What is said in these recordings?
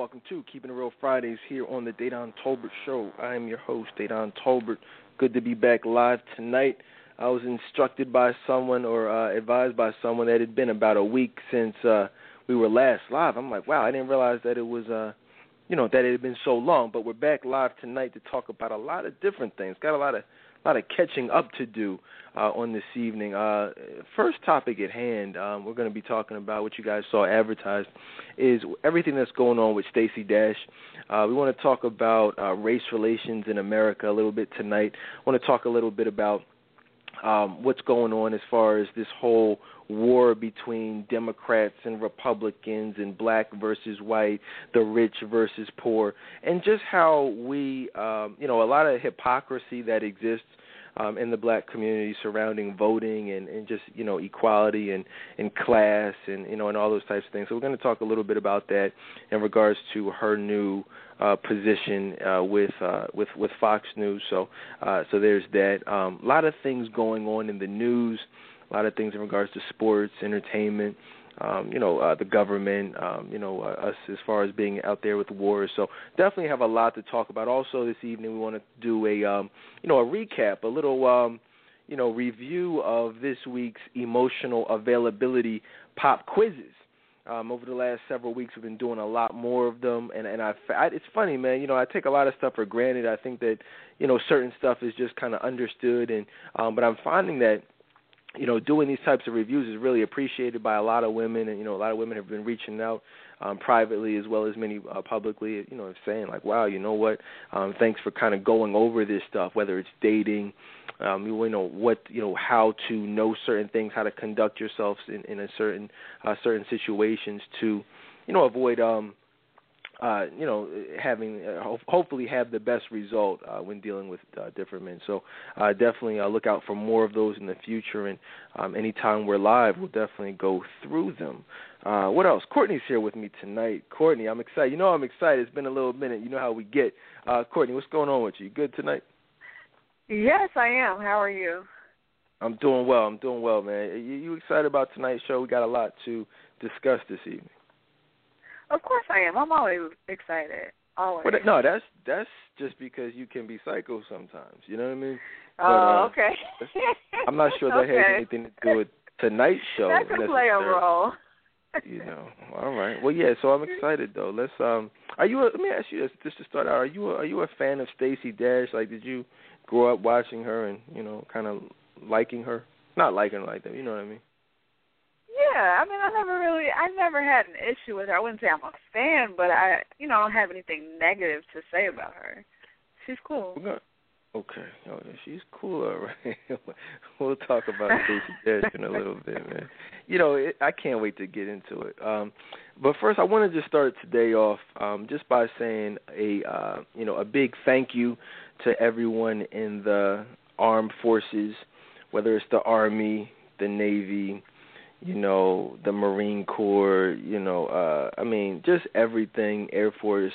Welcome to Keeping It Real Fridays here on the Dedan Tolbert Show. I am your host, Dedan Tolbert. Good to be back live tonight. I was instructed by someone or uh, advised by someone that it had been about a week since uh, we were last live. I'm like, wow, I didn't realize that it was, uh, you know, that it had been so long. But we're back live tonight to talk about a lot of different things. Got a lot of a lot of catching up to do uh, on this evening. Uh, first topic at hand, um, we're going to be talking about what you guys saw advertised is everything that's going on with Stacey Dash. Uh, we want to talk about uh, race relations in America a little bit tonight. Want to talk a little bit about um, what's going on as far as this whole war between Democrats and Republicans and black versus white, the rich versus poor, and just how we, um, you know, a lot of hypocrisy that exists um, in the black community surrounding voting and, and just you know equality and, and class and you know and all those types of things. So we're going to talk a little bit about that in regards to her new uh, position uh, with uh, with with Fox News. So uh, so there's that. Um, a lot of things going on in the news. A lot of things in regards to sports, entertainment um, you know, uh, the government, um, you know, uh, us as far as being out there with wars. So definitely have a lot to talk about. Also this evening we want to do a, um, you know, a recap, a little, um, you know, review of this week's emotional availability pop quizzes. Um, over the last several weeks, we've been doing a lot more of them, and and I, I it's funny, man. You know, I take a lot of stuff for granted. I think that you know certain stuff is just kind of understood, and um, but I'm finding that you know, doing these types of reviews is really appreciated by a lot of women, and you know, a lot of women have been reaching out um, privately as well as many uh, publicly. You know, saying like, "Wow, you know what? Um, thanks for kind of going over this stuff, whether it's dating, um, you know, what you know, how to know certain things, how to conduct yourselves in, in a certain uh, certain situations to, you know, avoid um, uh, you know, having uh, ho- hopefully have the best result uh, when dealing with uh, different men. So uh, definitely uh, look out for more of those in the future. And um, anytime we're live, we'll definitely go through them. Uh, what else? Courtney's here with me tonight. Courtney, I'm excited. You know I'm excited. It's been a little minute. You know how we get. Uh, Courtney, what's going on with you? Good tonight? Yes, I am. How are you? I'm doing well. I'm doing well, man. You, you excited about tonight's show? We got a lot to discuss this evening. Of course I am. I'm always excited. Always. But no, that's that's just because you can be psycho sometimes. You know what I mean? Oh, uh, okay. I'm not sure that okay. has anything to do with tonight's show. That can play a role. you know. All right. Well, yeah. So I'm excited though. Let's. Um. Are you? A, let me ask you this, just to start out. Are you? A, are you a fan of Stacey Dash? Like, did you grow up watching her and you know, kind of liking her? Not liking her like that. You know what I mean? Yeah, I mean, I never really, I never had an issue with her. I wouldn't say I'm a fan, but I, you know, I don't have anything negative to say about her. She's cool. Okay, oh, she's cool, all right. we'll talk about Stacey Dash in a little bit, man. You know, it, I can't wait to get into it. Um, but first, I want to just start today off um, just by saying a, uh, you know, a big thank you to everyone in the armed forces, whether it's the Army, the Navy, you know, the Marine Corps, you know, uh I mean, just everything, Air Force,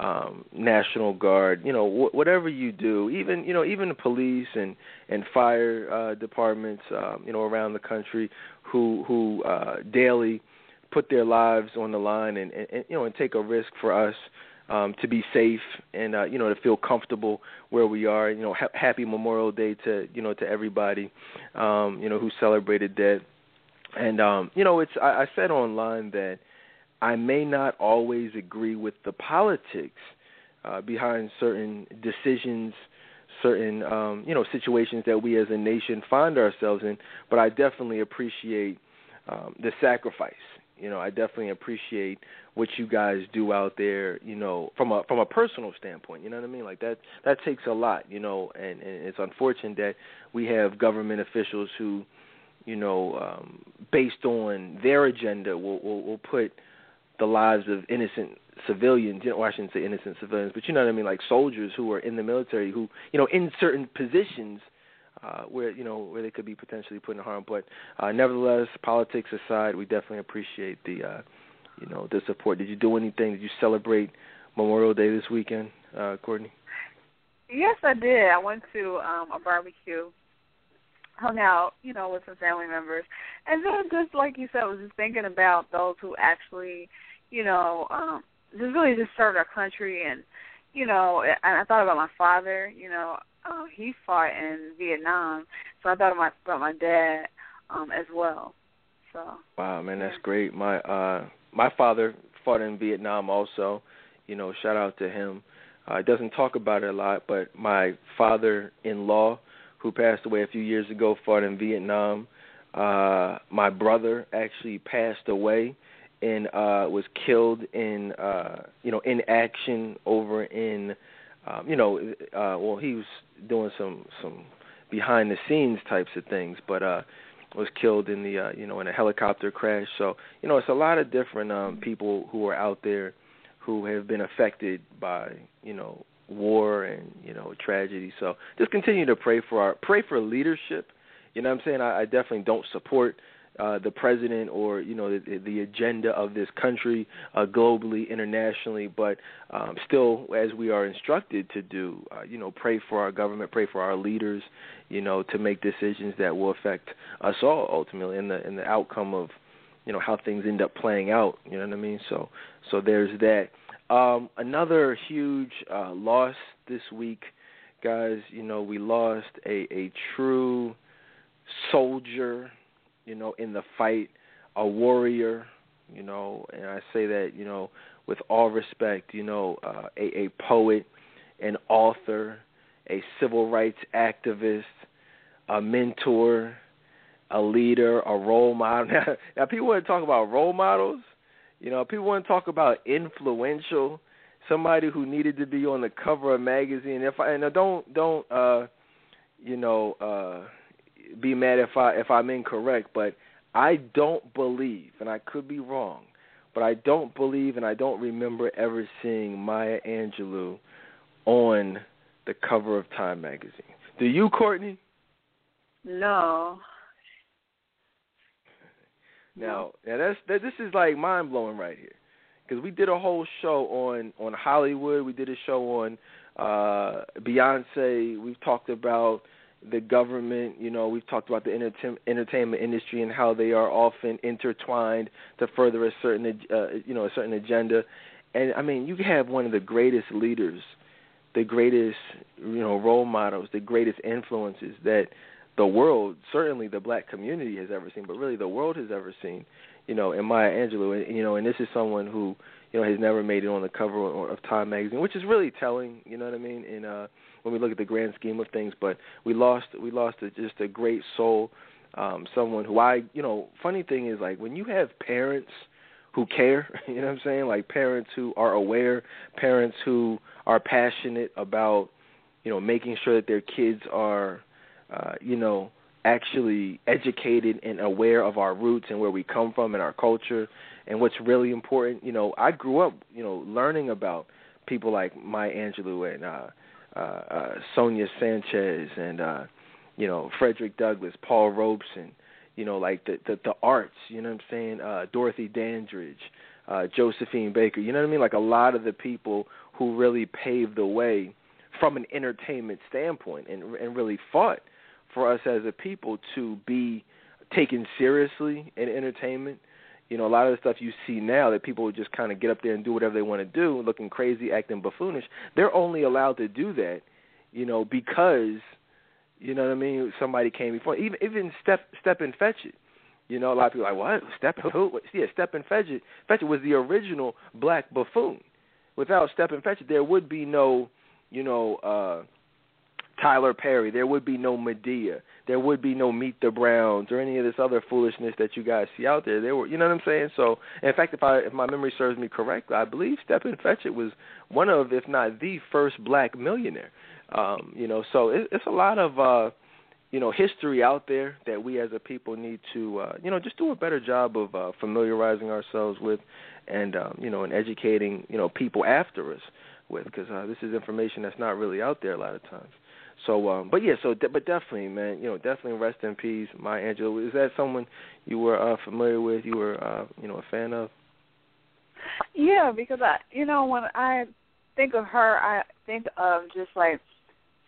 um National Guard, you know, wh- whatever you do, even, you know, even the police and and fire uh departments um you know around the country who who uh daily put their lives on the line and, and, and you know and take a risk for us um, to be safe and uh, you know to feel comfortable where we are. You know, ha- happy Memorial Day to you know to everybody um, you know who celebrated that. And um, you know, it's I, I said online that I may not always agree with the politics uh, behind certain decisions, certain um, you know situations that we as a nation find ourselves in, but I definitely appreciate um, the sacrifice. You know, I definitely appreciate what you guys do out there. You know, from a from a personal standpoint. You know what I mean? Like that that takes a lot. You know, and, and it's unfortunate that we have government officials who you know, um, based on their agenda, will will, will put the lives of innocent civilians. Well, I shouldn't say innocent civilians, but you know what I mean, like soldiers who are in the military, who you know, in certain positions. Uh, where you know where they could be potentially put in harm, but uh, nevertheless, politics aside, we definitely appreciate the uh, you know the support. Did you do anything? Did you celebrate Memorial Day this weekend, uh, Courtney? Yes, I did. I went to um, a barbecue hung out, you know, with some family members. And then just like you said, I was just thinking about those who actually, you know, um, just really just served our country and you know, and I thought about my father, you know, uh, he fought in Vietnam, so I thought about about my dad um as well. So Wow, man, that's great. My uh my father fought in Vietnam also. You know, shout out to him. Uh, he doesn't talk about it a lot, but my father-in-law, who passed away a few years ago, fought in Vietnam. Uh, my brother actually passed away and uh, was killed in, uh, you know, in action over in, um, you know, uh, well, he was doing some some behind the scenes types of things, but uh, was killed in the, uh, you know, in a helicopter crash. So, you know, it's a lot of different um, people who are out there who have been affected by you know war and you know tragedy. So just continue to pray for our pray for leadership. You know what I'm saying? I, I definitely don't support uh, the president or you know the, the agenda of this country uh, globally, internationally, but um, still, as we are instructed to do, uh, you know, pray for our government, pray for our leaders, you know, to make decisions that will affect us all ultimately in the in the outcome of you know how things end up playing out. You know what I mean? So so there's that. Um, another huge uh, loss this week, guys. You know we lost a a true soldier. You know in the fight, a warrior. You know, and I say that you know with all respect. You know, uh, a a poet, an author, a civil rights activist, a mentor a leader, a role model. Now, now people want to talk about role models. You know, people want to talk about influential, somebody who needed to be on the cover of a magazine. If I and don't don't uh, you know uh, be mad if I if I'm incorrect, but I don't believe, and I could be wrong, but I don't believe, and I don't remember ever seeing Maya Angelou on the cover of Time magazine. Do you, Courtney? No. Now, now that's that, this is like mind blowing right here, because we did a whole show on on Hollywood. We did a show on uh Beyonce. We've talked about the government. You know, we've talked about the enter- entertainment industry and how they are often intertwined to further a certain uh, you know a certain agenda. And I mean, you have one of the greatest leaders, the greatest you know role models, the greatest influences that the world, certainly the black community has ever seen, but really the world has ever seen, you know, in Maya Angelou. And, you know, and this is someone who, you know, has never made it on the cover of Time magazine, which is really telling, you know what I mean? And uh when we look at the grand scheme of things, but we lost we lost a, just a great soul, um someone who I, you know, funny thing is like when you have parents who care, you know what I'm saying? Like parents who are aware, parents who are passionate about, you know, making sure that their kids are uh, you know, actually educated and aware of our roots and where we come from and our culture and what's really important. You know, I grew up, you know, learning about people like Maya Angelou and uh, uh, uh, Sonia Sanchez and uh, you know Frederick Douglass, Paul Robeson, you know, like the the, the arts. You know what I'm saying? Uh, Dorothy Dandridge, uh, Josephine Baker. You know what I mean? Like a lot of the people who really paved the way from an entertainment standpoint and and really fought for us as a people to be taken seriously in entertainment. You know, a lot of the stuff you see now that people just kind of get up there and do whatever they want to do, looking crazy, acting buffoonish. They're only allowed to do that, you know, because you know what I mean. Somebody came before, even even Step Stepin Fetchit. You know, a lot of people are like, what? Stepin who? Yeah, Stepin Fetchit. Fetchit was the original black buffoon. Without Stepin Fetchit, there would be no, you know, uh Tyler Perry. There would be no Madea. There would be no Meet the Browns or any of this other foolishness that you guys see out there. There were, you know what I'm saying? So, in fact, if I if my memory serves me correctly, I believe Stepin Fetchit was one of, if not the first black millionaire. Um, you know, so it, it's a lot of uh, you know history out there that we as a people need to uh, you know just do a better job of uh, familiarizing ourselves with, and um, you know, and educating you know people after us with because uh, this is information that's not really out there a lot of times. So, um, but yeah, so but definitely, man, you know, definitely rest in peace, Maya Angelou. Is that someone you were uh, familiar with? You were, uh, you know, a fan of? Yeah, because I, you know, when I think of her, I think of just like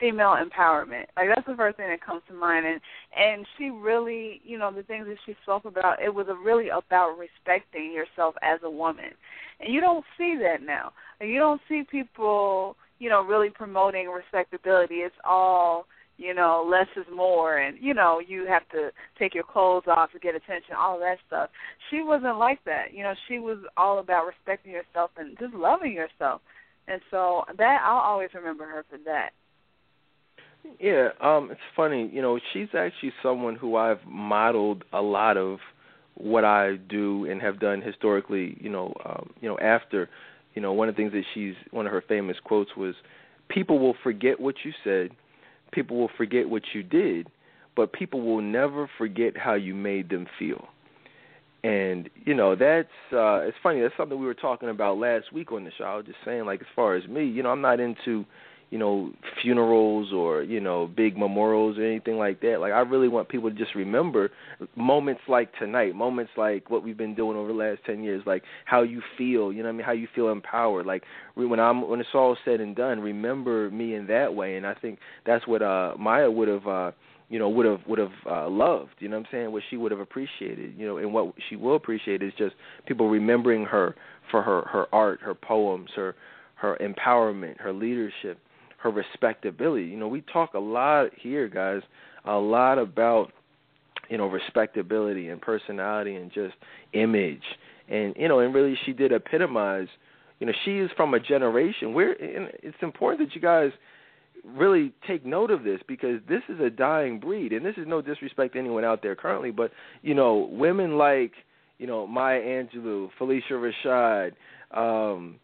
female empowerment. Like that's the first thing that comes to mind. And and she really, you know, the things that she spoke about, it was really about respecting yourself as a woman. And you don't see that now. You don't see people, you know, really promoting respectability. It's all you know, less is more, and you know, you have to take your clothes off to get attention, all that stuff. She wasn't like that. You know, she was all about respecting yourself and just loving yourself. And so that I'll always remember her for that. Yeah, um, it's funny. You know, she's actually someone who I've modeled a lot of what I do and have done historically. You know, um, you know, after, you know, one of the things that she's one of her famous quotes was, "People will forget what you said, people will forget what you did, but people will never forget how you made them feel." And you know, that's uh, it's funny. That's something we were talking about last week on the show. I was just saying, like, as far as me, you know, I'm not into you know funerals or you know big memorials or anything like that. Like i really want people to just remember moments like tonight moments like what we've been doing over the last 10 years like how you feel you know what i mean? How you feel empowered. Like when i'm when it's all said and done remember me in that way. And i think that's what uh maya would have uh you know would have would have uh, loved you know what i'm saying? What she would have appreciated you know and what she will appreciate is just people remembering her for her her art her poems her her empowerment her leadership her respectability. You know, we talk a lot here, guys, a lot about you know respectability and personality and just image, and you know, and really she did epitomize. You know, she is from a generation where and it's important that you guys really take note of this because this is a dying breed, and this is no disrespect to anyone out there currently, but you know, women like you know Maya Angelou, Phylicia Rashad, um,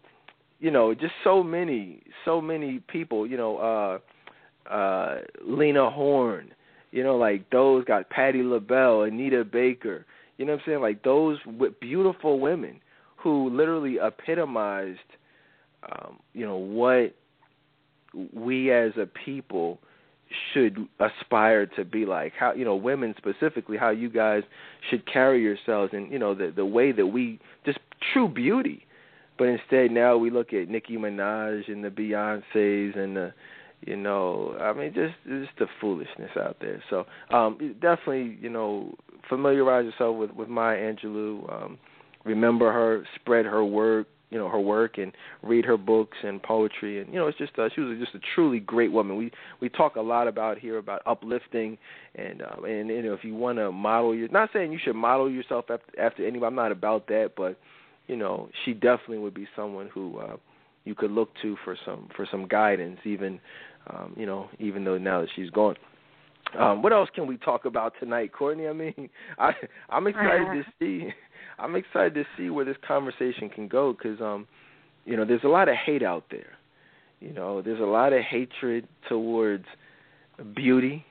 you know, just so many, so many people, you know, uh uh Lena Horne, you know, like those got Patti LaBelle, Anita Baker, you know what I'm saying? Like those beautiful women who literally epitomized um, you know, what we as a people should aspire to be like how you know women specifically how you guys should carry yourselves and you know the the way that we just true beauty but instead, now we look at Nicki Minaj and the Beyonces and the, you know, I mean, just just the foolishness out there. So um, definitely, you know, familiarize yourself with with Maya Angelou. Um, remember her, spread her work, you know, her work, and read her books and poetry. And you know, it's just uh, she was just a truly great woman. We we talk a lot about here about uplifting, and um, and you know, if you want to model your, not saying you should model yourself after after anybody. I'm not about that, but you know, she definitely would be someone who uh, you could look to for some for some guidance, even um, you know, even though now that she's gone. Um, what else can we talk about tonight, Courtney? I mean, I I'm excited to see I'm excited to see where this conversation can go because um, you know, there's a lot of hate out there. You know, there's a lot of hatred towards beauty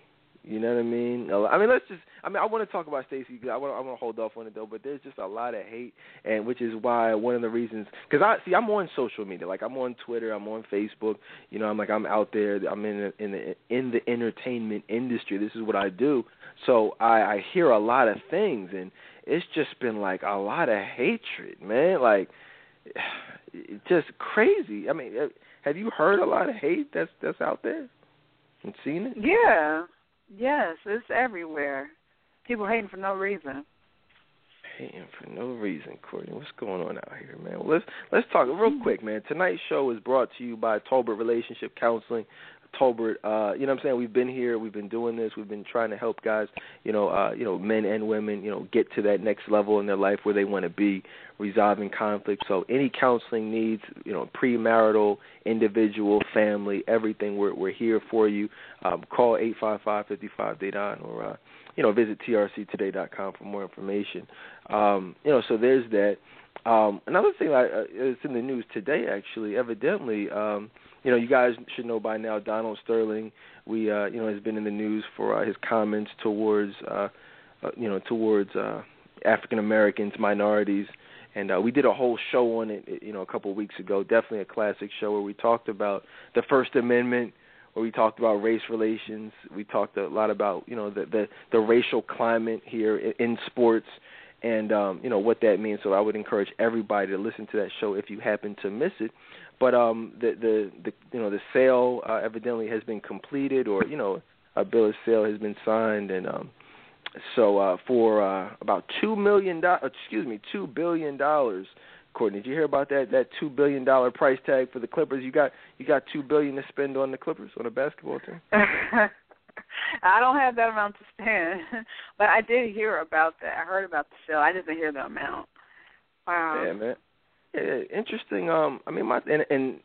you know what I mean? I mean, let's just. I mean, I want to talk about Stacey. I want. I want to hold off on it though. But there's just a lot of hate, and which is why one of the reasons. Because I see, I'm on social media. Like I'm on Twitter. I'm on Facebook. You know, I'm like I'm out there. I'm in in the in the entertainment industry. This is what I do. So I I hear a lot of things, and it's just been like a lot of hatred, man. Like just crazy. I mean, have you heard a lot of hate that's that's out there and seen it? Yeah. Yes, it's everywhere. People hating for no reason. Hating for no reason, Courtney. What's going on out here, man? Well, let's let's talk real mm-hmm. quick, man. Tonight's show is brought to you by Tolbert Relationship Counseling. Tolbert, uh, you know what I'm saying? We've been here, we've been doing this, we've been trying to help guys, you know, uh, you know, men and women, you know, get to that next level in their life where they want to be, resolving conflict. So any counseling needs, you know, premarital, individual, family, everything, we're we're here for you. Um, call eight five five fifty five Dedan or uh, you know, visit trctoday.com for more information. Um, you know, so there's that. Um, another thing I, uh, it's in the news today, actually. Evidently, um, you know, you guys should know by now Donald Sterling. We, uh, you know, has been in the news for uh, his comments towards, uh, uh, you know, towards uh, African Americans, minorities, and uh, we did a whole show on it, you know, a couple of weeks ago. Definitely a classic show where we talked about the First Amendment, where we talked about race relations. We talked a lot about, you know, the the, the racial climate here in, in sports and um, you know what that means. So I would encourage everybody to listen to that show if you happen to miss it. But um, the the the you know the sale uh, evidently has been completed, or you know a bill of sale has been signed, and um, so uh, for uh, about two million dollars, excuse me, two billion dollars. Courtney, did you hear about that? That two billion dollar price tag for the Clippers. You got you got two billion to spend on the Clippers on a basketball team. I don't have that amount to spend, but I did hear about that. I heard about the sale. I didn't hear the amount. Wow. Yeah, man. Yeah, interesting. Um, I mean, my and and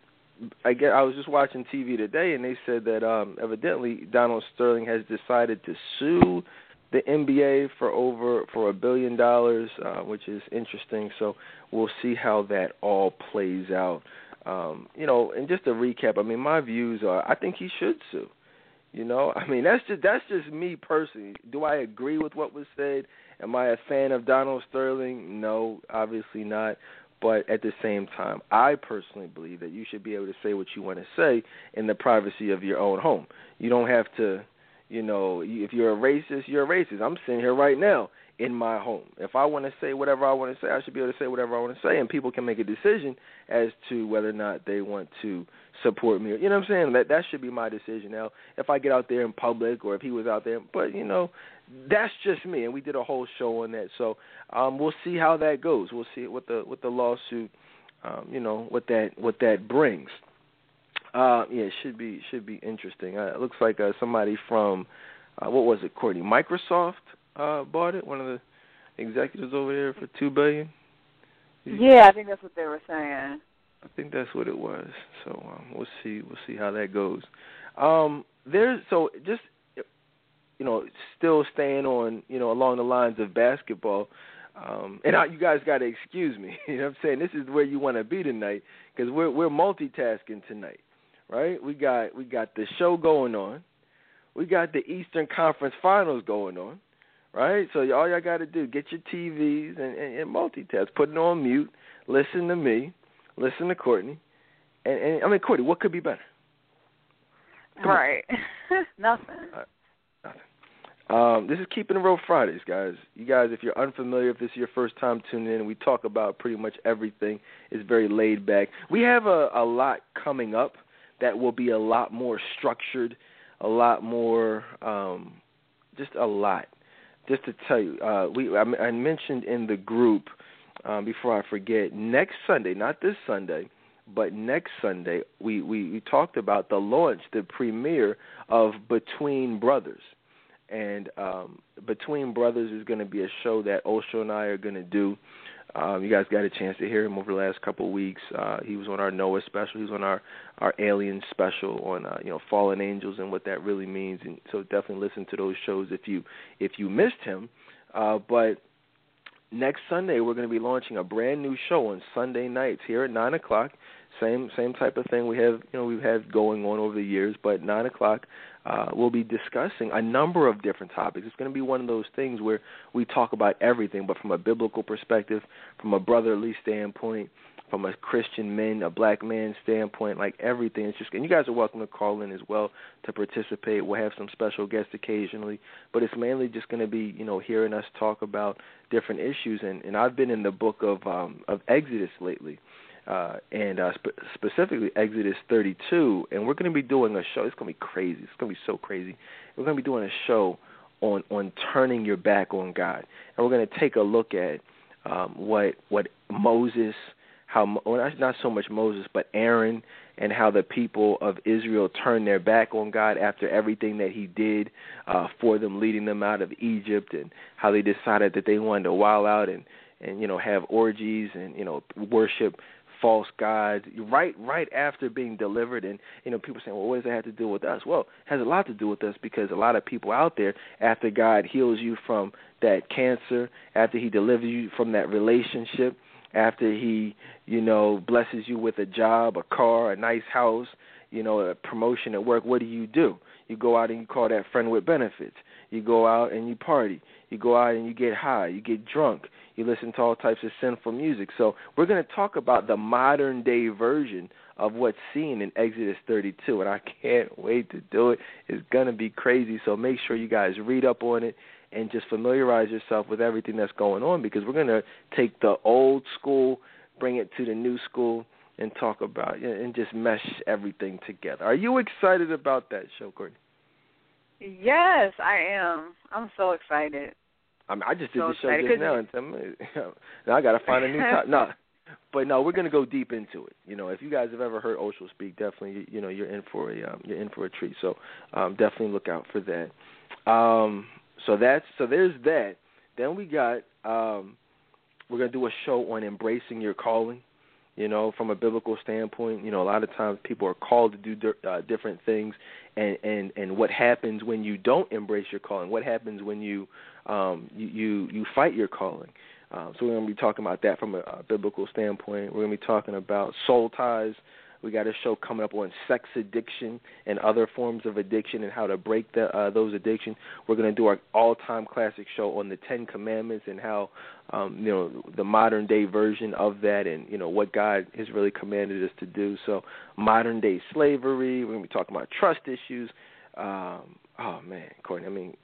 I get. I was just watching TV today, and they said that um, evidently Donald Sterling has decided to sue the NBA for over for a billion dollars, uh, which is interesting. So we'll see how that all plays out. Um, you know, and just to recap, I mean, my views are I think he should sue. You know, I mean that's just that's just me personally. Do I agree with what was said? Am I a fan of Donald Sterling? No, obviously not. But at the same time, I personally believe that you should be able to say what you want to say in the privacy of your own home. You don't have to, you know, if you're a racist, you're a racist. I'm sitting here right now in my home. If I want to say whatever I want to say, I should be able to say whatever I want to say, and people can make a decision as to whether or not they want to support me. You know what I'm saying? That that should be my decision. Now, if I get out there in public, or if he was out there, but you know, that's just me. And we did a whole show on that, so um, we'll see how that goes. We'll see what the what the lawsuit, um, you know, what that what that brings. Uh, yeah, it should be should be interesting. Uh, it looks like uh, somebody from uh, what was it, Courtney? Microsoft uh, bought it. One of the executives over there for two billion. Yeah, I think that's what they were saying. I think that's what it was. So um, we'll see. We'll see how that goes. Um, there's so just you know still staying on you know along the lines of basketball. Um, and I, you guys got to excuse me. You know what I'm saying? This is where you want to be tonight because we're we're multitasking tonight, right? We got we got the show going on, we got the Eastern Conference Finals going on, right? So all y'all got to do get your TVs and, and, and multitask, put it on mute, listen to me, listen to Courtney, and, and I mean Courtney, what could be better? Come right, nothing. Nothing. Um, this is Keeping It Real Fridays, guys. You guys, if you're unfamiliar, if this is your first time tuning in, we talk about pretty much everything. It's very laid back. We have a, a lot coming up that will be a lot more structured, a lot more, um, just a lot just to tell you, uh, we I, I mentioned in the group um, before I forget. Next Sunday, not this Sunday, but next Sunday, we, we we talked about the launch, the premiere of Between Brothers, and um, Between Brothers is going to be a show that Osho and I are going to do. Um, you guys got a chance to hear him over the last couple of weeks. Uh, he was on our Noah special. He was on our our Alien special on uh, you know fallen angels and what that really means. And so definitely listen to those shows if you if you missed him. Uh, but next Sunday we're going to be launching a brand new show on Sunday nights here at nine o'clock. Same same type of thing we have you know we've had going on over the years, but nine o'clock uh, we'll be discussing a number of different topics. It's going to be one of those things where we talk about everything, but from a biblical perspective, from a brotherly standpoint, from a Christian man, a black man standpoint, like everything. It's just, and you guys are welcome to call in as well to participate. We'll have some special guests occasionally, but it's mainly just going to be, you know, hearing us talk about different issues. And, and I've been in the book of um, of Exodus lately uh, and uh, spe- specifically Exodus 32. And we're going to be doing a show. It's going to be crazy. It's going to be so crazy. We're going to be doing a show on on turning your back on God, and we're going to take a look at um, what what Moses, how well, not so much Moses, but Aaron, and how the people of Israel turned their back on God after everything that He did uh, for them, leading them out of Egypt, and how they decided that they wanted to wild out and and you know have orgies and you know worship false gods right right after being delivered and you know people saying well what does that have to do with us? Well it has a lot to do with us because a lot of people out there after god heals you from that cancer after he delivers you from that relationship after he you know blesses you with a job a car a nice house you know a promotion at work what do you do? You go out and you call that friend with benefits. You go out and you party. You go out and you get high. You get drunk you listen to all types of sinful music. So we're going to talk about the modern day version of what's seen in Exodus 32, and I can't wait to do it. It's going to be crazy. So make sure you guys read up on it and just familiarize yourself with everything that's going on because we're going to take the old school, bring it to the new school, and talk about it and just mesh everything together. Are you excited about that show, Courtney? Yes, I am. I'm so excited. I mean, I just did so the show just now, and now I got to find a new top. no, but no, we're gonna go deep into it. You know, if you guys have ever heard Osho speak, definitely, you know, you're in for a um, you're in for a treat. So, um, definitely look out for that. Um, so that's so there's that. Then we got um, we're gonna do a show on embracing your calling. You know, from a biblical standpoint, you know, a lot of times people are called to do uh, different things, and and and what happens when you don't embrace your calling? What happens when you um, you, you you fight your calling? Uh, so we're going to be talking about that from a, a biblical standpoint. We're going to be talking about soul ties. We got a show coming up on sex addiction and other forms of addiction and how to break the, uh, those addictions. We're going to do our all-time classic show on the Ten Commandments and how um, you know the modern day version of that and you know what God has really commanded us to do. So modern day slavery. We're going to be talking about trust issues. Um, oh man, Courtney. I mean,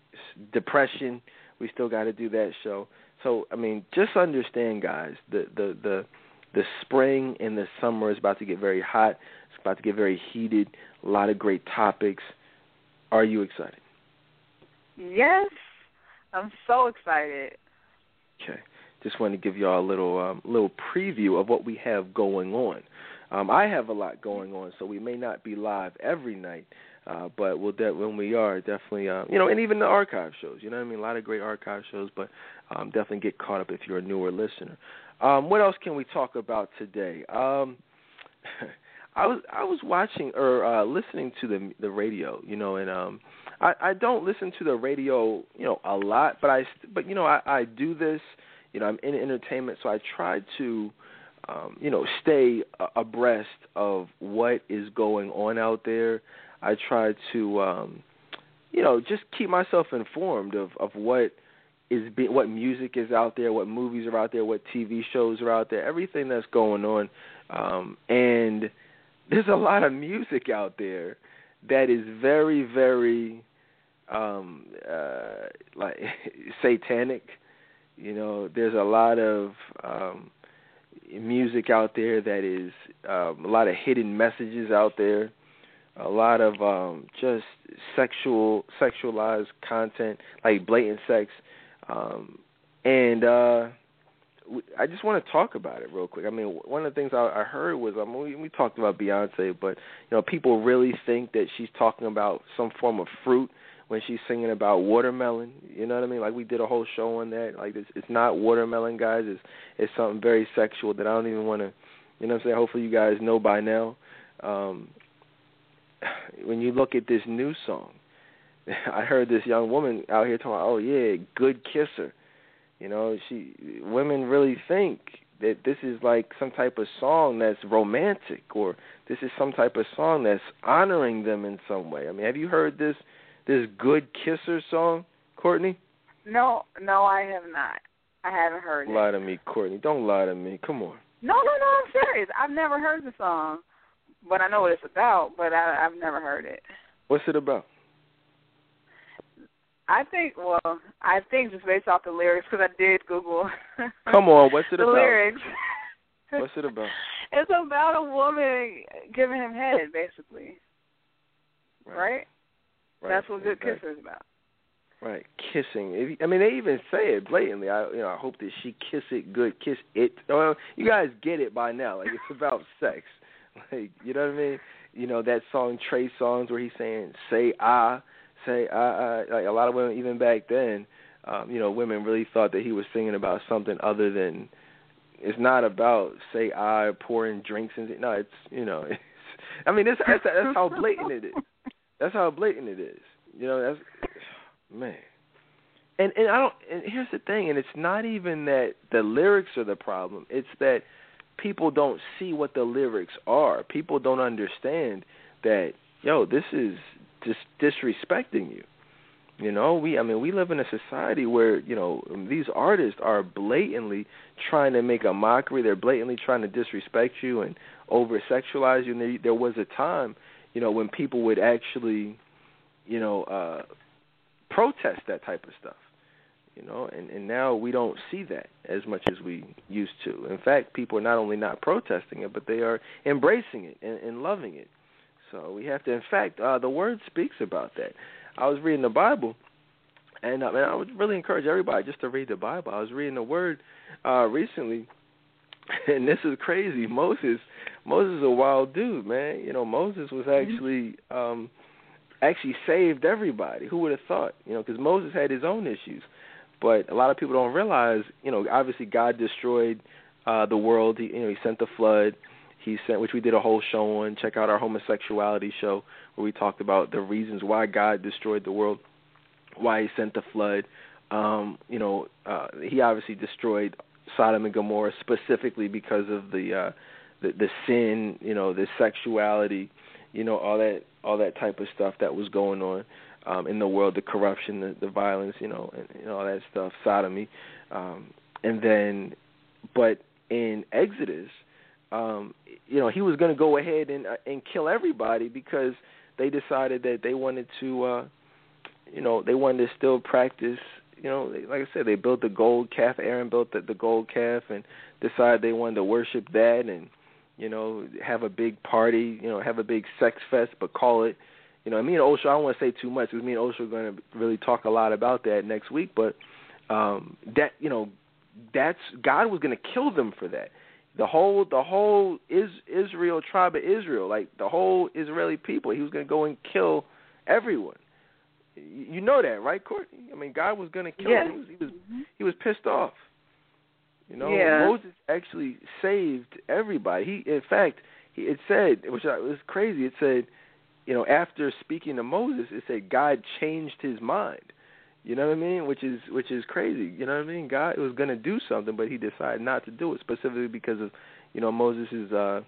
depression. We still got to do that show. So I mean, just understand, guys, the the the the spring and the summer is about to get very hot. It's about to get very heated. A lot of great topics. Are you excited? Yes, I'm so excited. Okay, just wanted to give y'all a little um, little preview of what we have going on. Um, I have a lot going on, so we may not be live every night, uh, but we'll de- when we are definitely, uh, you know, and even the archive shows. You know what I mean? A lot of great archive shows, but um, definitely get caught up if you're a newer listener. Um, what else can we talk about today? Um, I was I was watching or uh, listening to the the radio, you know, and um, I, I don't listen to the radio, you know, a lot, but I but you know I, I do this, you know, I'm in entertainment, so I try to, um, you know, stay abreast of what is going on out there. I try to, um, you know, just keep myself informed of of what is be, what music is out there, what movies are out there, what TV shows are out there, everything that's going on, um, and there's a lot of music out there that is very, very um, uh, like satanic. You know, there's a lot of um, music out there that is um, a lot of hidden messages out there a lot of um just sexual sexualized content like blatant sex um, and uh, I just want to talk about it real quick. I mean, one of the things I, I heard was I mean, we, we talked about Beyonce, but you know, people really think that she's talking about some form of fruit when she's singing about watermelon. You know what I mean? Like we did a whole show on that. Like it's, it's not watermelon, guys. It's it's something very sexual that I don't even want to. You know what I'm saying? Hopefully you guys know by now. Um, when you look at this new song, I heard this young woman out here talking, "Oh yeah, good kisser." You know, she women really think that this is like some type of song that's romantic or this is some type of song that's honoring them in some way. I mean, have you heard this this good kisser song, Courtney? No, no, I have not. I haven't heard lie it. Lie to me, Courtney. Don't lie to me. Come on. No, no, no. I'm serious. I've never heard the song, but I know what it's about. But I, I've never heard it. What's it about? I think, well, I think just based off the lyrics, because I did Google. Come on, what's it about the about? lyrics. what's it about? It's about a woman giving him head, basically. Right. right? right. That's what good exactly. kiss is about. Right, kissing. I mean, they even say it blatantly. I, you know, I hope that she kiss it good, kiss it. Well, you guys get it by now. Like it's about sex. Like you know what I mean? You know that song Trey Songz where he's saying "say I." say I, like a lot of women even back then, um, you know, women really thought that he was singing about something other than it's not about say I pouring drinks and no, it's you know, it's I mean that's that's, that's how blatant it is. That's how blatant it is. You know, that's man. And and I don't and here's the thing, and it's not even that the lyrics are the problem. It's that people don't see what the lyrics are. People don't understand that yo, this is just disrespecting you. You know, we I mean we live in a society where, you know, these artists are blatantly trying to make a mockery, they're blatantly trying to disrespect you and over sexualize you and there, there was a time, you know, when people would actually, you know, uh protest that type of stuff. You know, and and now we don't see that as much as we used to. In fact, people are not only not protesting it, but they are embracing it and, and loving it. So we have to. In fact, uh, the word speaks about that. I was reading the Bible, and uh, man, I would really encourage everybody just to read the Bible. I was reading the word uh, recently, and this is crazy. Moses, Moses is a wild dude, man. You know, Moses was Mm-hmm. actually. um actually saved everybody. Who would have thought? You know, because Moses had his own issues, but a lot of people don't realize. You know, obviously God destroyed uh the world. He, you know, He sent the flood. He sent, which we did a whole show on. Check out our homosexuality show where we talked about the reasons why God destroyed the world, why He sent the flood. Um, you know, uh, He obviously destroyed Sodom and Gomorrah specifically because of the uh, the, the sin. You know, the sexuality you know all that all that type of stuff that was going on um in the world the corruption the, the violence you know and, and all that stuff sodomy. Um and then but in exodus um you know he was going to go ahead and uh, and kill everybody because they decided that they wanted to uh you know they wanted to still practice you know like i said they built the gold calf. Aaron built the, the gold calf and decided they wanted to worship that and you know, have a big party, you know, have a big sex fest, but call it, you know, me and Osho, I don't want to say too much because me and Osho are going to really talk a lot about that next week, but um that, you know, that's God was going to kill them for that. The whole the whole is Israel tribe of Israel, like the whole Israeli people, he was going to go and kill everyone. You know that, right, Courtney? I mean, God was going to kill Yeah. them. He was he was, Mhm. he was pissed off. You know, Yeah. Moses actually saved everybody. He, in fact, he, it said, which was crazy. It said, you know, after speaking to Moses, it said God changed his mind. You know what I mean? Which is which is crazy. You know what I mean? God was going to do something, but he decided not to do it specifically because of, you know, Moses's, uh,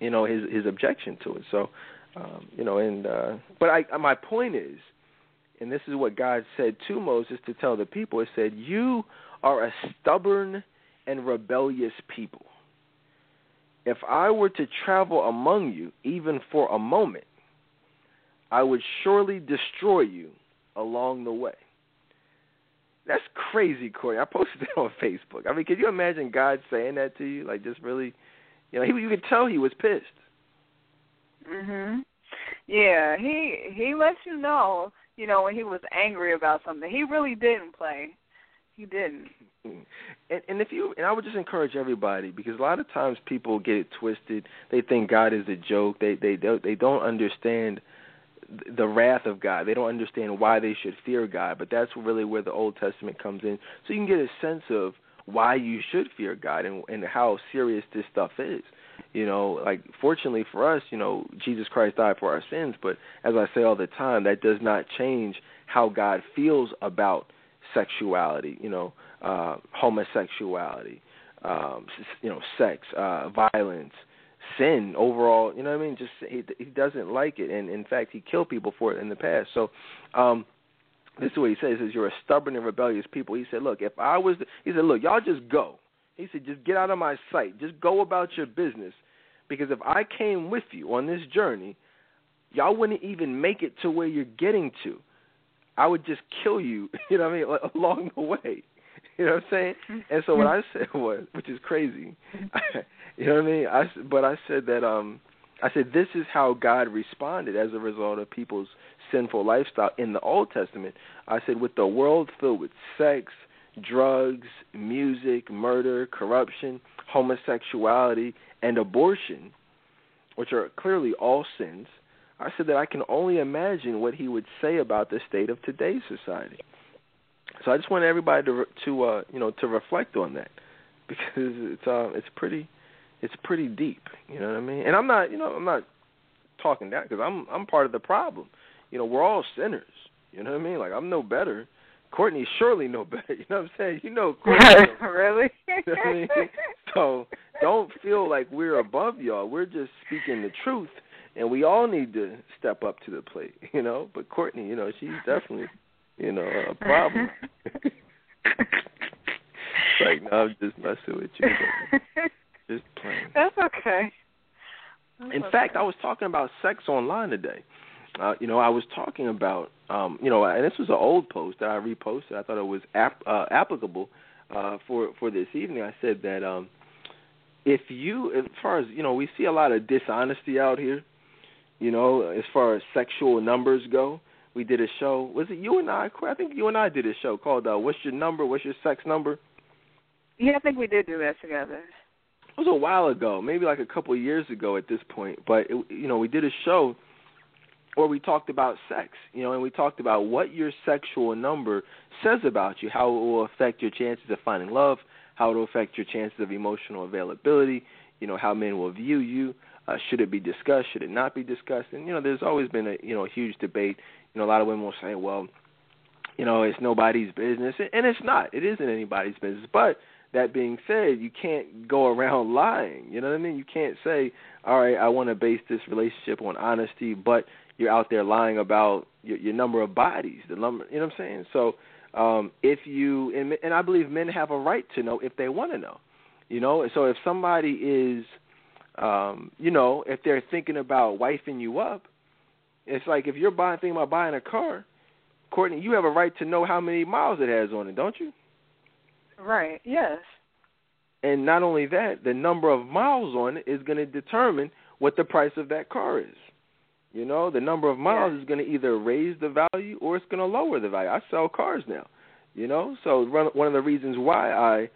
you know, his his objection to it. So, um, you know, and uh, but I my point is, and this is what God said to Moses to tell the people. It said, "You are a stubborn and rebellious people. If I were to travel among you, even for a moment, I would surely destroy you along the way. That's crazy, Corey. I posted that on Facebook. I mean, can you imagine God saying that to you? Like, just really, you know, he, you could tell he was pissed. Mhm. Yeah, he he lets you know, you know, when he was angry about something. He really didn't play. He didn't. And, and if you and I would just encourage everybody because a lot of times people get it twisted. They think God is a joke. They they don't they don't understand the wrath of God. They don't understand why they should fear God. But that's really where the Old Testament comes in. So you can get a sense of why you should fear God and and how serious this stuff is. You know, like fortunately for us, you know, Jesus Christ died for our sins, but as I say all the time, that does not change how God feels about sexuality, you know, uh homosexuality, um you know, sex, uh violence, sin overall, you know what I mean? Just he he doesn't like it and in fact he killed people for it in the past. So um this is what he says is you're a stubborn and rebellious people. He said, Look, if I was the, he said, Look, y'all just go. He said, just get out of my sight. Just go about your business. Because if I came with you on this journey, y'all wouldn't even make it to where you're getting to. I would just kill you, you know what I mean, along the way. You know what I'm saying? And so what I said was, which is crazy, you know what I mean? I but I said that um I said this is how God responded as a result of people's sinful lifestyle in the Old Testament. I said with the world filled with sex, drugs, music, murder, corruption, homosexuality, and abortion, which are clearly all sins, I said that I can only imagine what he would say about the state of today's society. So I just want everybody to to uh, you know to reflect on that because it's uh, it's pretty it's pretty deep, you know what I mean? And I'm not you know I'm not talking down because I'm I'm part of the problem. You know we're all sinners. You know what I mean? Like I'm no better. Courtney surely no better. You know what I'm saying? You know Courtney. really? you know I mean? So don't feel like we're above y'all. We're just speaking the truth, and we all need to step up to the plate, you know. But Courtney, you know, she's definitely, you know, a problem. like, no, I'm just messing with you. But Just playing. That's okay. That's In okay. fact, I was talking about sex online today. Uh, you know, I was talking about um, you know, and this was an old post that I reposted. I thought it was ap- uh, applicable uh, for for this evening. I said that um, if you, as far as you know, we see a lot of dishonesty out here. You know, as far as sexual numbers go, we did a show. Was it you and I? I think you and I did a show called uh, "What's Your Number? What's Your Sex Number?" Yeah, I think we did do that together. It was a while ago, maybe like a couple of years ago at this point. But it, you know, we did a show where we talked about sex, you know, and we talked about what your sexual number says about you, how it will affect your chances of finding love, how it will affect your chances of emotional availability, you know, how men will view you. Uh, should it be discussed? Should it not be discussed? And you know, there's always been a you know a huge debate. You know, a lot of women will say, well, you know, it's nobody's business, and it's not. It isn't anybody's business. But that being said, you can't go around lying. You know what I mean? You can't say, all right, I want to base this relationship on honesty, but you're out there lying about your, your number of bodies, the number. You know what I'm saying? So um, if you and, and I believe men have a right to know if they want to know. You know, so if somebody is, um, you know, if they're thinking about wifing you up, it's like if you're buying thinking about buying a car, Courtney, you have a right to know how many miles it has on it, don't you? Right. Yes. And not only that, the number of miles on it is going to determine what the price of that car is. You know, the number of miles yeah. is going to either raise the value or it's going to lower the value. I sell cars now, you know, so one of the reasons why I,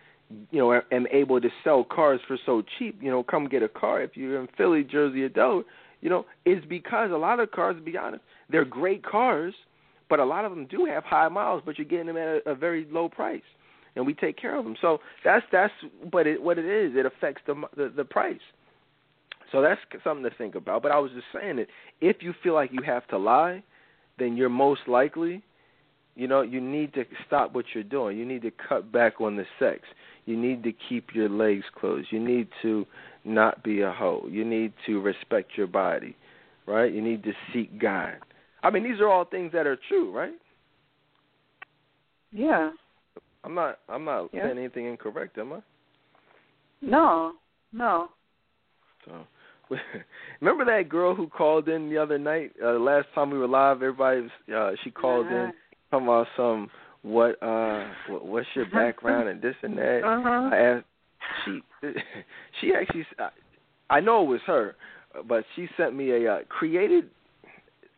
you know, am able to sell cars for so cheap, you know, come get a car if you're in Philly, Jersey, or Delaware, you know, is because a lot of cars, to be honest, they're great cars, but a lot of them do have high miles, but you're getting them at a, a very low price, and we take care of them. So that's that's, but it, what it is, it affects the the, the price. So that's something to think about. But I was just saying that if you feel like you have to lie, then you're most likely, you know, you need to stop what you're doing. You need to cut back on the sex. You need to keep your legs closed. You need to not be a hoe. You need to respect your body, right? You need to seek God. I mean, these are all things that are true, right? Yeah. I'm not. I'm not yeah. saying anything incorrect, am I? No. No. So Remember that girl who called in the other night? Uh, last time we were live, everybody was, uh, she called uh-huh. in talking about some what uh what, what's your background and this and that. Uh-huh. I asked she she actually I know it was her, but she sent me a uh, created.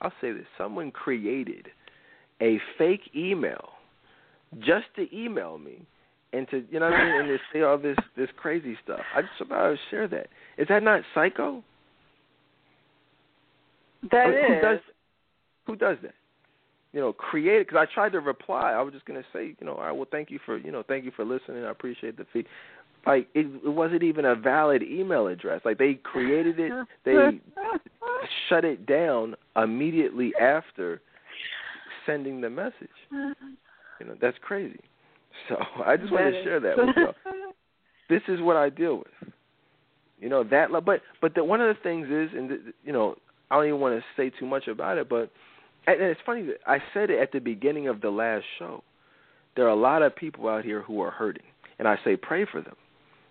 I'll say this: someone created a fake email just to email me and to you know what I mean, and to say all this this crazy stuff. I just about to share that. Is that not psycho? That I mean, is. Who does, who does that? You know, create it. Because I tried to reply. I was just gonna say, you know, all right, well, thank you for, you know, thank you for listening. I appreciate the fee. Like it, it wasn't even a valid email address. Like they created it, they shut it down immediately after sending the message. You know, that's crazy. So I just wanted to share that with you. This is what I deal with. You know that, but but the, one of the things is, and you know, I don't even want to say too much about it, but and it's funny that I said it at the beginning of the last show. There are a lot of people out here who are hurting, and I say pray for them.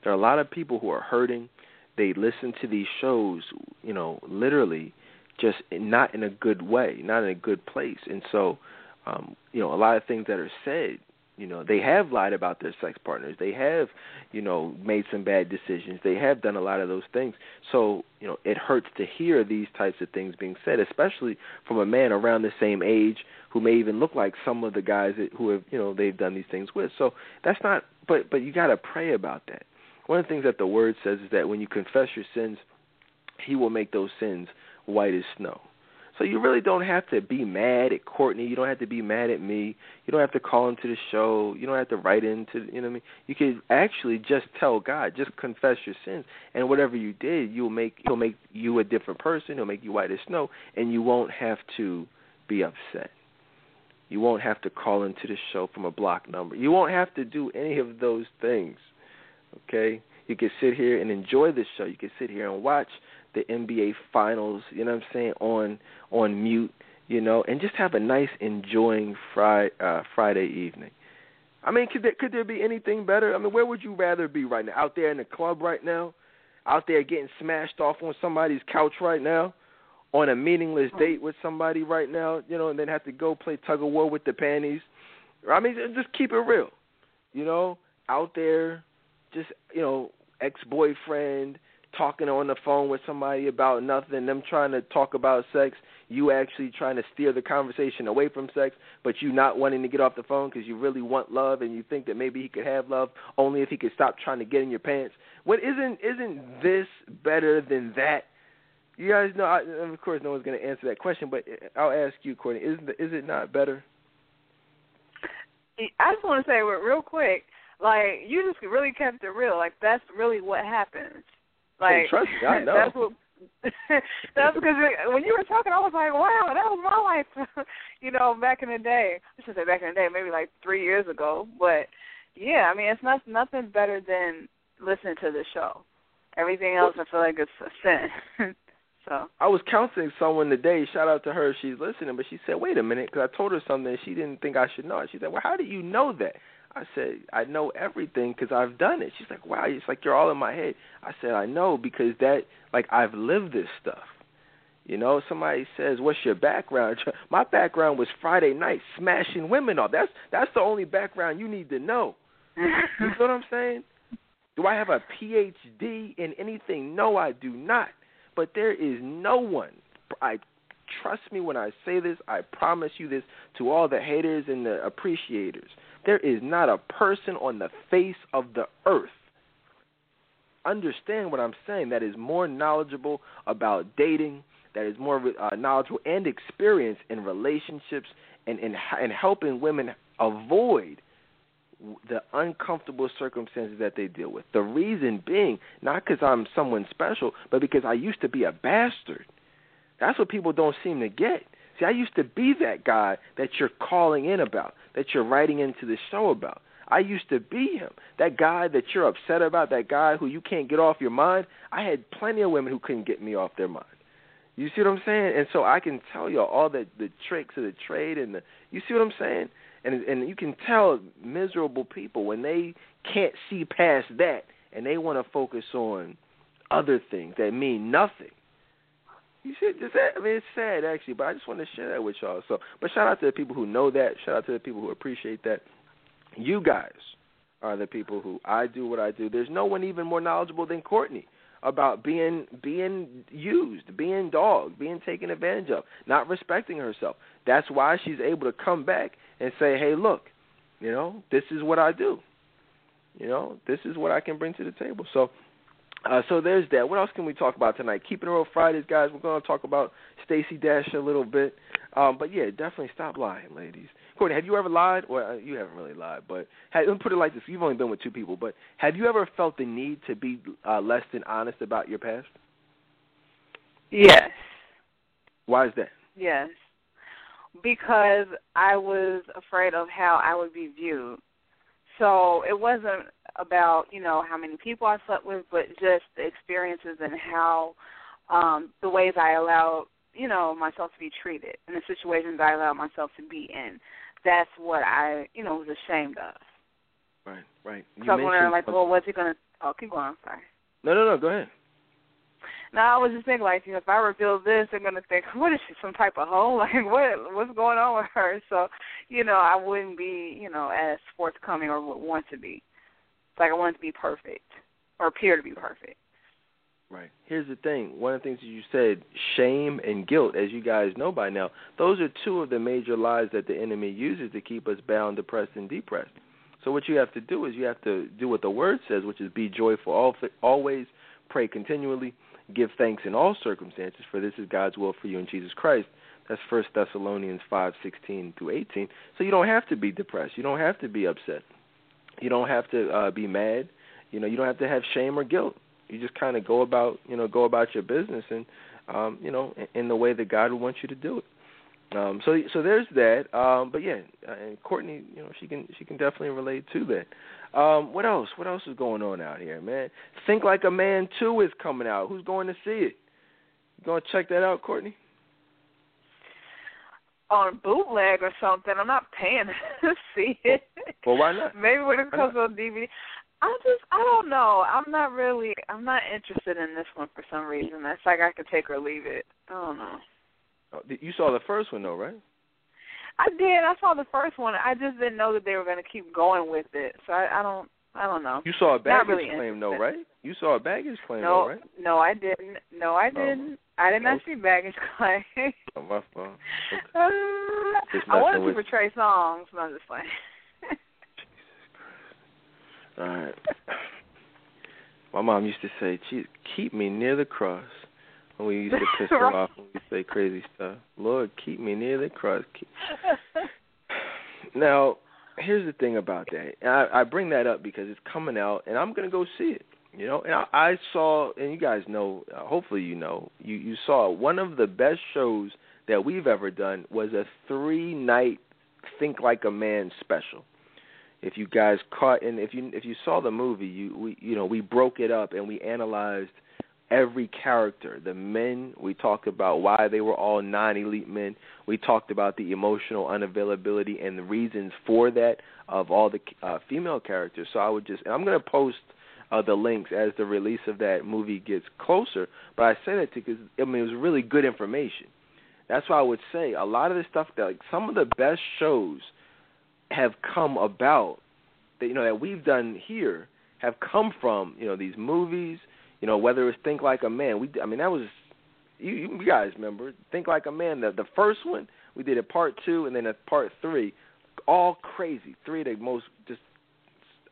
There are a lot of people who are hurting. They listen to these shows, you know, literally, just not in a good way, not in a good place, and so, um, you know, a lot of things that are said you know, they have lied about their sex partners. They have, you know, made some bad decisions. They have done a lot of those things. So, you know, it hurts to hear these types of things being said, especially from a man around the same age who may even look like some of the guys that, who have, you know, they've done these things with. So that's not. But but you got to pray about that. One of the things that the word says is that when you confess your sins, He will make those sins white as snow. So you really don't have to be mad at Courtney. You don't have to be mad at me. You don't have to call into the show. You don't have to write into you know what I mean. You could actually just tell God, just confess your sins, and whatever you did, you'll make he'll make you a different person. He'll make you white as snow, and you won't have to be upset. You won't have to call into the show from a block number. You won't have to do any of those things. Okay? You can sit here and enjoy the show. You can sit here and watch the NBA finals, you know what I'm saying, on on mute, you know, and just have a nice enjoying Friday uh Friday evening. I mean, could there could there be anything better? I mean, where would you rather be right now? Out there in the club right now? Out there getting smashed off on somebody's couch right now? on a meaningless date with somebody right now, you know, and then have to go play tug of war with the panties. I mean, just keep it real. You know, out there, just you know, ex boyfriend talking on the phone with somebody about nothing, them trying to talk about sex, you actually trying to steer the conversation away from sex, but you not wanting to get off the phone because you really want love and you think that maybe he could have love only if he could stop trying to get in your pants. What isn't isn't this better than that? You guys know, I, of course, no one's going to answer that question, but uh, I'll ask you, Courtney. Is is it not better? I just want to say real quick, like you just really kept it real. Like that's really what happens. Like hey, trust me, I know. That's what. that's because when you were talking, I was like, "Wow, that was my life." you know, back in the day. I should say back in the day, maybe like three years ago. But yeah, I mean, it's not nothing better than listening to the show. Everything else, I feel like it's a sin. so I was counseling someone today. Shout out to her. She's listening, but she said, "Wait a minute," because I told her something she didn't think I should know. She said, "Well, how do you know that?" I said, I know everything because I've done it. She's like, wow, it's like you're all in my head. I said, I know because that, like, I've lived this stuff. You know, somebody says, "What's your background?" My background was Friday night smashing women off. That's that's the only background you need to know. you know what I'm saying? Do I have a PhD in anything? No, I do not. But there is no one. I trust me when I say this. I promise you this to all the haters and the appreciators. There is not a person on the face of the earth. Understand what I'm saying that is more knowledgeable about dating, that is more uh, knowledgeable and experienced in relationships and, and, and helping women avoid the uncomfortable circumstances that they deal with. The reason being, not because I'm someone special, but because I used to be a bastard. That's what people don't seem to get. See, I used to be that guy that you're calling in about, that you're writing into the show about. I used to be him. That guy that you're upset about, that guy who you can't get off your mind. I had plenty of women who couldn't get me off their mind. You see what I'm saying? And so I can tell you all the the tricks of the trade and the you see what I'm saying? And and you can tell miserable people when they can't see past that and they want to focus on other things that mean nothing. You should just I mean it's sad actually, but I just want to share that with y'all. So, but shout out to the people who know that. Shout out to the people who appreciate that. You guys are the people who I do what I do. There's no one even more knowledgeable than Courtney about being being used, being dogged, being taken advantage of, not respecting herself. That's why she's able to come back and say, "Hey, look, you know, this is what I do. You know, this is what I can bring to the table." So uh, so there's that. What else can we talk about tonight? Keeping it real Fridays, guys. We're going to talk about Stacey Dash a little bit. Um, but yeah, definitely stop lying, ladies. Courtney, have you ever lied? Well, uh, you haven't really lied, but have, let me put it like this: You've only been with two people, but have you ever felt the need to be uh, less than honest about your past? Yes. Why is that? Yes, because I was afraid of how I would be viewed. So it wasn't about you know how many people I slept with, but just the experiences and how um, the ways I allowed you know myself to be treated and the situations I allowed myself to be in. That's what I you know was ashamed of. Right, right. You so I'm wondering like, well, what's he gonna? Oh, keep going. I'm sorry. No, no, no. Go ahead. No, I was just thinking like, you know, if I reveal this, they're gonna think, what is she, some type of hoe? Like, what, what's going on with her? So, you know, I wouldn't be, you know, as forthcoming or would want to be. Like I want to be perfect or appear to be perfect. Right. Here's the thing. One of the things that you said, shame and guilt, as you guys know by now, those are two of the major lies that the enemy uses to keep us bound, depressed, and depressed. So what you have to do is you have to do what the word says, which is be joyful always, pray continually, give thanks in all circumstances, for this is God's will for you in Jesus Christ. That's First Thessalonians five sixteen through eighteen. So you don't have to be depressed. You don't have to be upset. You don't have to uh, be mad. You know, you don't have to have shame or guilt. You just kind of go about, you know, go about your business and, um, you know, in, the way that God would want you to do it. Um, so, so there's that. Um, but yeah, uh, and Courtney, you know, she can she can definitely relate to that. Um, what else? What else is going on out here, man? Think Like a Man Two is coming out. Who's going to see it? You going to check that out, Courtney? On bootleg or something. I'm not paying to see it. Well, why not? Maybe when it comes on DVD. I just I don't know. I'm not really I'm not interested in this one for some reason. That's like I could take or leave it. I don't know. Oh, you saw the first one though, right? I did. I saw the first one. I just didn't know that they were going to keep going with it. So I, I don't. I don't know. You saw a baggage really claim though, right? You saw a baggage claim no, though, right? No, I didn't. No, I oh. didn't. I did not see baggage claim. oh, my fault. Okay. Uh, I wanted to portray songs, but I'm just playing. All right. My mom used to say, "Keep me near the cross." When we used to piss her off when we say crazy stuff. Lord, keep me near the cross. Keep... now, here's the thing about that. And I, I bring that up because it's coming out, and I'm gonna go see it. You know, and I, I saw, and you guys know. Uh, hopefully, you know. You you saw one of the best shows that we've ever done was a three night Think Like a Man special if you guys caught and if you if you saw the movie, you we you know we broke it up and we analyzed every character. The men we talked about why they were all non-elite men. We talked about the emotional unavailability and the reasons for that of all the uh, female characters. So I would just and I'm going to post uh, the links as the release of that movie gets closer. But I say that because I mean it was really good information. That's why I would say a lot of the stuff that like some of the best shows have come about that you know that we've done here have come from you know these movies. You know whether it's Think Like a Man. We I mean that was you, you guys remember Think Like a Man. The the first one we did a part two and then a part three. All crazy. Three of the most just.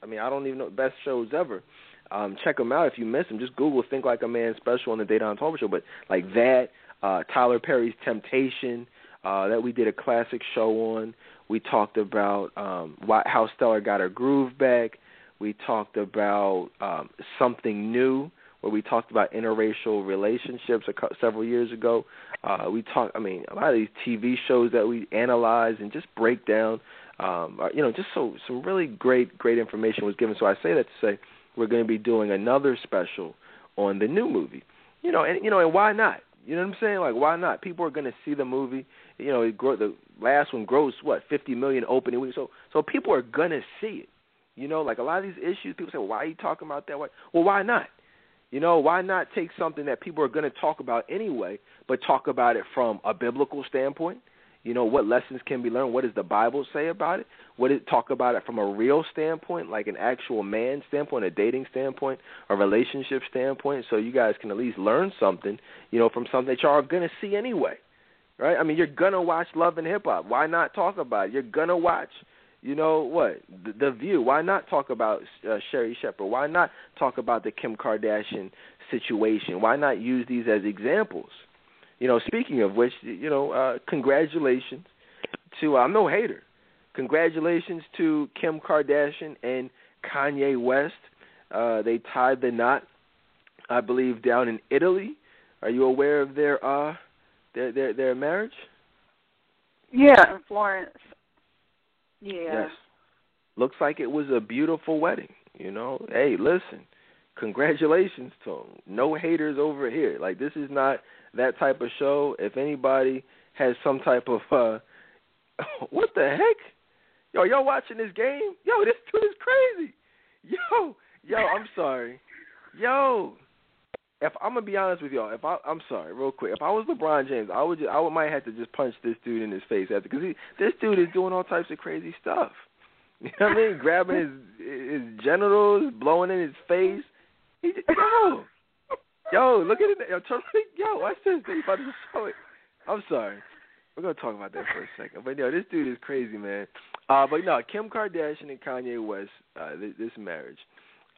I mean I don't even know best shows ever. Um, check them out if you miss them. Just Google Think Like a Man special on the Dedan Tolbert Show. But like that, uh, Tyler Perry's Temptation, uh, that we did a classic show on. We talked about um, why, how Stella got her groove back. We talked about um, something new, where we talked about interracial relationships a, several years ago. Uh, we talked, I mean, a lot of these TV shows that we analyze and just break down. Um, you know, just so some really great, great information was given. So I say that to say we're going to be doing another special on the new movie. You know, and you know, and why not? You know what I'm saying? Like, why not? People are going to see the movie. You know, it grow, the last one grossed what 50 million opening week. So, so people are going to see it. You know, like a lot of these issues, people say, well, "Why are you talking about that?" Why? Well, why not? You know, why not take something that people are going to talk about anyway, but talk about it from a biblical standpoint? You know, what lessons can be learned? What does the Bible say about it? What it talk about it from a real standpoint, like an actual man standpoint, a dating standpoint, a relationship standpoint, so you guys can at least learn something, you know, from something that y'all are gonna see anyway. Right? I mean, you're gonna watch Love and Hip Hop. Why not talk about it? You're gonna watch you know what? The, the View. Why not talk about uh, Sherri Shepherd? Why not talk about the Kim Kardashian situation? Why not use these as examples? You know, speaking of which, you know, uh, congratulations to I'm no hater. Congratulations to Kim Kardashian and Kanye West. Uh, they tied the knot, I believe, down in Italy. Are you aware of their uh their their, their marriage? Yeah, in Florence. Yeah. Yes. Looks like it was a beautiful wedding. You know, hey, listen, congratulations to him. No haters over here. Like this is not that type of show, if anybody has some type of uh what the heck? Yo, y'all watching this game? Yo, this dude is crazy. Yo, yo, I'm sorry. Yo, if I'm gonna be honest with y'all, if I I'm sorry, real quick, if I was LeBron James, I would just, I would might have to just punch this dude in his face after because this dude is doing all types of crazy stuff. You know what I mean? Grabbing his his genitals, blowing in his face. He, yo, Yo, look at it. Yo, turn, yo, watch this. They about to show it. I'm sorry. We're gonna talk about that for a second. But yo, this dude is crazy, man. Uh, but no, Kim Kardashian and Kanye West, uh, this, this marriage.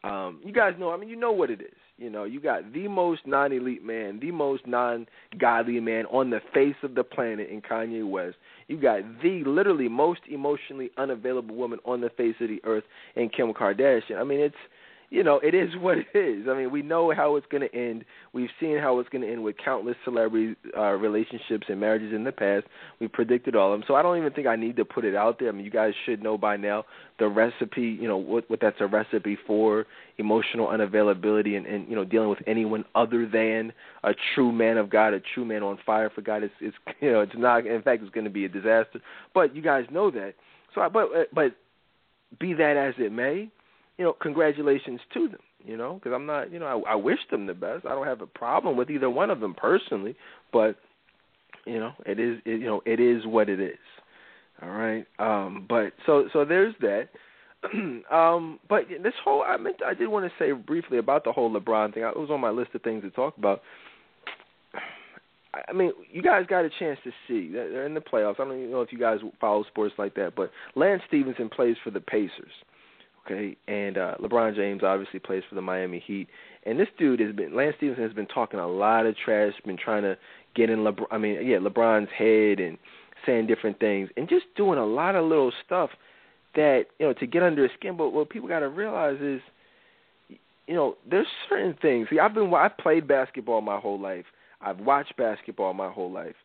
Um, you guys know. I mean, you know what it is. You know, you got the most non-elite man, the most non-godly man on the face of the planet in Kanye West. You got the literally most emotionally unavailable woman on the face of the earth in Kim Kardashian. I mean, it's you know, it is what it is. I mean, we know how it's going to end. We've seen how it's going to end with countless celebrity uh, relationships and marriages in the past. We predicted all of them. So I don't even think I need to put it out there. I mean, you guys should know by now the recipe, you know, what, what that's a recipe for emotional unavailability and, and, you know, dealing with anyone other than a true man of God, a true man on fire for God. It's, it's you know, it's not, in fact, it's going to be a disaster. But you guys know that. So, I, but, but be that as it may, you know, congratulations to them. You know, because I'm not, you know, I, I wish them the best. I don't have a problem with either one of them personally, but you know, it is, it, you know, it is what it is. All right. Um, but so so there's that. um, but this whole I meant I did want to say briefly about the whole LeBron thing. It was on my list of things to talk about. I mean, you guys got a chance to see. They're in the playoffs. I don't even know if you guys follow sports like that, but Lance Stephenson plays for the Pacers. Okay, and uh, LeBron James obviously plays for the Miami Heat. And this dude has been Lance Stephenson has been talking a lot of trash, been trying to get in LeBron. I mean, yeah, LeBron's head and saying different things and just doing a lot of little stuff that you know to get under his skin. But what people got to realize is, you know, there's certain things. See, I've been I played basketball my whole life. I've watched basketball my whole life.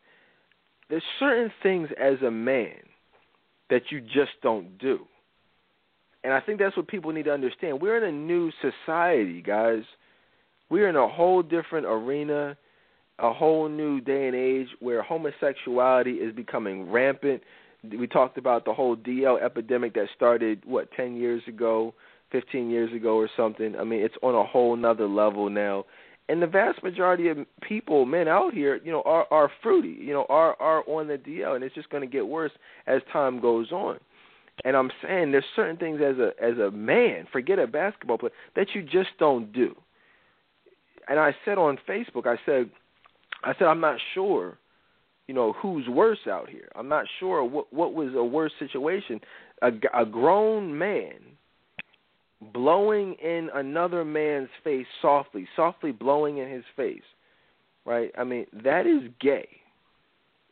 There's certain things as a man that you just don't do. And I think that's what people need to understand. We're in a new society, guys. We're in a whole different arena, a whole new day and age where homosexuality is becoming rampant. We talked about the whole DL epidemic that started what 10 years ago, 15 years ago or something. I mean, it's on a whole nother level now and the vast majority of people, men out here, you know, are are fruity, you know, are are on the DL, and it's just going to get worse as time goes on. And I'm saying there's certain things as a as a man, forget a basketball player, that you just don't do. And I said on Facebook, I said, I said I'm not sure, you know, who's worse out here. I'm not sure what what was a worse situation, a, a grown man blowing in another man's face softly, softly blowing in his face, right? I mean, that is gay.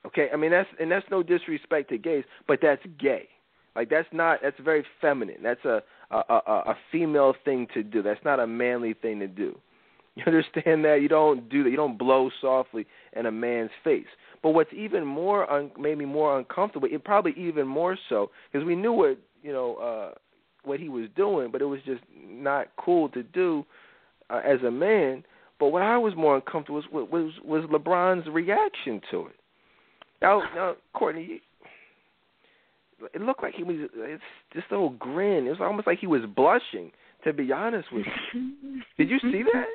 Okay, I mean that's and that's no disrespect to gays, but that's gay. Like that's not that's very feminine. That's a a, a a female thing to do. That's not a manly thing to do. You understand that? You don't do that. You don't blow softly in a man's face. But what's even more un- maybe more uncomfortable, it probably even more so, because we knew what you know uh what he was doing, but it was just not cool to do uh, as a man. But what I was more uncomfortable was was was LeBron's reaction to it. Now, now, Courtney, it looked like he was it's just a little grin. It was almost like he was blushing. To be honest with you, did you see that?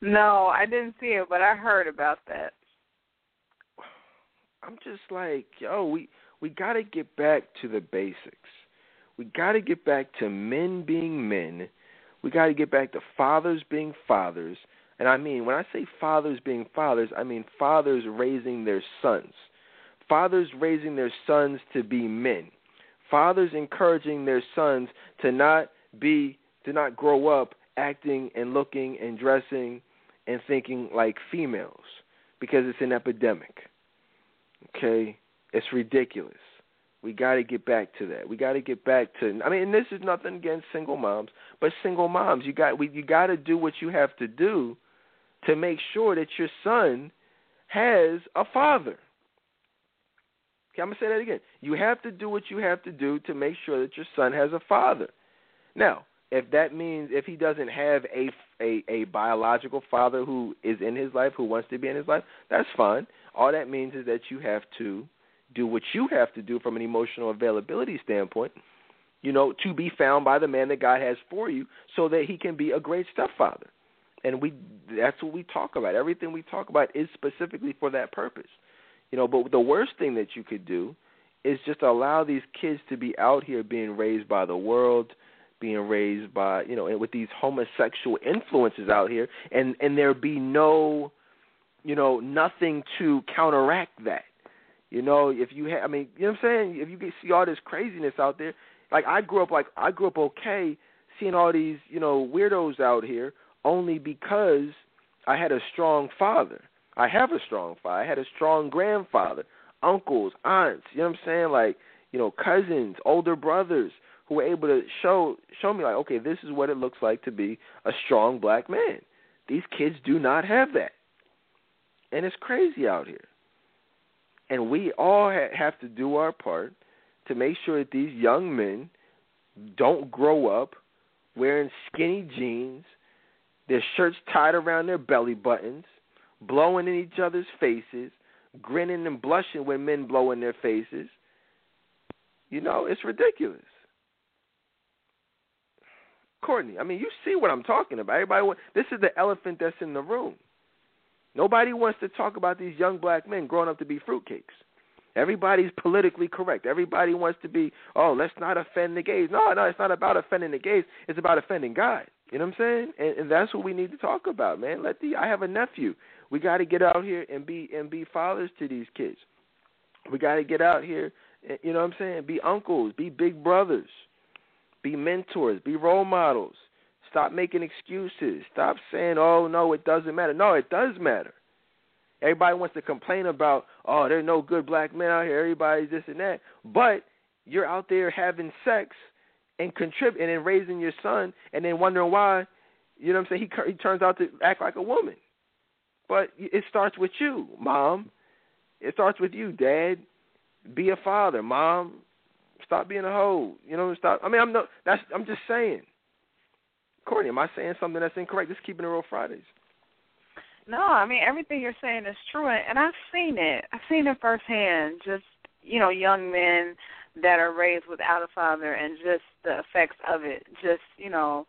No, I didn't see it, but I heard about that. I'm just like, yo, we we got to get back to the basics we got to get back to men being men. We got to get back to fathers being fathers. And I mean, when I say fathers being fathers, I mean fathers raising their sons. Fathers raising their sons to be men. Fathers encouraging their sons to not be to not grow up acting and looking and dressing and thinking like females because it's an epidemic. Okay? It's ridiculous. We got to get back to that. We got to get back to. I mean, this is nothing against single moms, but single moms, you got we you got to do what you have to do to make sure that your son has a father. I'm gonna say that again. You have to do what you have to do to make sure that your son has a father. Now, if that means if he doesn't have a a, a biological father who is in his life, who wants to be in his life, that's fine. All that means is that you have to do what you have to do from an emotional availability standpoint, you know, to be found by the man that God has for you so that he can be a great stepfather. And we that's what we talk about. Everything we talk about is specifically for that purpose. You know, but the worst thing that you could do is just allow these kids to be out here being raised by the world, being raised by, you know, with these homosexual influences out here and and there be no you know, nothing to counteract that. You know, if you have, I mean, you know what I'm saying? If you get, see all this craziness out there, like I grew up, like I grew up okay, seeing all these, you know, weirdos out here, only because I had a strong father. I have a strong father. I had a strong grandfather, uncles, aunts. You know what I'm saying? Like, you know, cousins, older brothers who were able to show show me like, okay, this is what it looks like to be a strong black man. These kids do not have that, and it's crazy out here. And we all ha- have to do our part to make sure that these young men don't grow up wearing skinny jeans, their shirts tied around their belly buttons, blowing in each other's faces, grinning and blushing when men blow in their faces. You know, it's ridiculous. Courtney. I mean, you see what I'm talking about. Everybody, want, this is the elephant that's in the room. Nobody wants to talk about these young black men growing up to be fruitcakes. Everybody's politically correct. Everybody wants to be, oh, let's not offend the gays. No, no, it's not about offending the gays. It's about offending God. You know what I'm saying? And, and that's what we need to talk about, man. Let the I have a nephew. We got to get out here and be and be fathers to these kids. We got to get out here, you know what I'm saying? Be uncles, be big brothers, be mentors, be role models. Stop making excuses. Stop saying, "Oh no, it doesn't matter." No, it does matter. Everybody wants to complain about, "Oh, there's no good black men out here. Everybody's this and that." But you're out there having sex and contributing and raising your son, and then wondering why, you know what I'm saying? He he turns out to act like a woman. But it starts with you, mom. It starts with you, dad. Be a father, mom. Stop being a hoe. You know, stop. I mean, I'm not. That's. I'm just saying. Courtney, am I saying something that's incorrect? Just keeping it real Fridays. No, I mean everything you're saying is true, and I've seen it. I've seen it firsthand. Just you know, young men that are raised without a father, and just the effects of it. Just you know,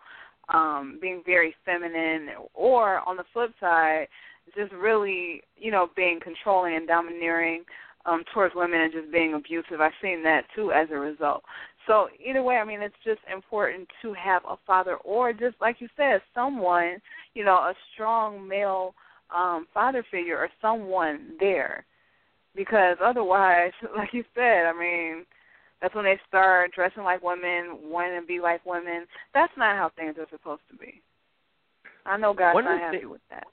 um, being very feminine, or on the flip side, just really, you know, being controlling and domineering um, towards women and just being abusive. I've seen that too as a result. So either way, I mean, it's just important to have a father or just like you said, someone, you know, a strong male um, father figure or someone there, because otherwise, like you said, I mean, that's when they start dressing like women, wanting to be like women. That's not how things are supposed to be. I know God's not happy with that.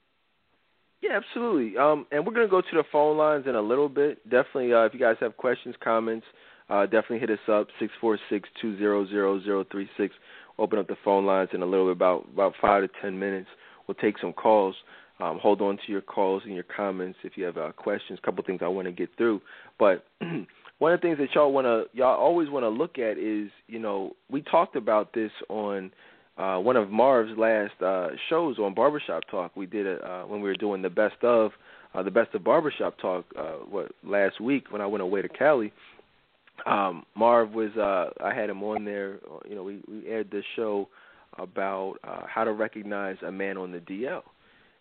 Yeah, absolutely. Um, and we're going to go to the phone lines in a little bit. Definitely, uh, if you guys have questions, comments, uh, definitely hit us up six four six two zero zero zero three six. Open up the phone lines in a little bit, about about five to ten minutes. We'll take some calls. Um, hold on to your calls and your comments if you have uh, questions. A couple things I want to get through, but one of the things that y'all want to y'all always want to look at is you know we talked about this on uh, one of Marv's last uh, shows on Barbershop Talk. We did it uh, when we were doing the best of uh, the best of Barbershop Talk uh, what last week when I went away to Cali. Um, Marv was uh, I had him on there. You know, we, we aired this show about uh, how to recognize a man on the DL.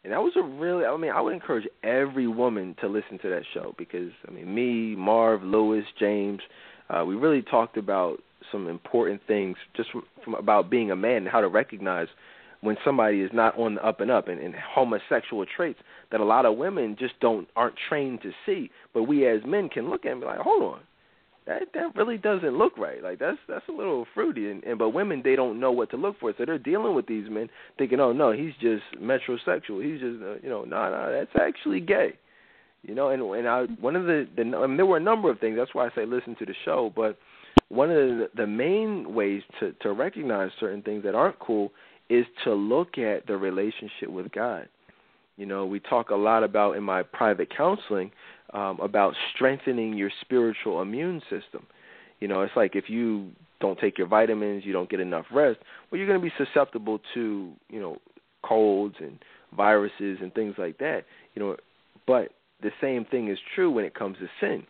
And that was a really, I mean, I would encourage every woman to listen to that show because, I mean, me, Marv, Lewis, James, uh, we really talked about some important things just from, from about being a man and how to recognize when somebody is not on the up and up and, and homosexual traits that a lot of women just don't aren't trained to see. But we as men can look at and be like hold on. That that really doesn't look right. Like that's that's a little fruity. And, and but women they don't know what to look for. So they're dealing with these men thinking oh no he's just metrosexual. He's just uh, you know no no that's actually gay. You know and and I one of the the I there were a number of things. That's why I say listen to the show. But one of the, the main ways to, to recognize certain things that aren't cool is to look at the relationship with God. You know, we talk a lot about in my private counseling um, about strengthening your spiritual immune system. You know, it's like if you don't take your vitamins, you don't get enough rest, well, you're going to be susceptible to, you know, colds and viruses and things like that. You know, but the same thing is true when it comes to sin.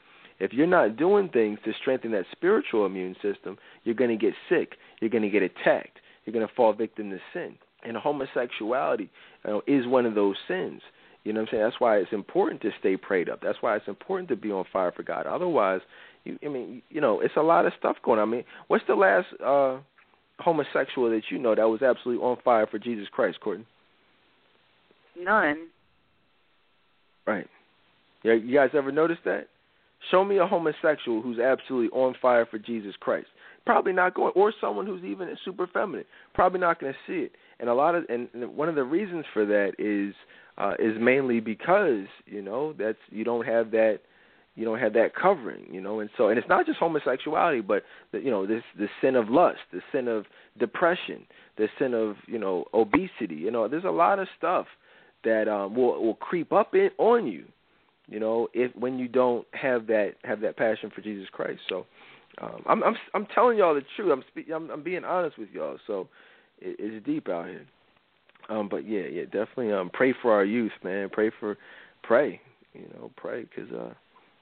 If you're not doing things to strengthen that spiritual immune system, you're going to get sick. You're going to get attacked. You're going to fall victim to sin. And homosexuality you know, is one of those sins. You know what I'm saying? That's why it's important to stay prayed up. That's why it's important to be on fire for God. Otherwise, you, I mean, you know, it's a lot of stuff going on. I mean, what's the last uh, homosexual that you know that was absolutely on fire for Jesus Christ, Courtney? None. Right. Yeah, you guys ever noticed that? Show me a homosexual who's absolutely on fire for Jesus Christ. Probably not going, or someone who's even super feminine. Probably not going to see it. And a lot of, and one of the reasons for that is, uh, is mainly because you know that's you don't have that, you don't have that covering, you know. And so, and it's not just homosexuality, but the, you know this the sin of lust, the sin of depression, the sin of you know obesity. You know, there's a lot of stuff that um, will will creep up in on you you know, if when you don't have that have that passion for Jesus Christ. So um, I'm I'm I'm telling y'all the truth. I'm spe- I'm, I'm being honest with y'all. So it, it's deep out here. Um, but yeah, yeah, definitely. Um, pray for our youth, man. Pray for, pray. You know, pray because uh,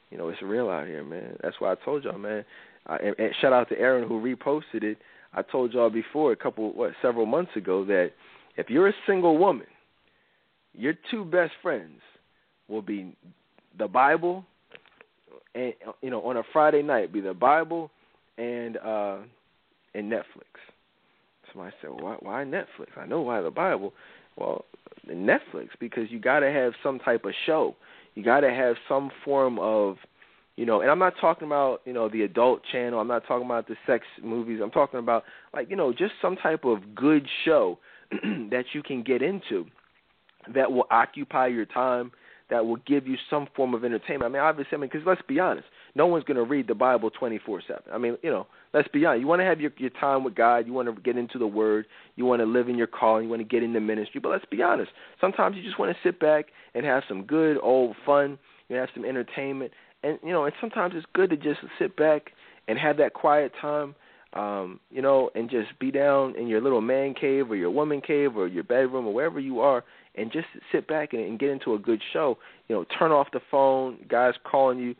you know it's real out here, man. That's why I told y'all, man. Uh, and, and shout out to Aaron who reposted it. I told y'all before a couple what several months ago that if you're a single woman, your two best friends will be the Bible and you know on a Friday night be the Bible and uh and Netflix. Somebody said, well, why, why Netflix? I know why the Bible. Well, Netflix because you got to have some type of show. You got to have some form of, you know, and I'm not talking about you know the adult channel. I'm not talking about the sex movies. I'm talking about like you know just some type of good show that you can get into that will occupy your time that will give you some form of entertainment. I mean, obviously, I mean, because let's be honest, no one's going to read the Bible 24/7. I mean, you know, let's be honest. You want to have your your time with God. You want to get into the Word. You want to live in your calling. You want to get into ministry. But let's be honest. Sometimes you just want to sit back and have some good old fun. You have some entertainment, and you know, and sometimes it's good to just sit back and have that quiet time. Um, you know, and just be down in your little man cave or your woman cave or your bedroom or wherever you are and just sit back and, and get into a good show. You know, turn off the phone, guys calling you.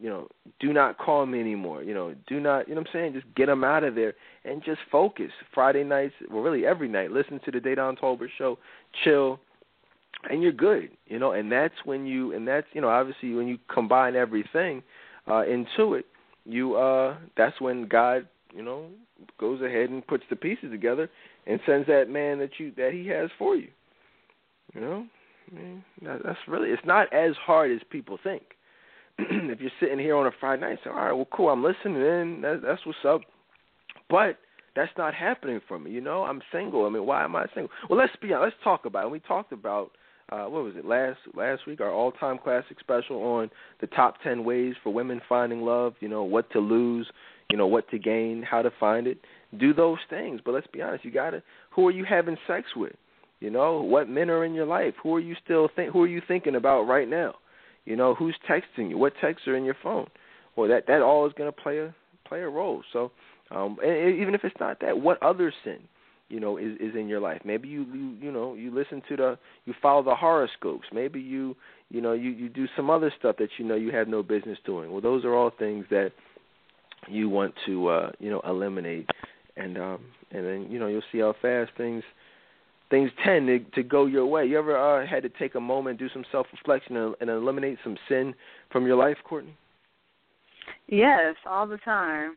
You know, do not call me anymore. You know, do not. You know what I'm saying? Just get them out of there and just focus. Friday nights, well, really every night, listen to the Dedan Tolbert show, chill, and you're good. You know, and that's when you, and that's you know, obviously when you combine everything uh, into it, you uh, that's when God, you know, goes ahead and puts the pieces together and sends that man that you that He has for you. You know, I mean, that, that's really it's not as hard as people think. if you're sitting here on a Friday night, say, all right, well, cool, I'm listening in. That, that's what's up. But that's not happening for me. You know, I'm single. I mean, why am I single? Well, let's be honest. Let's talk about it. We talked about uh, what was it last last week? Our all-time classic special on the top ten ways for women finding love. You know, what to lose. You know, what to gain, how to find it. Do those things. But let's be honest. You gotta. Who are you having sex with? You know, what men are in your life? Who are you still think who are you thinking about right now? You know, who's texting you? What texts are in your phone? Well, that that all is going to play a play a role. So, um and even if it's not that, what other sin, you know, is is in your life? Maybe you you you know, you listen to the you follow the horoscopes. Maybe you you know, you you do some other stuff that you know you have no business doing. Well, those are all things that you want to uh, you know, eliminate and um and then, you know, you'll see how fast things things tend to, to go your way. You ever uh, had to take a moment, do some self reflection, and, and eliminate some sin from your life, Courtney? Yes, all the time.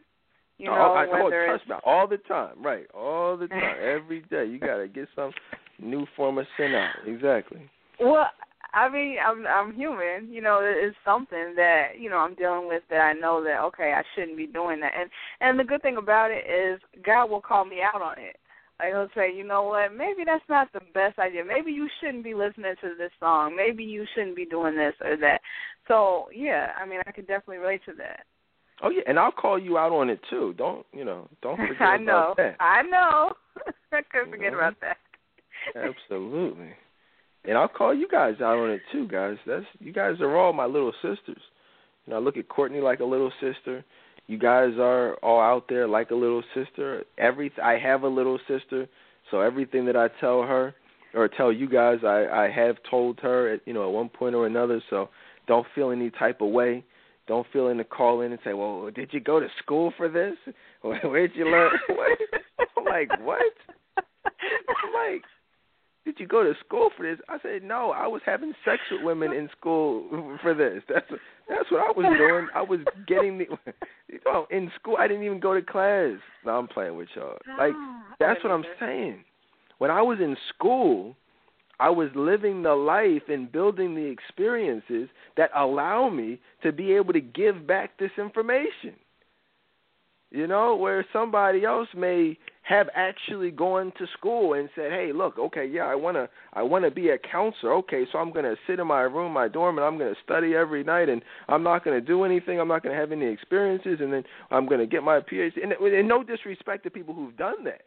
You know, oh, I, whether oh, trust all the time, right? All the time, every day. You gotta get some new form of sin out. Exactly. Well, I mean, I'm I'm human. You know, it's something that you know I'm dealing with that I know that okay, I shouldn't be doing that. And and the good thing about it is God will call me out on it. Like he'll say, you know what, maybe that's not the best idea. Maybe you shouldn't be listening to this song. Maybe you shouldn't be doing this or that. So yeah, I mean, I could definitely relate to that. Oh yeah, and I'll call you out on it too. Don't you know? Don't forget I know. about that. I know. I know. couldn't forget about that. Absolutely. And I'll call you guys out on it too, guys. That's you guys are all my little sisters. You know, I look at Courtney like a little sister. You guys are all out there like a little sister. Every I have a little sister, so everything that I tell her or tell you guys, I I have told her at you know at one point or another. So don't feel any type of way. Don't feel any call in and say, "Well, did you go to school for this? Where'd you learn?" I'm like, "What?" I'm like, did you go to school for this? I said, no, I was having sex with women in school for this. That's that's what I was doing. I was getting the, you know, in school. I didn't even go to class. No, I'm playing with y'all. Like Ah, that's what I'm saying. When I was in school, I was living the life and building the experiences that allow me to be able to give back this information. You know, where somebody else may have actually gone to school and said, "Hey, look, okay, yeah, I want to I want to be a counselor. Okay, so I'm going to sit in my room, my dorm and I'm going to study every night and I'm not going to do anything. I'm not going to have any experiences and then I'm going to get my PhD." And, and no disrespect to people who've done that.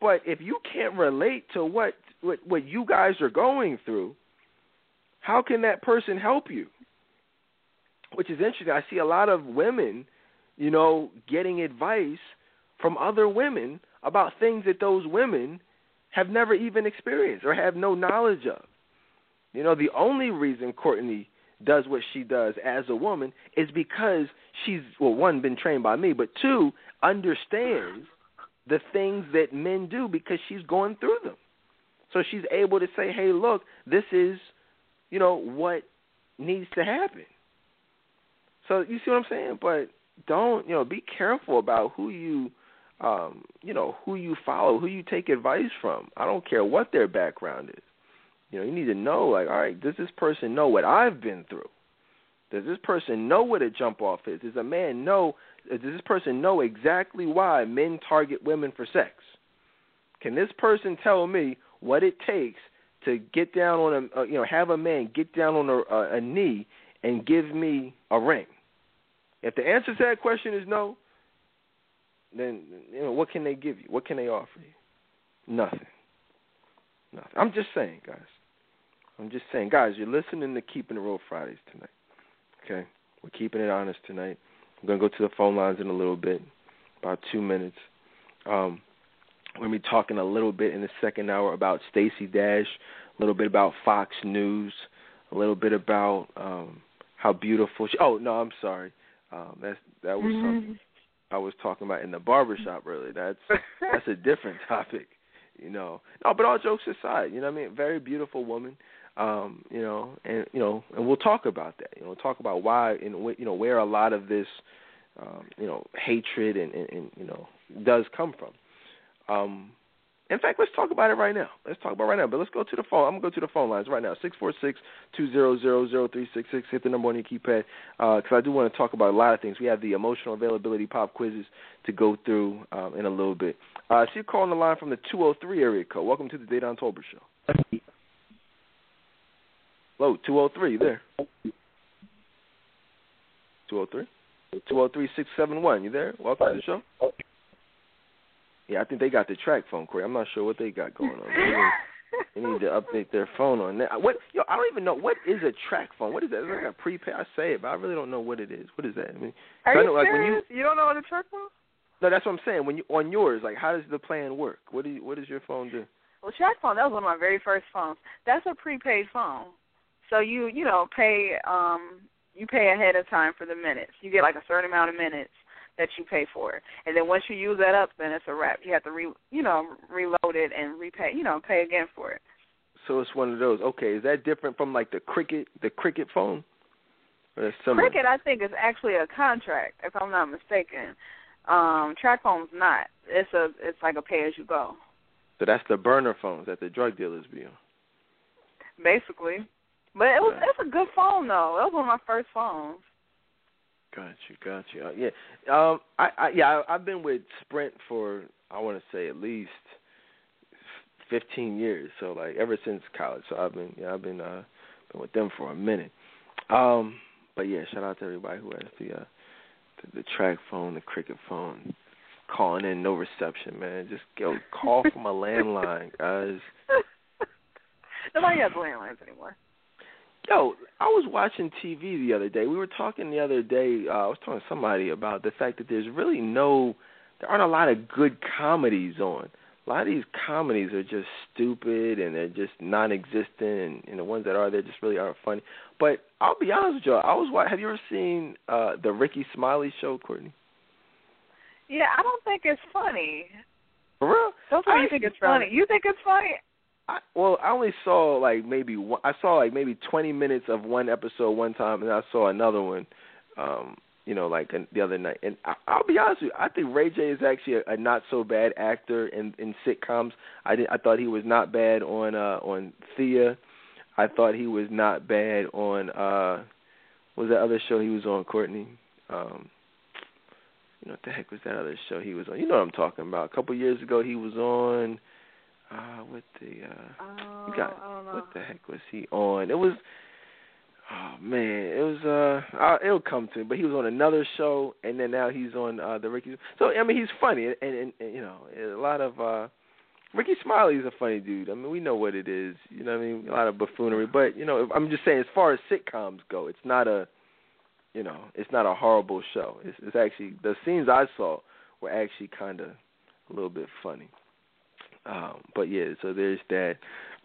But if you can't relate to what what what you guys are going through, how can that person help you? Which is interesting. I see a lot of women, you know, getting advice from other women about things that those women have never even experienced or have no knowledge of. You know, the only reason Courtney does what she does as a woman is because she's well one been trained by me, but two understands the things that men do because she's going through them. So she's able to say, "Hey, look, this is, you know, what needs to happen." So you see what I'm saying? But don't, you know, be careful about who you um, you know, who you follow, who you take advice from. I don't care what their background is. You know, you need to know like, all right, does this person know what I've been through? Does this person know what a jump off is? Does a man know does this person know exactly why men target women for sex? Can this person tell me what it takes to get down on a uh, you know have a man get down on a, a, a knee and give me a ring? If the answer to that question is no, then you know what can they give you? What can they offer you? Nothing. Nothing. I'm just saying, guys. I'm just saying, guys. You're listening to Keeping It Real Fridays tonight. Okay, we're keeping it honest tonight. I'm gonna go to the phone lines in a little bit, about two minutes. Um, we're gonna be talking a little bit in the second hour about Stacey Dash, a little bit about Fox News, a little bit about um, how beautiful. She, oh no, I'm sorry. Um, that's that was mm-hmm. something I was talking about in the barbershop earlier. That's that's a different topic, you know. No, but all jokes aside, you know what I mean? Very beautiful woman, um, you know, and you know, and we'll talk about that. You know, talk about why and you know where a lot of this, um, you know, hatred and, and, and you know does come from. Um, in fact, let's talk about it right now. Let's talk about it right now. But let's go to the phone. I'm to go to the phone lines right now. Six four six two zero zero zero three six six. Hit the number on your keypad because uh, I do want to talk about a lot of things. We have the emotional availability pop quizzes to go through um, in a little bit. Uh, so you're calling the line from the 203 area code. Welcome to the Dedan Tolbert Show. Hello, 203, there. 203? 203 671. You there? Welcome to the show. Yeah, I think they got the TracFone, Corey. I'm not sure what they got going on. They need, they need to update their phone on that. What? Yo, I don't even know what is a TracFone. What is that? Is like a prepaid? I say it, but I really don't know what it is. What is that? I mean, Are you know, like, serious? When you, you don't know what a TracFone? No, that's what I'm saying. When you on yours, like, how does the plan work? What do you, what does your phone do? Well, track phone. That was one of my very first phones. That's a prepaid phone. So you you know pay um you pay ahead of time for the minutes. You get like a certain amount of minutes that you pay for. And then once you use that up, then it's a wrap. You have to re, you know, reload it and repay, you know, pay again for it. So it's one of those. Okay, is that different from like the cricket, the cricket phone? Cricket, I think, is actually a contract, if I'm not mistaken. Um, TracFone's not. It's a, it's like a pay as you go. So that's the burner phones that the drug dealers be on. Basically, but it was, it's a good phone though. It was one of my first phones. Got you, got you. Uh, yeah, um, I, I yeah, I, I've been with Sprint for I want to say at least fifteen years. So like ever since college. So I've been yeah, I've been uh been with them for a minute. Um, but yeah, shout out to everybody who has the uh the, the track phone, the cricket phone, calling in no reception, man. Just go call from a landline, guys. Nobody has landlines anymore. Yo, I was watching TV the other day. We were talking the other day. Uh, I was talking to somebody about the fact that there's really no, there aren't a lot of good comedies on. A lot of these comedies are just stupid and they're just non-existent, and, and the ones that are, they just really aren't funny. But I'll be honest with you, I was. Have you ever seen uh the Rickey Smiley show, Courtney? Yeah, I don't think it's funny. For real? Don't I think it's funny. You think it's funny? I, well, I only saw like maybe one, I saw like maybe 20 minutes of one episode one time, and I saw another one, um, you know, like the other night. And I, I'll be honest with you, I think Ray J is actually a, a not so bad actor in in sitcoms. I did, I thought he was not bad on uh on Thea. I thought he was not bad on uh what was that other show he was on, Courtney? Um you know what the heck was that other show he was on? You know what I'm talking about. A couple years ago he was on uh what the uh oh, got I what the heck was he on? It was oh man, it was uh, uh it'll come to me, but he was on another show and then now he's on uh the Rickey So I mean he's funny and, and, and you know, a lot of uh Smiley is a funny dude. I mean, we know what it is. You know what I mean? A lot of buffoonery, but you know, I'm just saying as far as sitcoms go, it's not a you know, it's not a horrible show. It's, it's actually the scenes I saw were actually kind of a little bit funny. Um, but yeah, so there's that.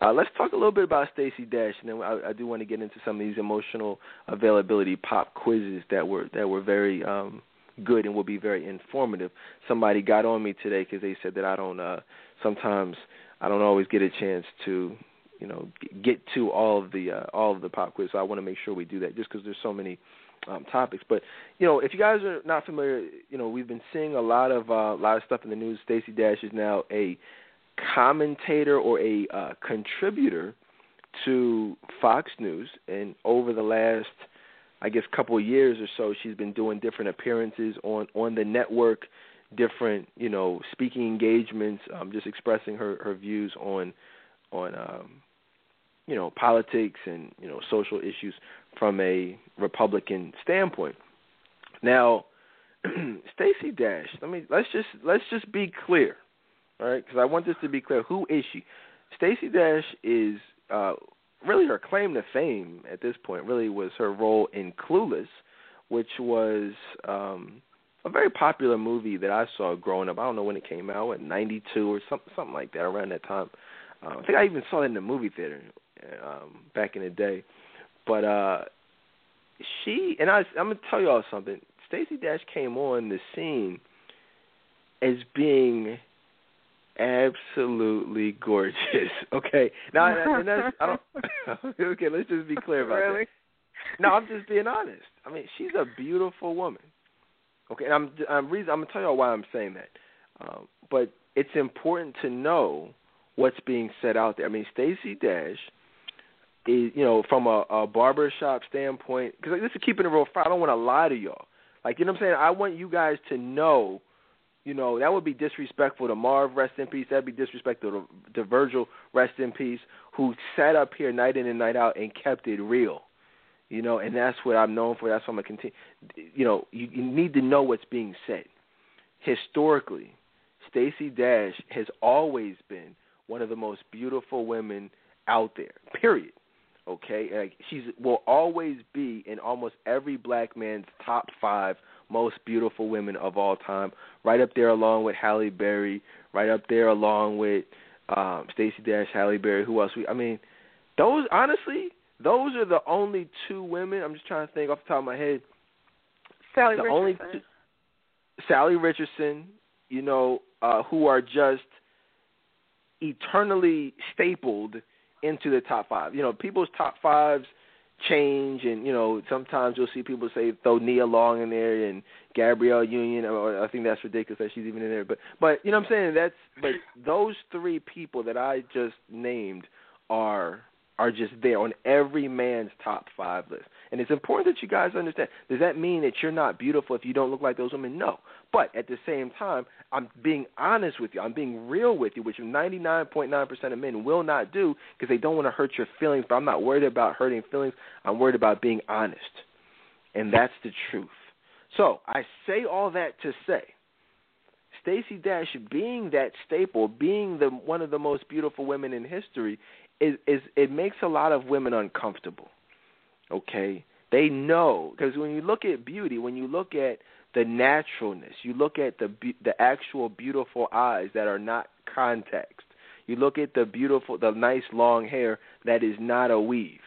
Uh, let's talk a little bit about Stacey Dash, and then I, I do want to get into some of these emotional availability pop quizzes that were that were very um, good and will be very informative. Somebody got on me today because they said that I don't. uh Sometimes I don't always get a chance to, you know, get to all of the uh, all of the pop quiz. So I want to make sure we do that, just because there's so many um, topics. But you know, if you guys are not familiar, you know, we've been seeing a lot of uh, a lot of stuff in the news. Stacey Dash is now a commentator or a uh, contributor to Fox News, and over the last, I guess, couple of years or so, she's been doing different appearances on on the network, different you know speaking engagements, um, just expressing her her views on on um, you know politics and you know social issues from a Republican standpoint. Now, Stacey Dash, let me let's just let's just be clear, all right? Because I want this to be clear. Who is she? Stacey Dash is uh, really her claim to fame at this point. Really was her role in Clueless, which was um, a very popular movie that I saw growing up. I don't know when it came out, in '92 or something something like that around that time. Uh, I think I even saw it in the movie theater um, back in the day. But uh, she and I, I'm gonna tell y'all something. Stacey Dash came on the scene as being absolutely gorgeous. Okay, now and that's I don't. okay, let's just be clear about really? that. No, I'm just being honest. I mean, she's a beautiful woman. Okay, and I'm I'm reason I'm gonna tell y'all why I'm saying that. Um, but it's important to know what's being said out there. I mean, Stacey Dash is, you know, from a, a barbershop standpoint, because like, this is keeping it real. I don't want to lie to y'all. Like, you know what I'm saying? I want you guys to know you know, that would be disrespectful to Marv, rest in peace. That'd be disrespectful to, to Virgil, rest in peace, who sat up here night in and night out and kept it real. You know, and that's what I'm known for. That's what I'm gonna continue. You know, you, you need to know what's being said. Historically, Stacey Dash has always been one of the most beautiful women out there. Period. Okay, like she's will always be in almost every black man's top five most beautiful women of all time, right up there along with Halle Berry, right up there along with um Stacey Dash, Halle Berry. Who else? We, I mean, those honestly, those are the only two women. I'm just trying to think off the top of my head. Salli the Richardson. only two, Salli Richardson, you know, uh, who are just eternally stapled into the top five. You know, people's top fives change, and you know sometimes you'll see people say throw Nia Long in there and Gabrielle Union. Or I think that's ridiculous that she's even in there. But but you know what I'm saying that's but those three people that I just named are are just there on every man's top five list. And it's important that you guys understand. Does that mean that you're not beautiful if you don't look like those women? No. But at the same time, I'm being honest with you. I'm being real with you, which 99.9% of men will not do because they don't want to hurt your feelings. But I'm not worried about hurting feelings. I'm worried about being honest. And that's the truth. So I say all that to say Stacey Dash being that staple, being the one of the most beautiful women in history, is, is it makes a lot of women uncomfortable. Okay, they know because when you look at beauty, when you look at the naturalness, you look at the the actual beautiful eyes that are not context. You look at the beautiful, the nice long hair that is not a weave.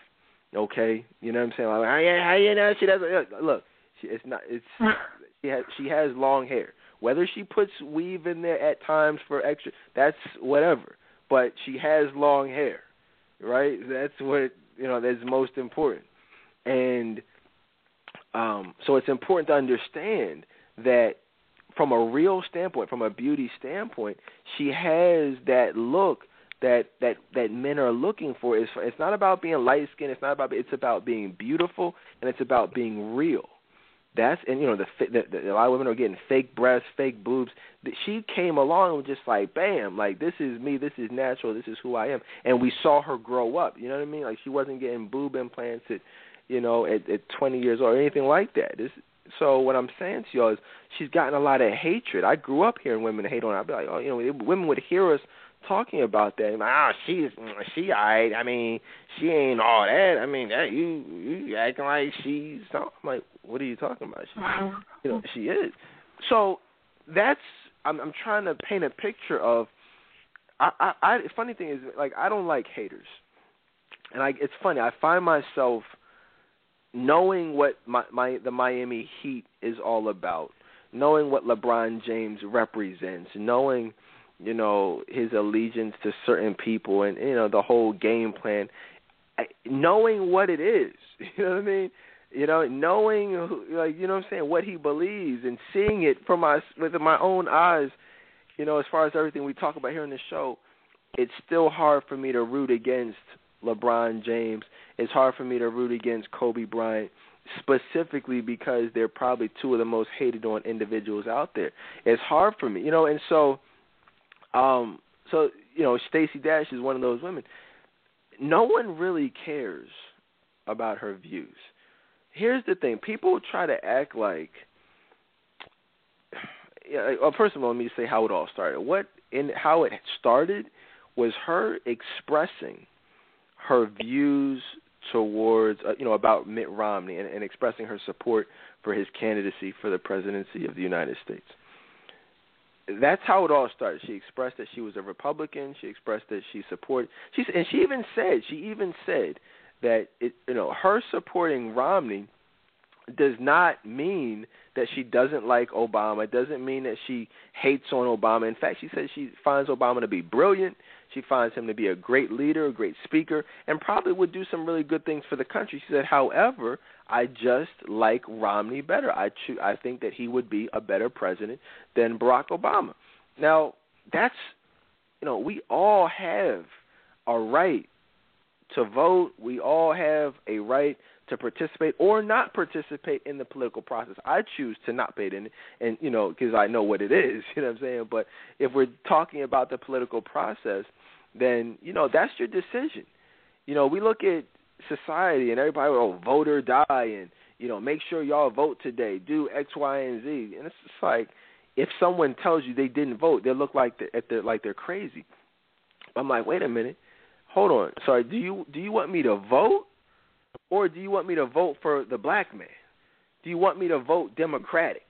Okay, you know what I'm saying? Like, how you know she doesn't look? She, it's not. It's she has she has long hair. Whether she puts weave in there at times for extra, that's whatever. But she has long hair right? That's what you know that's most important. And um, so it's important to understand that from a real standpoint, from a beauty standpoint, she has that look that that that men are looking for. It's it's not about being light skinned. It's not about. It's about being beautiful, and it's about being real. That's and you know the, the, the a lot of women are getting fake breasts, fake boobs. She came along and just like bam, like this is me, this is natural, this is who I am, and we saw her grow up. You know what I mean? Like she wasn't getting boob implants at, you know, at, at 20 years old or anything like that. So what I'm saying to y'all is she's gotten a lot of hatred. I grew up hearing women hate on her. I'd be like, oh, you know, women would hear us talking about that. Ah, she's she alright. I mean, she ain't all that. I mean, that you you acting like she's. I'm like, what are you talking about? She, you know, she is. So that's I'm I'm trying to paint a picture of. I I, I funny thing is like I don't like haters, and I it's funny I find myself knowing what my my the Miami Heat is all about knowing what LeBron James represents, knowing you know his allegiance to certain people, and you know the whole game plan, knowing what it is. You know what I mean? You know, knowing like you know what I'm saying what he believes and seeing it from my with my own eyes. You know, as far as everything we talk about here on the show, it's still hard for me to root against LeBron James. It's hard for me to root against Kobe Bryant specifically because they're probably two of the most hated on individuals out there. It's hard for me, you know, and so um so you know, Stacey Dash is one of those women. No one really cares about her views. Here's the thing: people try to act like. Yeah, well, first of all, let me say how it all started. What in how it started was her expressing her views towards uh, you know about Mitt Romney and, and expressing her support for his candidacy for the presidency of the United States. That's how it all started. She expressed that she was a Republican. She expressed that she supported. She and she even said she even said that it you know her supporting Romney does not mean that she doesn't like Obama. It doesn't mean that she hates on Obama. In fact, she says she finds Obama to be brilliant. She finds him to be a great leader, a great speaker, and probably would do some really good things for the country. She said, however, I just like Romney better. I cho- I think that he would be a better president than Barack Obama. Now, that's you know, we all have a right to vote. We all have a right to participate or not participate in the political process. I choose to not pay in, and you know, because I know what it is. You know what I'm saying? But if we're talking about the political process, then you know that's your decision. You know, we look at society and everybody, oh, vote or die, and you know, make sure y'all vote today. Do X, Y, and Z, and it's just like if someone tells you they didn't vote, they look like they're, they're like they're crazy. I'm like, wait a minute, hold on. Sorry, do you do you want me to vote, or do you want me to vote for the black man? Do you want me to vote Democratic?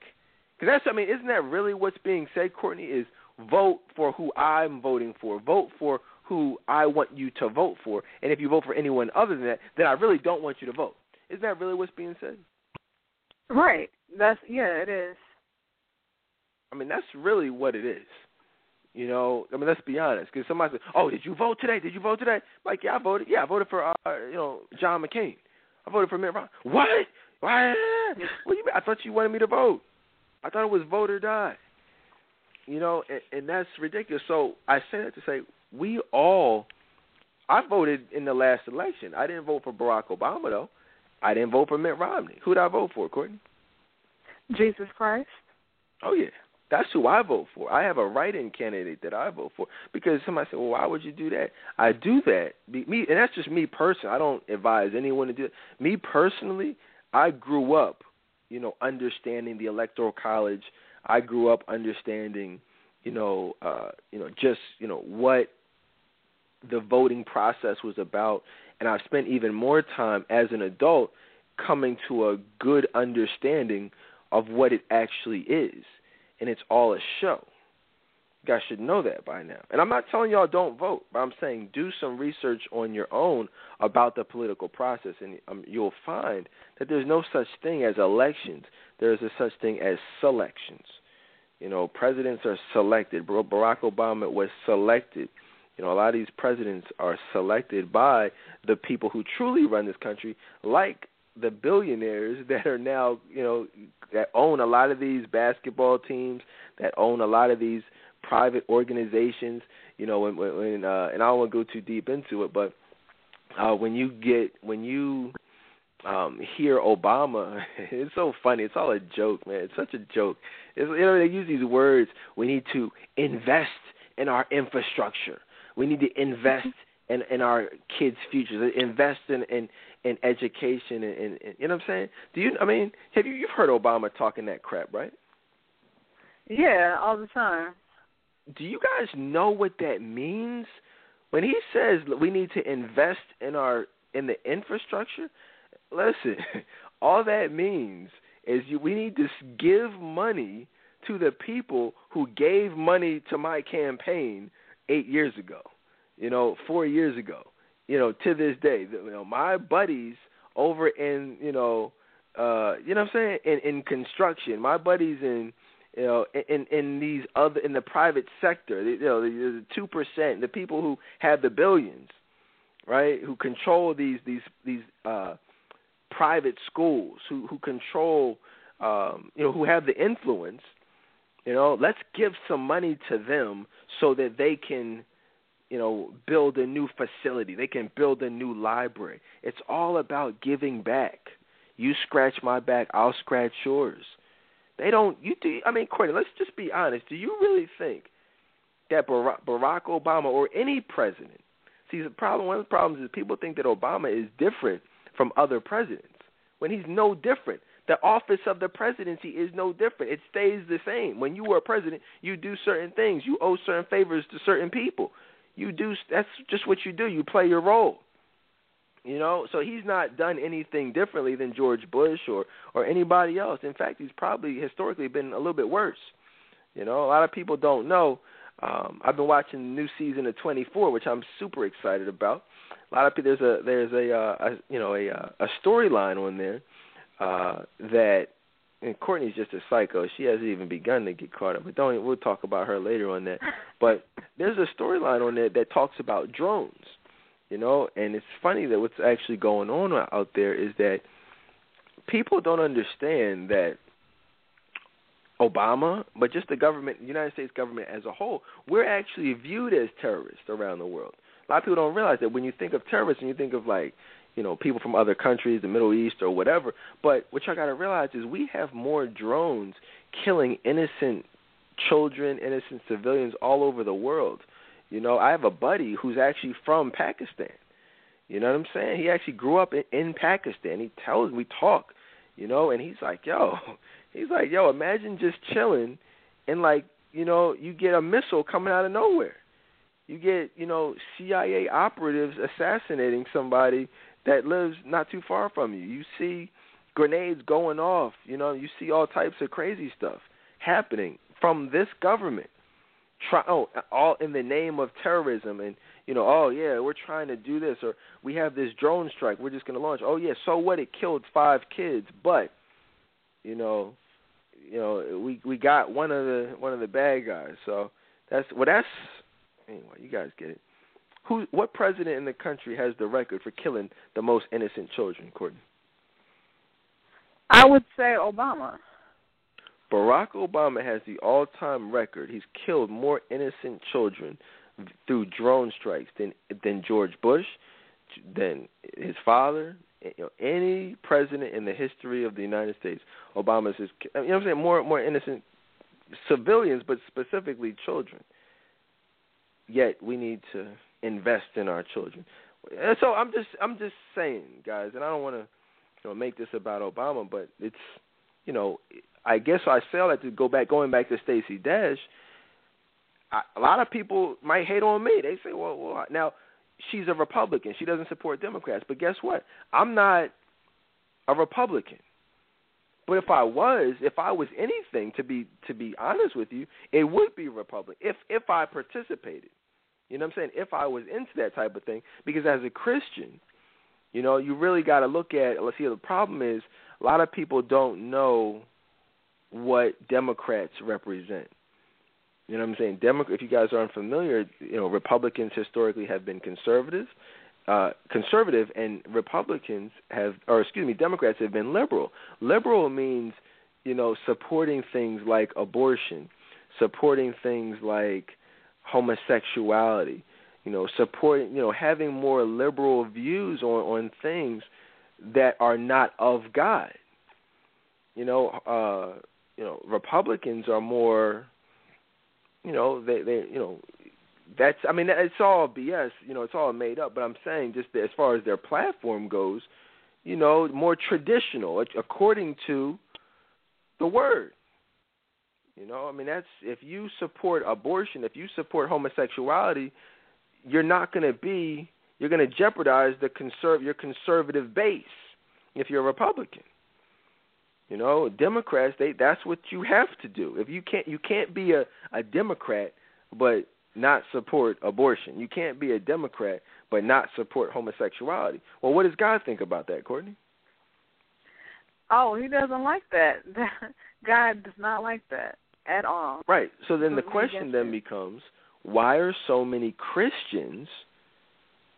Because that's, I mean, isn't that really what's being said, Courtney? Is vote for who I'm voting for. Vote for who I want you to vote for. And if you vote for anyone other than that, then I really don't want you to vote. Isn't that really what's being said? Right. That's yeah, it is. I mean, that's really what it is. You know, I mean, let's be honest. Because somebody said, "Oh, did you vote today? Did you vote today?" Like, yeah, I voted. Yeah, I voted for uh, you know John McCain. I voted for Mitt Romney. What? Why? What you mean? I thought you wanted me to vote. I thought it was vote or die. You know, and, and that's ridiculous. So I say that to say we all. I voted in the last election. I didn't vote for Barack Obama though. I didn't vote for Mitt Romney. Who did I vote for, Courtney? Jesus Christ. Oh yeah, that's who I vote for. I have a write-in candidate that I vote for because somebody said, "Well, why would you do that?" I do that. Me, and that's just me personally. I don't advise anyone to do it. Me personally, I grew up, you know, understanding the electoral college. I grew up understanding, you know, uh, you know, just you know what the voting process was about, and I've spent even more time as an adult coming to a good understanding of what it actually is, and it's all a show. You guys should know that by now. And I'm not telling y'all don't vote, but I'm saying do some research on your own about the political process, and um, you'll find that there's no such thing as elections. There's a such thing as selections. You know, presidents are selected. Barack Obama was selected you know, a lot of these presidents are selected by the people who truly run this country, like the billionaires that are now, you know, that own a lot of these basketball teams, that own a lot of these private organizations. You know, when, when uh, and I don't want to go too deep into it, but uh, when you get when you um hear Obama, it's so funny. It's all a joke, man. It's such a joke. It's, you know, they use these words. We need to invest in our infrastructure. We need to invest mm-hmm. in in our kids' futures. Invest in in, in education and, and, and you know what I'm saying. Do you? I mean, have you you've heard Obama talking that crap, right? Yeah, all the time. Do you guys know what that means? When he says we need to invest in our in the infrastructure, listen, all that means is you, we need to give money to the people who gave money to my campaign eight years ago, you know, four years ago, you know, to this day. You know, my buddies over in, you know, uh, you know what I'm saying, in, in construction, my buddies in you know, in in these other in the private sector, you know, the two percent, the people who have the billions, right, who control these these these uh, private schools, who who control, um, you know, who have the influence. You know, let's give some money to them so that they can, you know, build a new facility. They can build a new library. It's all about giving back. You scratch my back, I'll scratch yours. They don't. You do. I mean, Courtney. Let's just be honest. Do you really think that Barack, Obama or any president? See, the problem. One of the problems is people think that Obama is different from other presidents when he's no different. The office of the presidency is no different. It stays the same. When you are president, you do certain things. You owe certain favors to certain people. You do. That's just what you do. You play your role. You know, so he's not done anything differently than George Bush or or anybody else. In fact, he's probably historically been a little bit worse. You know, a lot of people don't know. Um, I've been watching the new season of 24, which I'm super excited about. A lot of people, there's a there's a, uh, a you know a uh, a storyline on there uh, that and Courtney's just a psycho. She hasn't even begun to get caught up. But don't we'll talk about her later on that. But there's a storyline on there that talks about drones you know. And it's funny that what's actually going on out there is that people don't understand that Obama, but just the government, the United States government as a whole, we're actually viewed as terrorists around the world. A lot of people don't realize that when you think of terrorists and you think of like, you know, people from other countries, the Middle East or whatever. But what y'all got to realize is we have more drones killing innocent children, innocent civilians all over the world you know, I have a buddy who's actually from Pakistan. You know what I'm saying? He actually grew up in, in Pakistan. He tells we talk, you know, and he's like, "Yo," he's like, "Yo, imagine just chilling, and like, you know, you get a missile coming out of nowhere. You get, you know, CIA operatives assassinating somebody that lives not too far from you. You see grenades going off. You know, you see all types of crazy stuff happening from this government try oh all in the name of terrorism and you know oh yeah we're trying to do this or we have this drone strike we're just going to launch oh yeah so what it killed five kids but you know you know we we got one of the one of the bad guys so that's well that's anyway you guys get it who what president in the country has the record for killing the most innocent children courtney i would say obama Barack Obama has the all-time record. He's killed more innocent children through drone strikes than than George Bush, than his father, you know, any president in the history of the United States. Obama's is you know what I'm saying more more innocent civilians, but specifically children. Yet we need to invest in our children. And so I'm just I'm just saying, guys, and I don't want to you know make this about Obama, but it's you know I guess I say all that to go back, going back to Stacey Dash. A lot of people might hate on me. They say, well, well, now she's a Republican. She doesn't support Democrats. But guess what? I'm not a Republican. But if I was, if I was anything to be to be honest with you, it would be Republican if if I participated. You know what I'm saying? If I was into that type of thing, because as a Christian, you know, you really got to look at. Let's see. The problem is a lot of people don't know what Democrats represent. You know what I'm saying? Demo- if you guys are unfamiliar, you know Republicans historically have been conservative, uh, conservative, and Republicans have, or excuse me, Democrats have been liberal. Liberal means, you know, supporting things like abortion, supporting things like homosexuality, you know, supporting, you know, having more liberal views on on things that are not of God. You know, uh, you know Republicans are more you know they they you know that's I mean it's all BS you know it's all made up but I'm saying just as far as their platform goes you know more traditional according to the word you know I mean that's if you support abortion if you support homosexuality you're not going to be you're going to jeopardize the conserv your conservative base if you're a Republican you know, Democrats they that's what you have to do. If you can't you can't be a a Democrat but not support abortion. You can't be a Democrat but not support homosexuality. Well, what does God think about that, Courtney? Oh, he doesn't like that. God does not like that. At all. Right. So then the question then becomes, why are so many Christians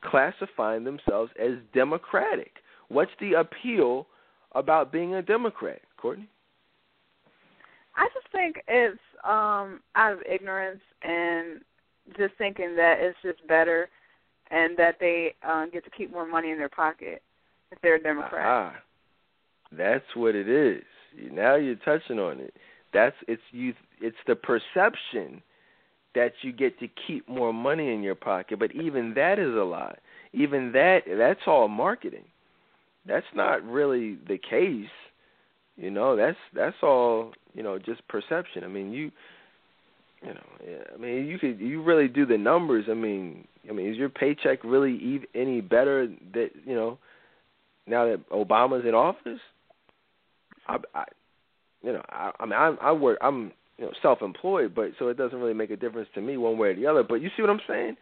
classifying themselves as democratic? What's the appeal about being a Democrat, Courtney? I just think it's um out of ignorance and just thinking that it's just better and that they uh, get to keep more money in their pocket if they're a Democrat. Ah, that's what it is. Now you're touching on it. That's it's you. It's the perception that you get to keep more money in your pocket, but even that is a lie. Even that that's all marketing. That's not really the case. You know, that's that's all you know, just perception. I mean, you you know, yeah, I mean, you could you really do the numbers. I mean, I mean, is your paycheck really ev- any better that you know now that Obama's in office? I, I you know, I, I mean, I, I work, I'm you know self-employed, but so it doesn't really make a difference to me one way or the other. But you see what I'm saying?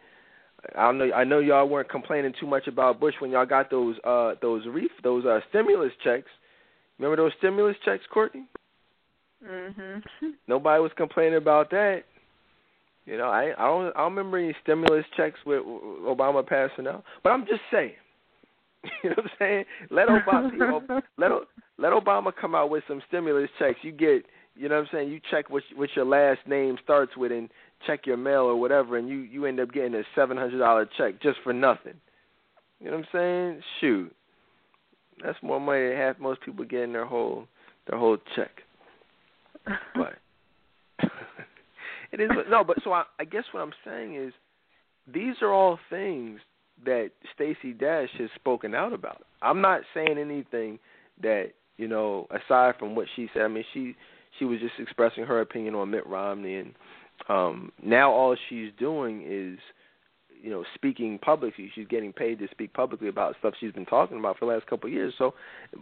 I know I know y'all weren't complaining too much about Bush when y'all got those uh those reef those uh stimulus checks. Remember those stimulus checks, Courtney? Mhm. Nobody was complaining about that. You know, I I don't I don't remember any stimulus checks with Obama passing out. But I'm just saying. You know what I'm saying? Let Obama let let Obama come out with some stimulus checks. You get, you know what I'm saying? You check what what your last name starts with and check your mail or whatever and you you end up getting a $700 check just for nothing. You know what I'm saying? Shoot. That's more money than half most people get in their whole their whole check. But it is no, but so I, I guess what I'm saying is these are all things that Stacey Dash has spoken out about. I'm not saying anything that you know aside from what she said. I mean, she she was just expressing her opinion on Mitt Romney, and um, now all she's doing is you know speaking publicly. She's getting paid to speak publicly about stuff she's been talking about for the last couple of years. So,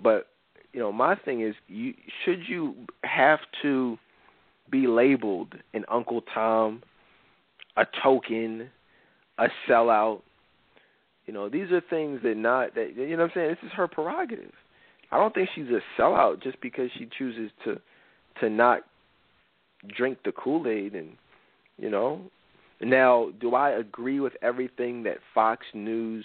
but you know, my thing is, you should you have to be labeled an Uncle Tom, a token, a sellout. You know, these are things that not that you know what I'm saying. This is her prerogative. I don't think she's a sellout just because she chooses to to not drink the Kool Aid and you know. Now, do I agree with everything that Fox News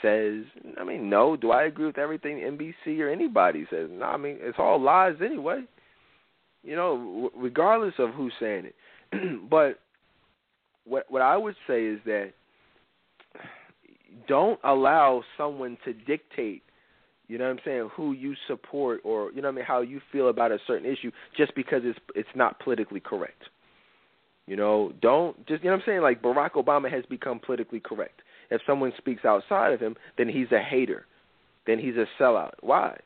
says? I mean, no. Do I agree with everything NBC or anybody says? No. I mean, it's all lies anyway you know, regardless of who's saying it. but what what I would say is that don't allow someone to dictate, you know what I'm saying, who you support or you know what I mean, how you feel about a certain issue just because it's it's not politically correct. You know, don't just you know what I'm saying, like Barack Obama has become politically correct. If someone speaks outside of him, then he's a hater. Then he's a sellout. Why?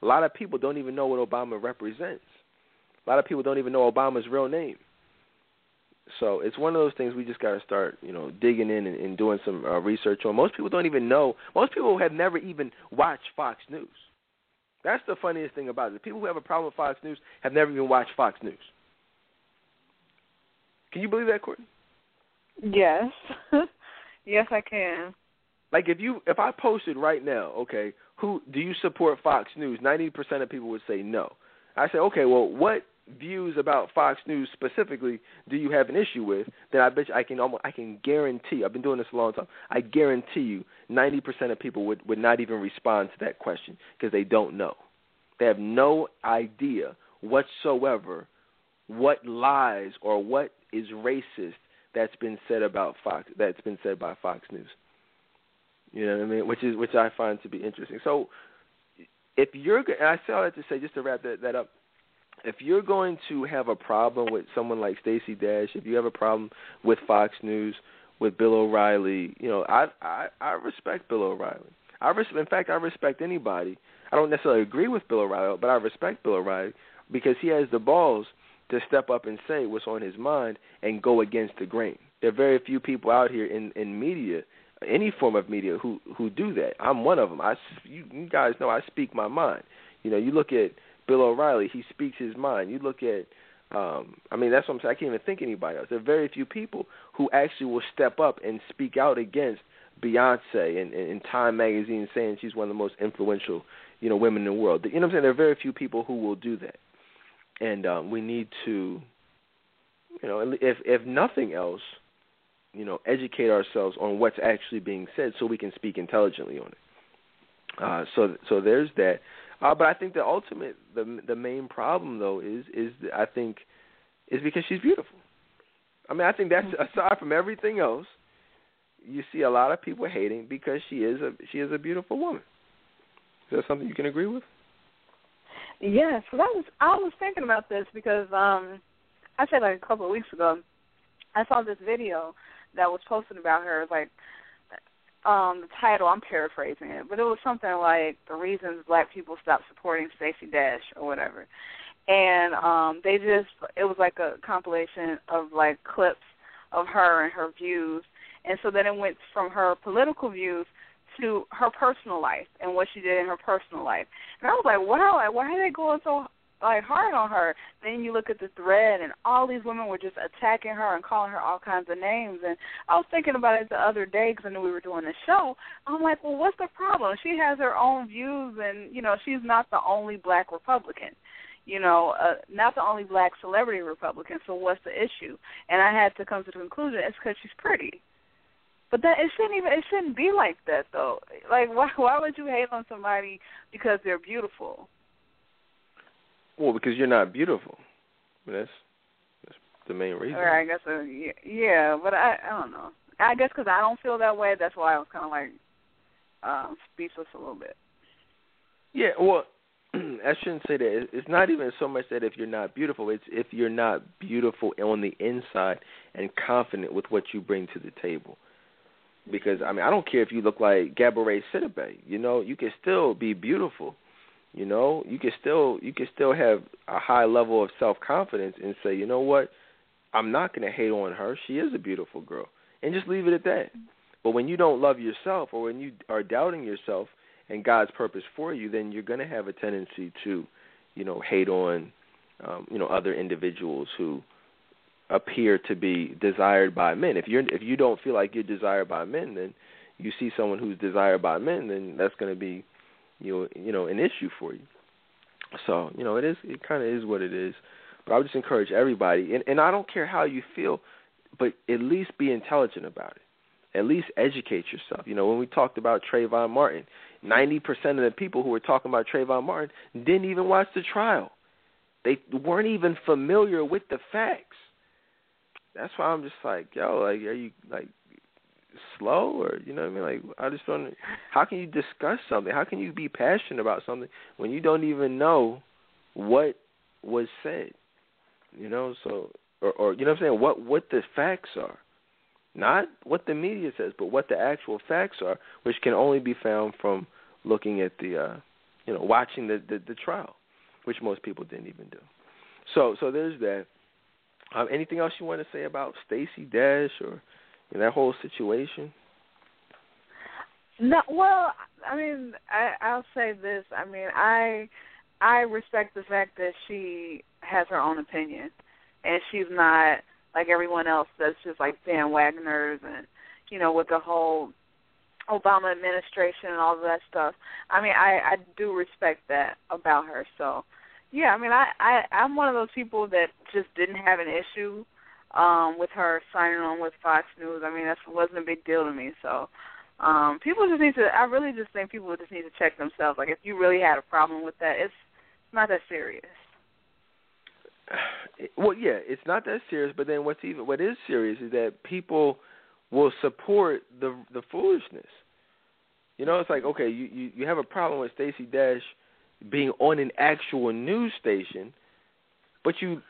A lot of people don't even know what Obama represents. A lot of people don't even know Obama's real name. So it's one of those things we just got to start, you know, digging in and, and doing some uh, research on. Most people don't even know. Most people have never even watched Fox News. That's the funniest thing about it. People who have a problem with Fox News have never even watched Fox News. Can you believe that, Courtney? Yes. yes, I can. Like if you if I posted right now, okay, who do you support Fox News? Ninety percent of people would say no. I say, okay, well, what views about Fox News specifically do you have an issue with, then I bet you I can almost I can guarantee. I've been doing this a long time. I guarantee you, ninety percent of people would would not even respond to that question because they don't know. They have no idea whatsoever what lies or what is racist that's been said about Fox that's been said by Fox News. You know what I mean? Which is which I find to be interesting. So if you're and I say all that to say just to wrap that, that up if you're going to have a problem with someone like Stacey Dash, if you have a problem with Fox News, with Bill O'Reilly, you know, I I, I respect Bill O'Reilly. I res- in fact I respect anybody. I don't necessarily agree with Bill O'Reilly, but I respect Bill O'Reilly because he has the balls to step up and say what's on his mind and go against the grain. There are very few people out here in in media, any form of media, who who do that. I'm one of them. I you, you guys know I speak my mind. You know, you look at Bill O'Reilly, he speaks his mind. You look at, um, I mean, that's what I'm saying. I can't even think anybody else. There are very few people who actually will step up and speak out against Beyonce and, and, and Time Magazine saying she's one of the most influential, you know, women in the world. You know what I'm saying? There are very few people who will do that, and um, we need to you know, if if nothing else, you know, educate ourselves on what's actually being said so we can speak intelligently on it. Uh, so so there's that. Uh, but I think the ultimate the the main problem though is is I think is because she's beautiful. I mean I think that's mm-hmm. aside from everything else, you see a lot of people hating because she is a she is a beautiful woman. Is that something you can agree with? Yes, well, that was I was thinking about this because um I said like a couple of weeks ago I saw this video that was posted about her like um the title I'm paraphrasing it, but it was something like the reasons black people stopped supporting Stacey Dash or whatever. And um they just it was like a compilation of like clips of her and her views and so then it went from her political views to her personal life and what she did in her personal life. And I was like, wow, like, why are they going so like hard on her? Then you look at the thread and all these women were just attacking her and calling her all kinds of names. And I was thinking about it the other day because I knew we were doing the show. I'm like, well, what's the problem? She has her own views, and you know, she's not the only black Republican you know, uh, not the only black celebrity Republican. So what's the issue? And I had to come to the conclusion it's because she's pretty. But that it shouldn't even it shouldn't be like that though. Like why why would you hate on somebody because they're beautiful? Well, because you're not beautiful. That's that's the main reason. Or I guess uh, yeah, but I I don't know. I guess because I don't feel that way. That's why I was kind of like um, speechless a little bit. Yeah, well, I shouldn't say that. It's not even so much that if you're not beautiful, it's if you're not beautiful on the inside and confident with what you bring to the table because I mean I don't care if you look like Gabourey Sidibe, you know, you can still be beautiful. You know, you can still you can still have a high level of self confidence and say, you know what, I'm not going to hate on her. She is a beautiful girl, and just leave it at that. But when you don't love yourself, or when you are doubting yourself and God's purpose for you, then you're going to have a tendency to, you know, hate on, um, you know, other individuals who appear to be desired by men. If you're if you don't feel like you're desired by men, then you see someone who's desired by men, then that's going to be you know you know an issue for you. So you know it is it kind of is what it is. But I would just encourage everybody, and and I don't care how you feel, but at least be intelligent about it. At least educate yourself. You know when we talked about Trayvon Martin, ninety percent of the people who were talking about Trayvon Martin didn't even watch the trial. They weren't even familiar with the facts that's why I'm just like, yo, like, are you like slow or you know what I mean? Like, I just don't. How can you discuss something? How can you be passionate about something when you don't even know what was said? You know, so or, or you know what I'm saying? What what the facts are, not what the media says, but what the actual facts are, which can only be found from looking at the, uh, you know, watching the, the the trial, which most people didn't even do. So so there's that. Um, anything else you want to say about Stacey Dash or know, that whole situation? No, well, I mean, I, I'll say this. I mean, I I respect the fact that she has her own opinion, and she's not like everyone else that's just like bandwagoners and you know with the whole Obama administration and all of that stuff. I mean, I I do respect that about her. So yeah, I mean, I, I I'm one of those people that just didn't have an issue um with her signing on with Fox News. I mean, that wasn't a big deal to me. So, um people just need to. I really just think people just need to check themselves. Like, if you really had a problem with that, it's not that serious. Well, yeah, it's not that serious. But then what's even what is serious is that people will support the the foolishness. You know, it's like okay, you you, you have a problem with Stacey Dash being on an actual news station, but you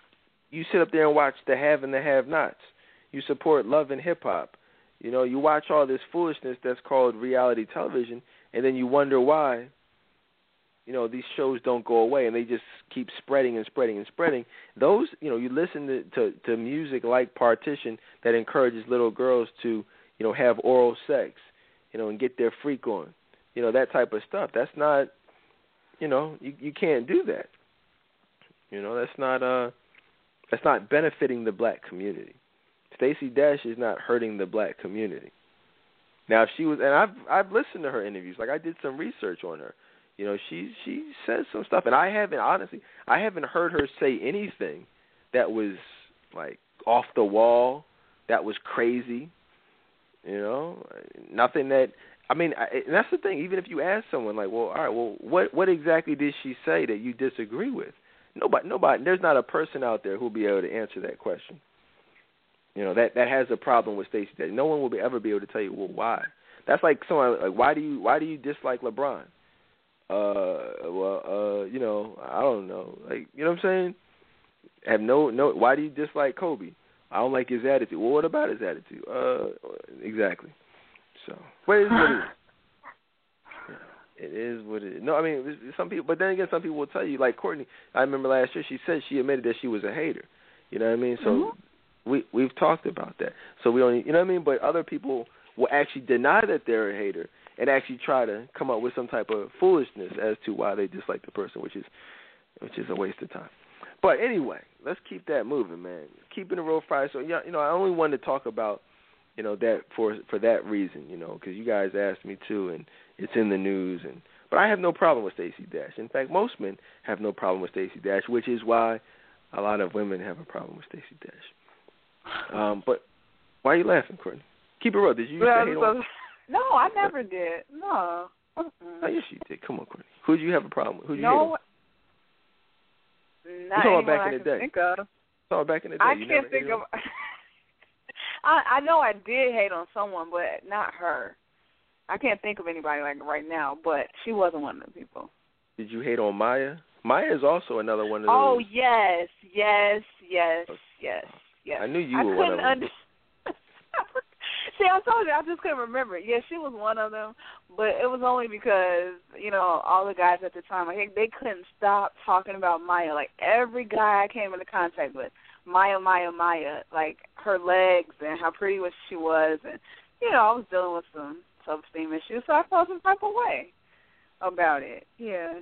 you sit up there and watch the have and the have nots. You support love and hip hop. You know, you watch all this foolishness that's called reality television and then you wonder why you know these shows don't go away and they just keep spreading and spreading and spreading those you know you listen to to, to music like partition that encourages little girls to you know have oral sex you know and get their freak on you know that type of stuff that's not you know, you you can't do that. You know, that's not uh that's not benefiting the black community. Stacey Dash is not hurting the black community. Now if she was and I've I've listened to her interviews, like I did some research on her. You know, she she says some stuff and I haven't honestly I haven't heard her say anything that was like off the wall, that was crazy. You know, nothing that I mean, I, and that's the thing. Even if you ask someone like, "Well, all right, well, what what exactly did she say that you disagree with?" Nobody, nobody. There's not a person out there who'll be able to answer that question. You know that that has a problem with Stacey Dash. No one will be, ever be able to tell you, well, why. That's like someone like, why do you why do you dislike LeBron? Uh, well, uh, you know, I don't know. Like, you know what I'm saying? Have no no. Why do you dislike Kobe? I don't like his attitude. Well, what about his attitude? Uh, exactly. So, what is what it is. It is what it is. No, I mean some people, but then again, some people will tell you. Like Courtney, I remember last year she said she admitted that she was a hater. You know what I mean? So mm-hmm. we we've talked about that. So we only, you know what I mean? But other people will actually deny that they're a hater and actually try to come up with some type of foolishness as to why they dislike the person, which is which is a waste of time. But anyway, let's keep that moving, man. Keeping the road Friday. So yeah, you know, I only wanted to talk about you know that for for that reason, you know, because you guys asked me too, and it's in the news, and but I have no problem with Stacey Dash. In fact, most men have no problem with Stacey Dash, which is why a lot of women have a problem with Stacey Dash. Um, but why are you laughing, Courtney? Keep it real. Did you well, hate? No, I never did. No. Mm-mm. Oh, yes, you did. Come on, Courtney. Who do you have a problem with? Who do you no, hate on? Not back in the day. Think of. Back in the day. I you can't think of. I I know I did hate on someone, but not her. I can't think of anybody like right now, but she wasn't one of the people. Did you hate on Maya? Maya is also another one of oh, those. Oh yes, yes, yes, yes, yes. I knew you I were one of them. Under- See, I told you, I just couldn't remember. Yeah, she was one of them, but it was only because you know all the guys at the time, like they couldn't stop talking about Maya. Like every guy I came into contact with, Maya, Maya, Maya, like her legs and how pretty was she was, and you know I was dealing with some self esteem issues, so I felt some type of way about it. Yeah.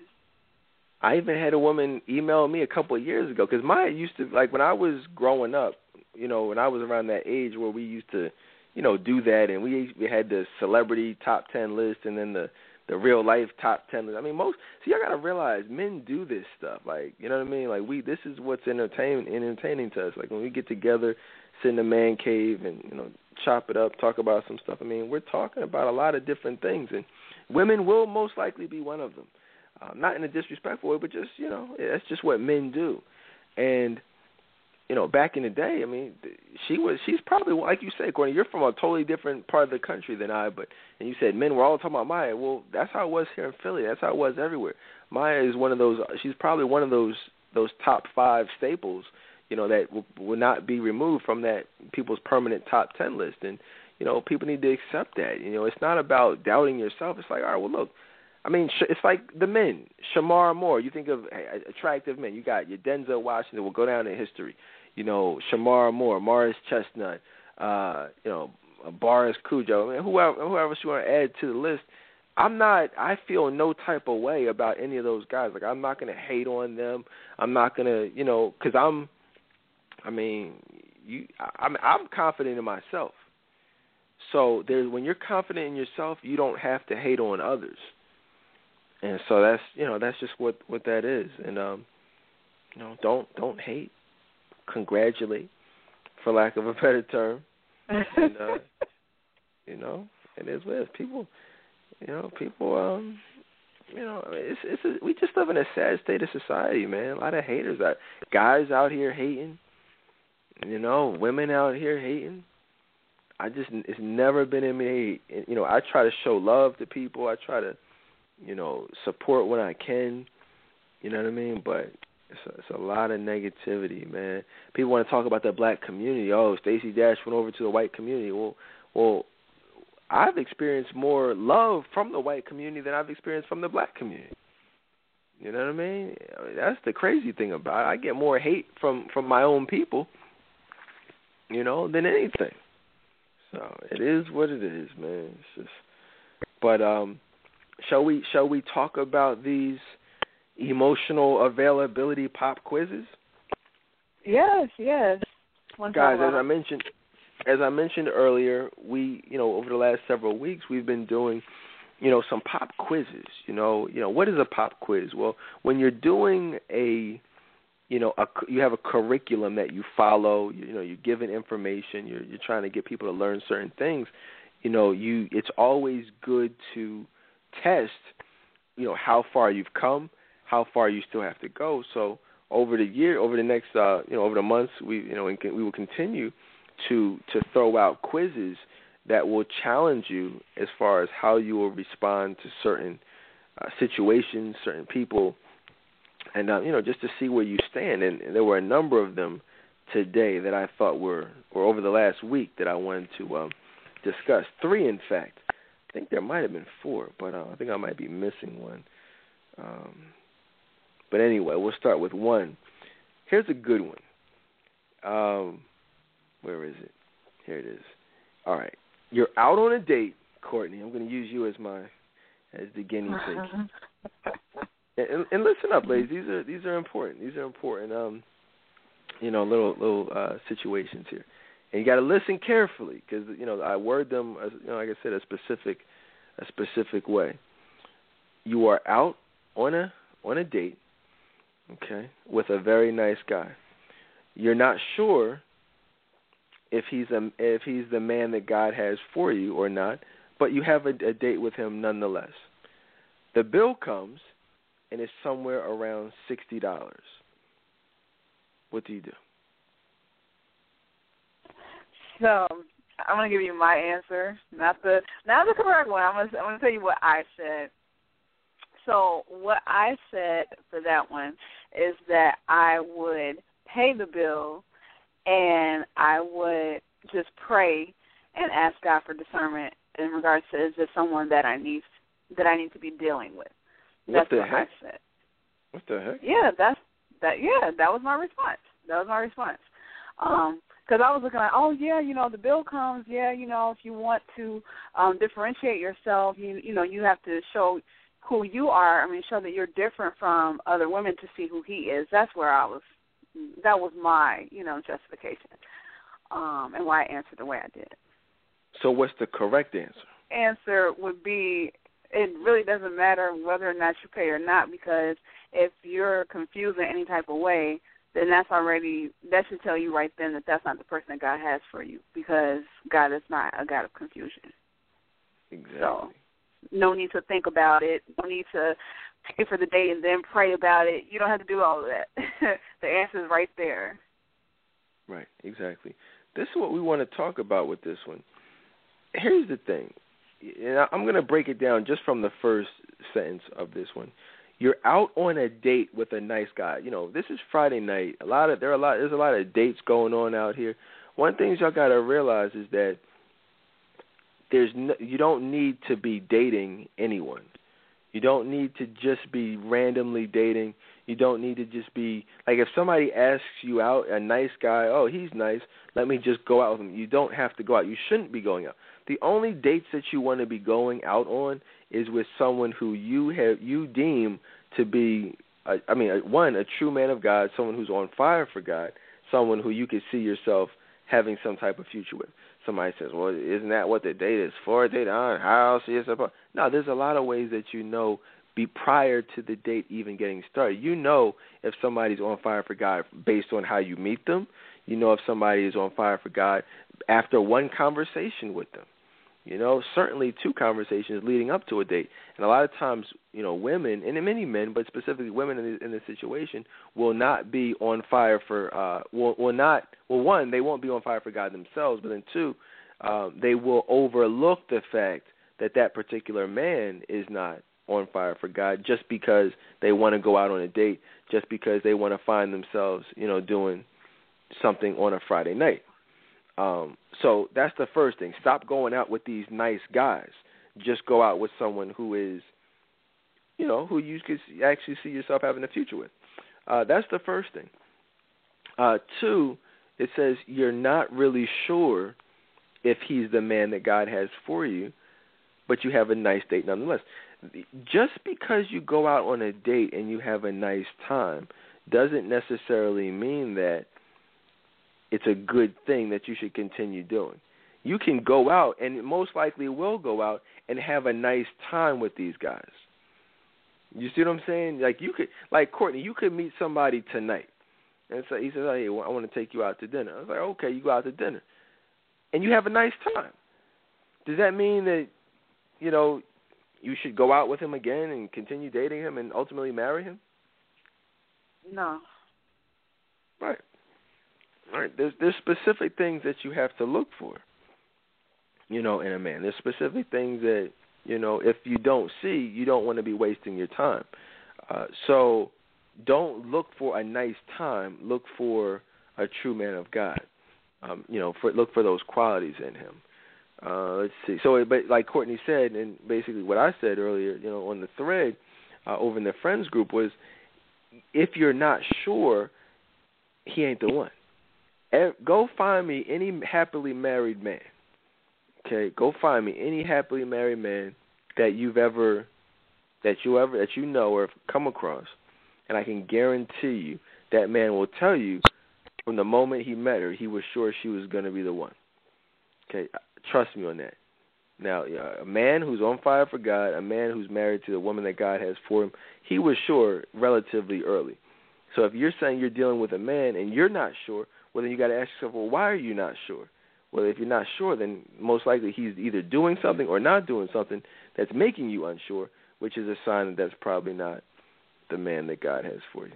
I even had a woman email me a couple of years ago because Maya used to like when I was growing up, you know, when I was around that age where we used to, you know, do that, and we we had the celebrity top ten list, and then the the real life top ten. I mean, most see, I gotta realize men do this stuff. Like, you know what I mean? Like we, this is what's entertaining entertaining to us. Like when we get together, sit in a man cave, and you know, chop it up, talk about some stuff. I mean, we're talking about a lot of different things, and women will most likely be one of them. Uh, not in a disrespectful way, but just you know, that's just what men do. And you know, back in the day, I mean, she was she's probably like you said, Courtney. You're from a totally different part of the country than I, but and you said men were all talking about Maya. Well, that's how it was here in Philly. That's how it was everywhere. Maya is one of those. She's probably one of those those top five staples. You know that will, will not be removed from that people's permanent top ten list. And you know, people need to accept that. You know, it's not about doubting yourself. It's like, all right, well, look. I mean, it's like the men. Shemar Moore. You think of attractive men. You got your Denzel Washington. Will go down in history you know, Shemar Moore, Morris Chestnut, uh, you know, Boris Kodjoe, I mean, whoever whoever you want to add to the list. I'm not. I feel no type of way about any of those guys. Like I'm not gonna hate on them. I'm not gonna, you know, because I'm. I mean, you. I'm. I'm confident in myself. So there's when you're confident in yourself, you don't have to hate on others. And so that's you know that's just what what that is. And um, you know, don't don't hate congratulate, for lack of a better term. and uh, you know, it is what it is. People, you know, people. um you know, it's it's a, we just live in a sad state of society, man. A lot of haters, out, guys out here hating, you know, women out here hating. I just it's never been in me. You know, I try to show love to people. I try to, you know, support when I can. You know what I mean? But it's a, it's a lot of negativity, man. People want to talk about the black community. Oh, Stacey Dash went over to the white community. Well, well, I've experienced more love from the white community than I've experienced from the black community. You know what I mean? That's the crazy thing about it. I get more hate from from my own people, you know, than anything. So it is what it is, man. It's just, but um, shall we shall we talk about these? Emotional availability pop quizzes? Yes, yes. One Guys, as I mentioned as I mentioned earlier, we, you know, over the last several weeks we've been doing, you know, some pop quizzes. You know, you know, what is a pop quiz? Well, when you're doing a you know a, you have a curriculum that you follow you, you know you're giving information you're you're trying to get people to learn certain things you know you it's always good to test you know how far you've come how far you still have to go so over the year over the next uh you know over the months we you know we will continue to to throw out quizzes that will challenge you as far as how you will respond to certain uh, situations certain people and uh, you know just to see where you stand. And, and there were a number of them today that I thought were, or over the last week that I wanted to um, discuss. Three, in fact. I think there might have been four, but uh, I think I might be missing one. Um, but anyway, we'll start with one. Here's a good one. Um, where is it? Here it is. All right, you're out on a date, Courtney. I'm going to use you as my as the guinea pig. and, and listen up, ladies. These are these are important. These are important. Um, you know, little little uh, situations here, and you got to listen carefully because you know I word them. As, you know, like I said, a specific a specific way. You are out on a on a date, okay, with a very nice guy. You're not sure if he's a if he's the man that God has for you or not, but you have a, a date with him nonetheless. The bill comes and it's somewhere around sixty dollars. What do you do? So I'm gonna give you my answer, not the not the correct one. I'm gonna I'm gonna tell you what I said. So what I said for that one is that I would pay the bill, and I would just pray and ask God for discernment in regards to is this someone that I need that I need to be dealing with. What the what heck? I said. What the heck? Yeah, that's that. Yeah, that was my response. That was my response. Um, because I was looking at, oh yeah, you know, the bill comes. Yeah, you know, if you want to um differentiate yourself, you you know, you have to show who you are. I mean, show that you're different from other women to see who he is. That's where I was. That was my, you know, justification, um, and why I answered the way I did. So, what's the correct answer? Answer would be it really doesn't matter whether or not you pay or not because if you're confused in any type of way, then that's already that should tell you right then that that's not the person that God has for you because God is not a God of confusion. Exactly. So no need to think about it. No need to pay for the day and then pray about it. You don't have to do all of that. the answer is right there. Right, exactly. This is what we want to talk about with this one. Here's the thing and I'm going to break it down just from the first sentence of this one. You're out on a date with a nice guy. You know, this is Friday night. A lot of there are a lot there's a lot of dates going on out here. One thing y'all got to realize is that there's no, you don't need to be dating anyone. You don't need to just be randomly dating. You don't need to just be like if somebody asks you out, a nice guy, oh he's nice, let me just go out with him. You don't have to go out. You shouldn't be going out the only dates that you want to be going out on is with someone who you have you deem to be a, I mean one a true man of God, someone who's on fire for God, someone who you could see yourself having some type of future with. Somebody says, "Well, isn't that what the date is for? Date on house is about." No, there's a lot of ways that you know be prior to the date even getting started. You know if somebody's on fire for God based on how you meet them. You know if somebody is on fire for God after one conversation with them you know certainly two conversations leading up to a date. And a lot of times you know women and many men but specifically women in, this, in this situation will not be on fire for uh will will not well one they won't be on fire for god themselves but then two um they will overlook the fact that that particular man is not on fire for god just because they want to go out on a date just because they want to find themselves you know doing something on a friday night um, so that's the first thing. Stop going out with these nice guys. Just go out with someone who is, you know, who you could actually see yourself having a future with. Uh, that's the first thing. Uh, two, it says you're not really sure if he's the man that God has for you, but you have a nice date nonetheless. Just because you go out on a date and you have a nice time doesn't necessarily mean that it's a good thing that you should continue doing. You can go out and most likely will go out and have a nice time with these guys. You see what I'm saying? Like you could like Courtney, you could meet somebody tonight And so he says, "Hey, I want to take you out to dinner." I was like, "Okay, you go out to dinner, and you have a nice time." Does that mean that you know you should go out with him again and continue dating him and ultimately marry him? No. Right. Right. There's there's specific things that you have to look for. You know, in a man. There's specific things that you know if you don't see, you don't want to be wasting your time. Uh, so don't look for a nice time. Look for a true man of God. Um, you know, for look for those qualities in him. Uh, let's see. So, but like Courtney said, and basically what I said earlier, you know, on the thread uh, over in the friends group was, if you're not sure, he ain't the one. Go find me any happily married man. Okay, go find me any happily married man that you've ever, that you ever that you know or have come across, and I can guarantee you that man will tell you from the moment he met her, he was sure she was going to be the one. Okay, uh, trust me on that. Now, a man who's on fire for God, a man who's married to the woman that God has for him, he was sure relatively early. So if you're saying you're dealing with a man and you're not sure, well, then you got to ask yourself, well, why are you not sure? Well, if you're not sure, then most likely he's either doing something or not doing something that's making you unsure, which is a sign that that's probably not the man that God has for you.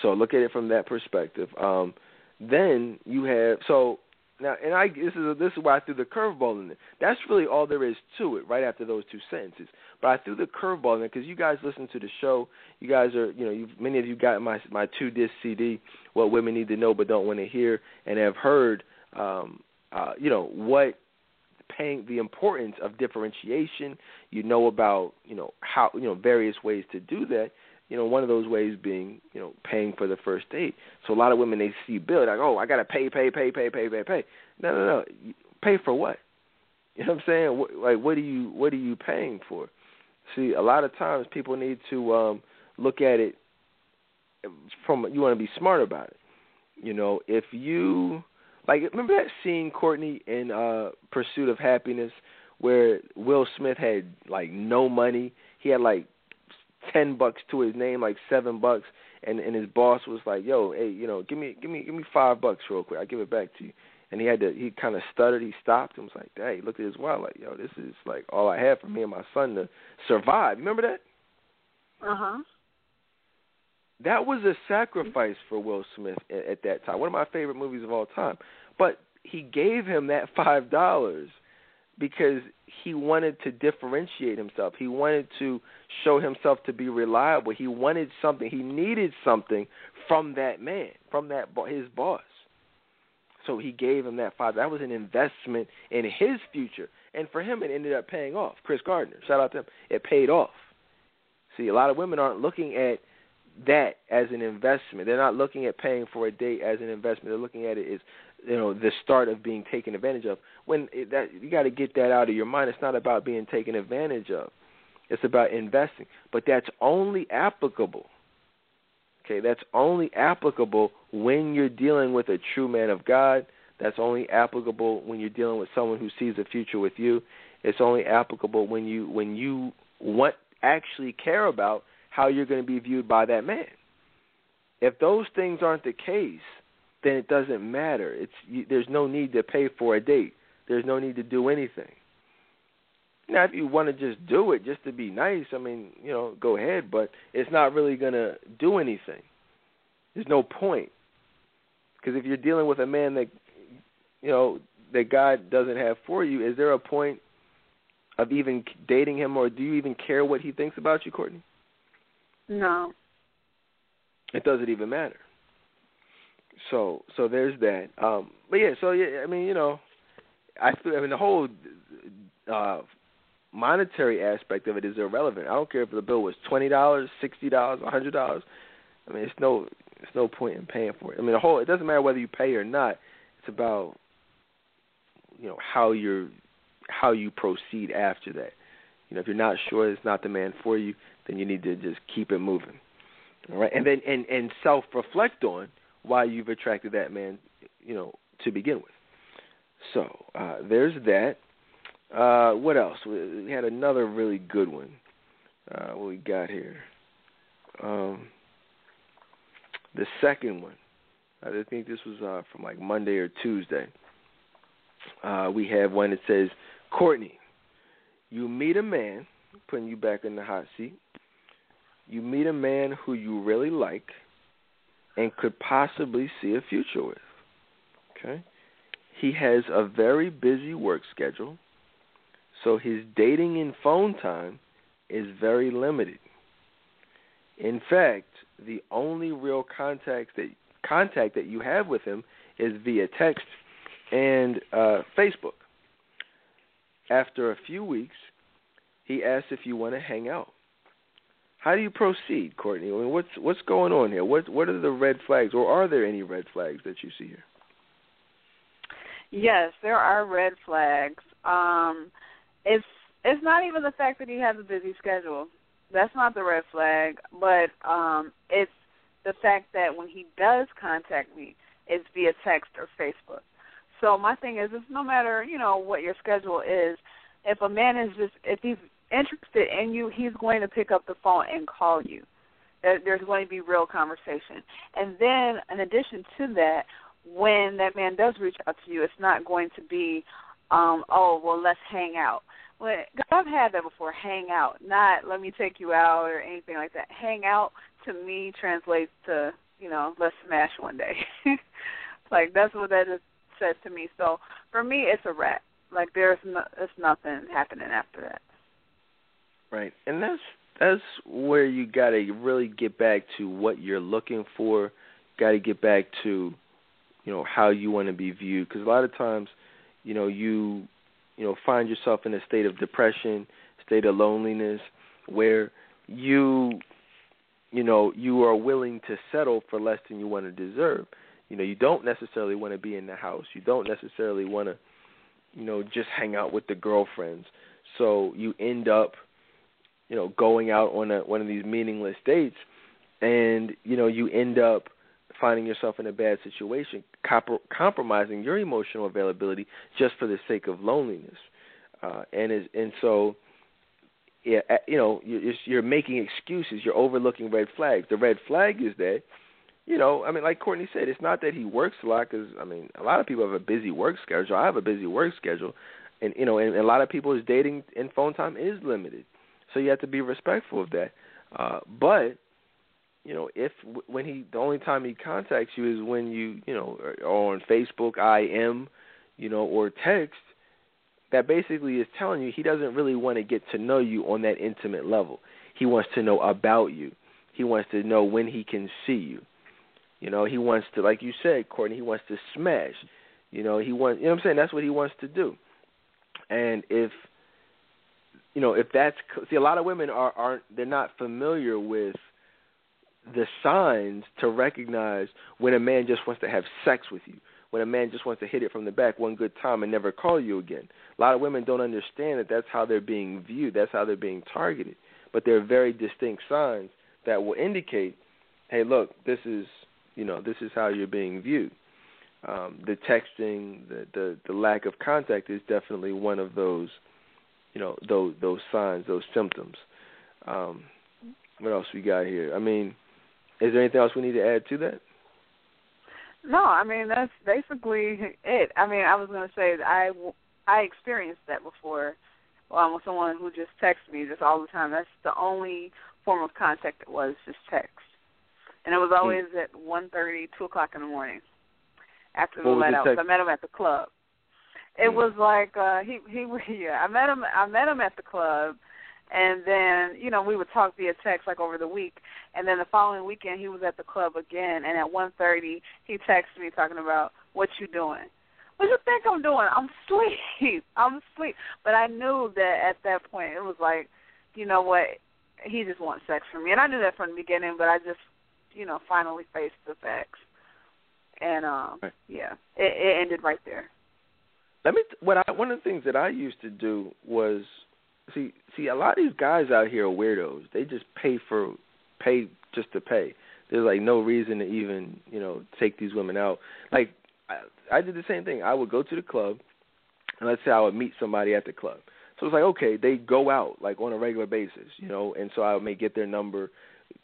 So look at it from that perspective. Um, then you have so now, and I this is a, this is why I threw the curveball in there. That's really all there is to it. Right after those two sentences, but I threw the curveball in there because you guys listen to the show. You guys are, you know, you many of you got my my two disc CD, what women need to know but don't want to hear, and have heard, um, uh, you know, what paying the importance of differentiation. You know about, you know, how you know various ways to do that you know, one of those ways being, you know, paying for the first date. So a lot of women they see bill like, oh, I gotta pay, pay, pay, pay, pay, pay, pay. No, no, no. Pay for what? You know what I'm saying? What, like, what are you, what are you paying for? See, a lot of times people need to um look at it from. You want to be smart about it. You know, if you like, remember that scene, Courtney, in uh Pursuit of Happiness, where Will Smith had like no money. He had like ten bucks to his name, like seven bucks, and and his boss was like, "Yo, hey, you know, give me give me give me five bucks real quick. I will give it back to you." And he had to he kind of stuttered. He stopped and was like, "Hey, look at his wallet. Like, yo, this is like all I have for me and my son to survive." You remember that? Uh huh. That was a sacrifice for Will Smith at, at that time. One of my favorite movies of all time. But he gave him that five dollars because he wanted to differentiate himself. He wanted to show himself to be reliable. He wanted something. He needed something from that man, from that his boss. So he gave him that five. That was an investment in his future, and for him, it ended up paying off. Chris Gardner, shout out to him. It paid off. See, a lot of women aren't looking at that as an investment. They're not looking at paying for a date as an investment. They're looking at it as you know the start of being taken advantage of. When it, that you got to get that out of your mind. It's not about being taken advantage of. It's about investing. But that's only applicable. Okay, that's only applicable when you're dealing with a true man of God. That's only applicable when you're dealing with someone who sees a future with you. It's only applicable when you when you want actually care about how you're going to be viewed by that man. If those things aren't the case, then it doesn't matter. It's you, there's no need to pay for a date. There's no need to do anything. Now, if you want to just do it just to be nice, I mean, you know, go ahead. But it's not really going to do anything. There's no point because if you're dealing with a man that, you know, that God doesn't have for you, is there a point of even dating him, or do you even care what he thinks about you, Courtney? No. It doesn't even matter. So so there's that. Um, but yeah, so yeah, I mean, you know, I I mean the whole uh, monetary aspect of it is irrelevant. I don't care if the bill was twenty dollars, sixty dollars, a hundred dollars. I mean, it's no it's no point in paying for it. I mean, the whole it doesn't matter whether you pay or not. It's about you know how you're how you proceed after that. You know, if you're not sure it's not the man for you, then you need to just keep it moving. All right, and then and and self reflect on why you've attracted that man, you know, to begin with. So uh, there's that. Uh, what else? We had another really good one. Uh, what we got here? Um, The second one, I think this was uh, from like Monday or Tuesday. Uh, we have one that says, Courtney, you meet a man, putting you back in the hot seat. You meet a man who you really like and could possibly see a future with. Okay? He has a very busy work schedule, so his dating and phone time is very limited. In fact, the only real contact that contact that you have with him is via text and uh, Facebook. After a few weeks, he asks if you want to hang out. How do you proceed, Courtney? I mean, what's what's going on here? What what are the red flags, or are there any red flags that you see here? Yes, there are red flags. Um, it's it's not even the fact that he has a busy schedule. That's not the red flag, but um, it's the fact that when he does contact me, it's via text or Facebook. So my thing is, it's no matter you know what your schedule is, if a man is just if he's interested in you, he's going to pick up the phone and call you. There's going to be real conversation. And then, in addition to that, when that man does reach out to you, it's not going to be, um, oh, well, let's hang out. Well, I've had that before, hang out, not let me take you out or anything like that. Hang out to me translates to, you know, let's smash one day. like that's what that is said to me. So for me, it's a wrap. Like there's no, there's nothing happening after that. Right, and that's that's where you got to really get back to what you're looking for. Got to get back to, you know, how you want to be viewed. Because a lot of times, you know, you, you know, find yourself in a state of depression, state of loneliness, where you, you know, you are willing to settle for less than you want to deserve. You know, you don't necessarily want to be in the house. You don't necessarily want to, you know, just hang out with the girlfriends. So you end up you know going out on a, one of these meaningless dates, and you know you end up finding yourself in a bad situation, comp- compromising your emotional availability just for the sake of loneliness, uh, and is and so. Yeah, you know, you're, you're making excuses. You're overlooking red flags. The red flag is that, you know, I mean, like Courtney said, it's not that he works a lot because I mean, a lot of people have a busy work schedule. I have a busy work schedule, and you know, and, and a lot of people's dating and phone time is limited. So you have to be respectful of that. Uh, but you know, if when he the only time he contacts you is when you you know or on Facebook, IM, you know, or text, that basically is telling you he doesn't really want to get to know you on that intimate level. He wants to know about you. He wants to know when he can see you. You know, he wants to, like you said, Courtney, he wants to smash. You know, he wants, you know what I'm saying? That's what he wants to do. And if you know, if that's see, a lot of women are aren't they're not familiar with the signs to recognize when a man just wants to have sex with you, when a man just wants to hit it from the back one good time and never call you again. A lot of women don't understand that that's how they're being viewed, that's how they're being targeted. But there are very distinct signs that will indicate, hey, look, this is you know this is how you're being viewed. Um, the texting, the, the the lack of contact is definitely one of those you know those those signs, those symptoms. Um, what else we got here? I mean, is there anything else we need to add to that? No, I mean that's basically it. I mean, I was going to say that I I experienced that before. Um, with someone who just texts me just all the time. That's the only form of contact it was just text, and it was hmm. always mm. at one thirty, two o'clock in the morning after we let out. So I met him at the club. It was like uh he he yeah, I met him I met him at the club and then, you know, we would talk via text like over the week and then the following weekend he was at the club again and at one thirty he texted me talking about what you doing. What you think I'm doing? I'm asleep. I'm asleep. But I knew that at that point it was like, you know what, he just wants sex from me. And I knew that from the beginning, but I just, you know, finally faced the facts. And um right. yeah, it, it ended right there. Let me. What I one of the things that I used to do was see see a lot of these guys out here are weirdos. They just pay for pay just to pay. There's like no reason to even you know take these women out. Like I, I did the same thing. I would go to the club, and let's say I would meet somebody at the club. So it's like okay, they go out like on a regular basis, you know, and so I may get their number,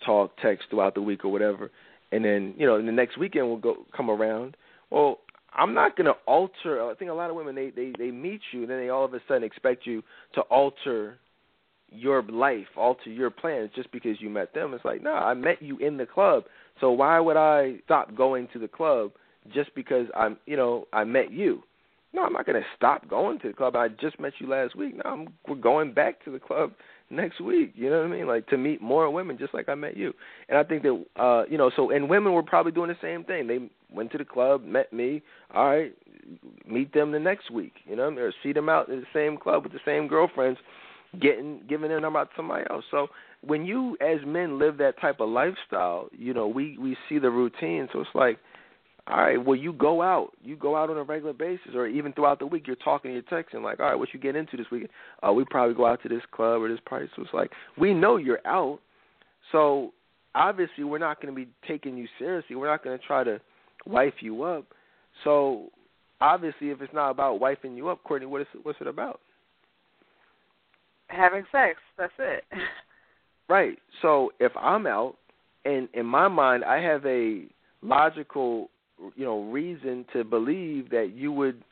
talk, text throughout the week or whatever. and then you know the next weekend will go come around. Well, I'm not going to alter. I think a lot of women they they they meet you, and then they all of a sudden expect you to alter your life, alter your plans just because you met them. It's like, no, I met you in the club, so why would I stop going to the club just because I'm, you know, I met you? No, I'm not going to stop going to the club. I just met you last week. No, I'm we're going back to the club next week. You know what I mean? Like to meet more women, just like I met you. And I think that, uh, you know, so and women were probably doing the same thing. They went to the club, met me. All right, meet them the next week. You know, or see them out in the same club with the same girlfriends, getting giving their number out to somebody else. So when you as men live that type of lifestyle, you know, we we see the routine. So it's like all right, well, you go out. You go out on a regular basis, or even throughout the week, you're talking, you're texting, like, all right, what you get into this weekend? Uh, we probably go out to this club or this party. So it's like we know you're out, so obviously we're not going to be taking you seriously. We're not going to try to wife you up. So obviously, if it's not about wifing you up, Courtney, what is what's it about? Having sex. That's it. Right. So if I'm out, and in my mind, I have a logical you know reason to believe that you would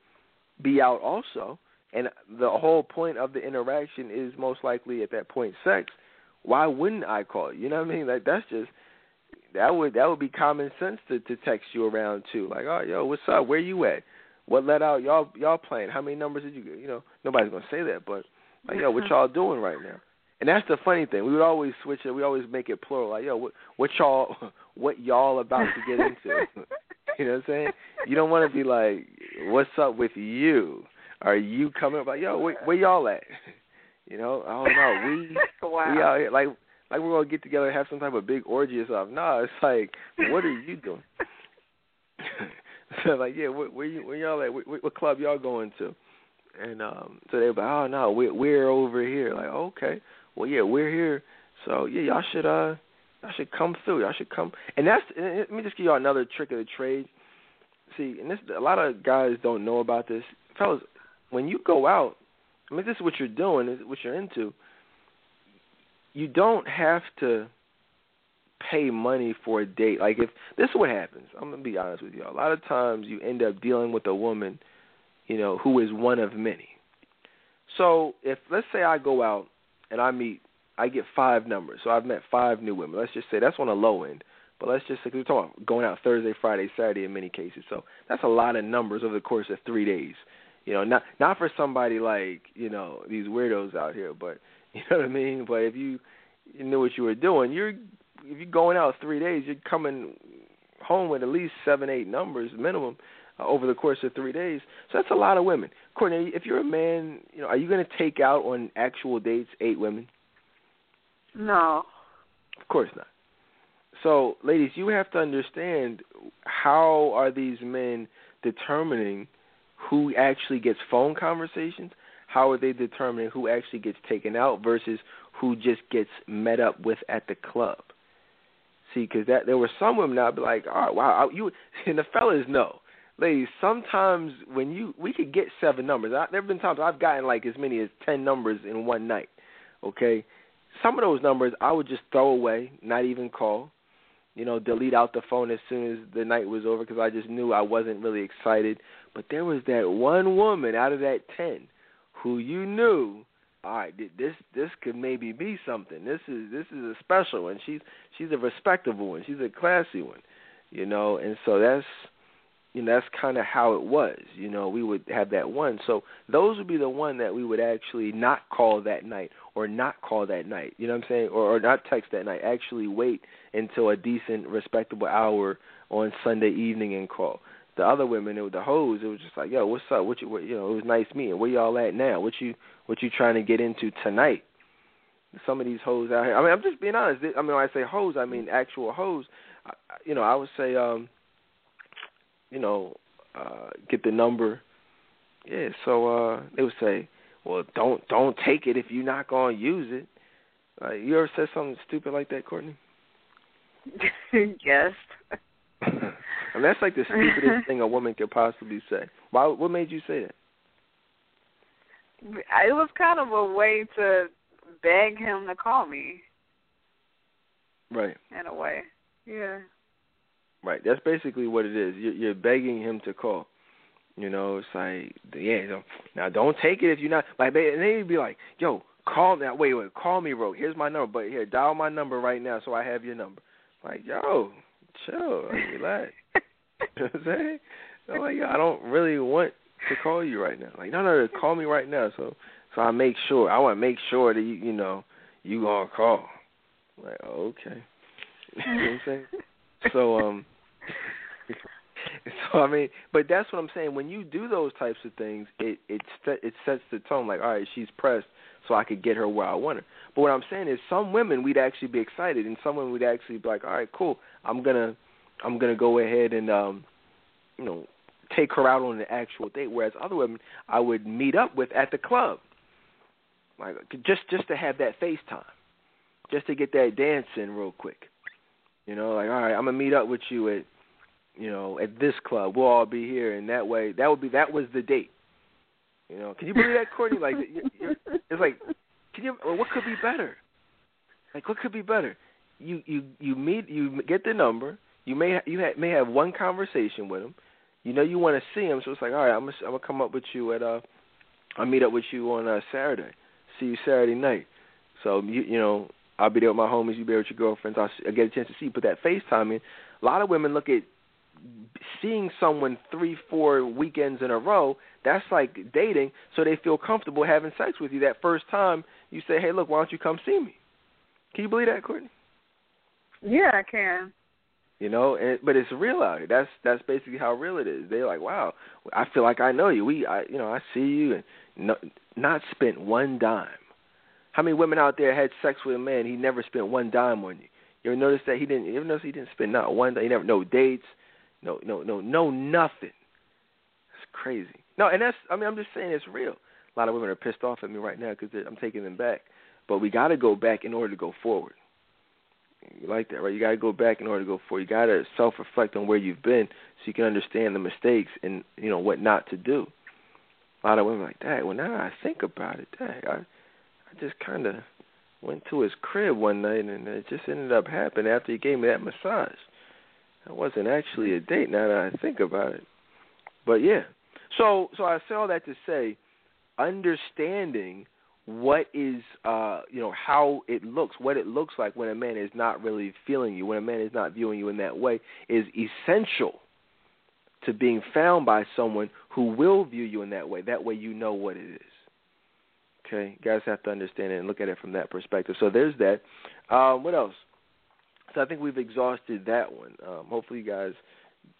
be out also. And the whole point of the interaction is most likely at that point sex. Why wouldn't i call you? You know what i mean? Like that's just that would that would be common sense to to text you around too. Like oh yo what's up? Where you at? What let out? Y'all y'all playing. How many numbers did you get? You know nobody's gonna say that but like yo what y'all doing right now? And that's the funny thing. We would always switch it. We always make it plural. Like yo what what y'all what y'all about to get into You know what I'm saying? You don't want to be like, "What's up with you? Are you coming?" Like, yo, where, where y'all at? You know, I don't know. We wow. we out here like like we're gonna get together and have some type of big orgy or something. No, it's like, what are you doing? so like, yeah, where, where you where y'all at? What, what club y'all going to? And um, so they're like, oh no, we're we're over here. Like, okay, well yeah, we're here. So yeah, y'all should uh Y'all should come through. Y'all should come. And that's let me just give y'all another trick of the trade. See, and this a lot of guys don't know about this, fellas. When you go out, I mean, this is what you're doing. Is what you're into. You don't have to pay money for a date. Like if this is what happens, I'm gonna be honest with you. A lot of times you end up dealing with a woman, you know, who is one of many. So if let's say I go out and I meet I get five numbers. So I've met five new women. Let's just say that's on a low end. But let's just say we're talking about going out Thursday, Friday, Saturday in many cases. So that's a lot of numbers over the course of three days. You know, not not for somebody like you know these weirdos out here, but you know what I mean. But if you you knew what you were doing, you're if you're going out three days, you're coming home with at least seven, eight numbers minimum uh, over the course of three days. So that's a lot of women. Courtney, if you're a man, you know, are you going to take out on actual dates eight women? No. Of course not. So, ladies, you have to understand how are these men determining who actually gets phone conversations? How are they determining who actually gets taken out versus who just gets met up with at the club? See, because that there were some women I'd be like, all right, wow, you and the fellas know, ladies. Sometimes when you we could get seven numbers. I, there have been times I've gotten like as many as ten numbers in one night. Okay, some of those numbers I would just throw away, not even call. You know, delete out the phone as soon as the night was over because I just knew I wasn't really excited. But there was that one woman out of that ten who you knew, all right, this this could maybe be something. This is this is a special one. She's she's a respectable one. She's a classy one. You know, and so that's you know that's kind of how it was. You know, we would have that one. So those would be the one that we would actually not call that night or not call that night. You know what I'm saying? Or, or not text that night. Actually wait until a decent, respectable hour on Sunday evening and call. The other women, it was the hoes. It was just like, yo, what's up? What you, what, you know, it was nice meeting. Where y'all at now? What you, what you trying to get into tonight? Some of these hoes out here. I mean, I'm just being honest. I mean, when I say hoes, I mean actual hoes. You know, I would say, um, you know, uh, get the number. Yeah, so uh, they would say, well, don't don't take it if you're not gonna use it. Uh, you ever said something stupid like that, Courtney? yes. I mean, that's like the stupidest thing a woman could possibly say. Why? What made you say that? It was kind of a way to beg him to call me. Right. In a way, yeah. Right. That's basically what it is. You're, you're begging him to call. You know, it's like, yeah. Now, don't take it if you're not like. They, and they'd be like, "Yo, call now. Wait, wait, call me, bro. Here's my number. But here, dial my number right now, so I have your number." Like, yo, chill, relax. you know what I'm saying? I'm like, yo, I don't really want to call you right now. Like, no, no, no, call me right now. So, so I make sure. I want to make sure that you, you know, you gonna call. Like, okay. you know what I'm saying? So, um, so I mean, but that's what I'm saying. When you do those types of things, it it it sets the tone. Like, all right, she's pressed, so I could get her where I want her. But what I'm saying is, some women we'd actually be excited, and some women we'd actually be like, all right, cool, I'm gonna I'm gonna go ahead and um, you know, take her out on an actual date. Whereas other women, I would meet up with at the club, like just just to have that FaceTime, just to get that dance in real quick. You know, like all right, I'm gonna meet up with you at you know, at this club. We'll all be here, and that way, that would be that was the date. You know, can you believe that, Courtney? Like, you're, it's like, can you? What could be better? Like, what could be better? You you you meet, you get the number. You may you ha- may have one conversation with him. You know you want to see him, so it's like, all right, I'm gonna I'm gonna come up with you at uh, I'll meet up with you on uh, Saturday. See you Saturday night. So you you know I'll be there with my homies. You be there with your girlfriends. I'll, I'll get a chance to see you. Put that FaceTime in. A lot of women look at seeing someone three, four weekends in a row, that's like dating, so they feel comfortable having sex with you. That first time you say, Hey, look, why don't you come see me? Can you believe that, Courtney? Yeah, I can. You know, and, but it's real out here. That's that's basically how real it is. They're like, wow, I feel like I know you. We, I, you know, I see you, and no, not spent one dime. How many women out there had sex with a man? He never spent one dime on you. You ever notice that he didn't? You ever notice he didn't spend not one? He never no dates, no, no, no, no, nothing. It's crazy. No, and that's. I mean, I'm just saying it's real. A lot of women are pissed off at me right now because I'm taking them back. But we got to go back in order to go forward. You like that, right? You got to go back in order to go forward. You got to self-reflect on where you've been so you can understand the mistakes and you know what not to do. A lot of women are like that. Well, now I think about it, dang, I, I just kind of went to his crib one night and it just ended up happening after he gave me that massage. That wasn't actually a date now that I think about it. But yeah. So so I say all that to say understanding what is uh you know how it looks what it looks like when a man is not really feeling you when a man is not viewing you in that way is essential to being found by someone who will view you in that way. That way you know what it is. Okay? You guys have to understand it and look at it from that perspective. So there's that. Um what else so I think we've exhausted that one. Um, hopefully, you guys,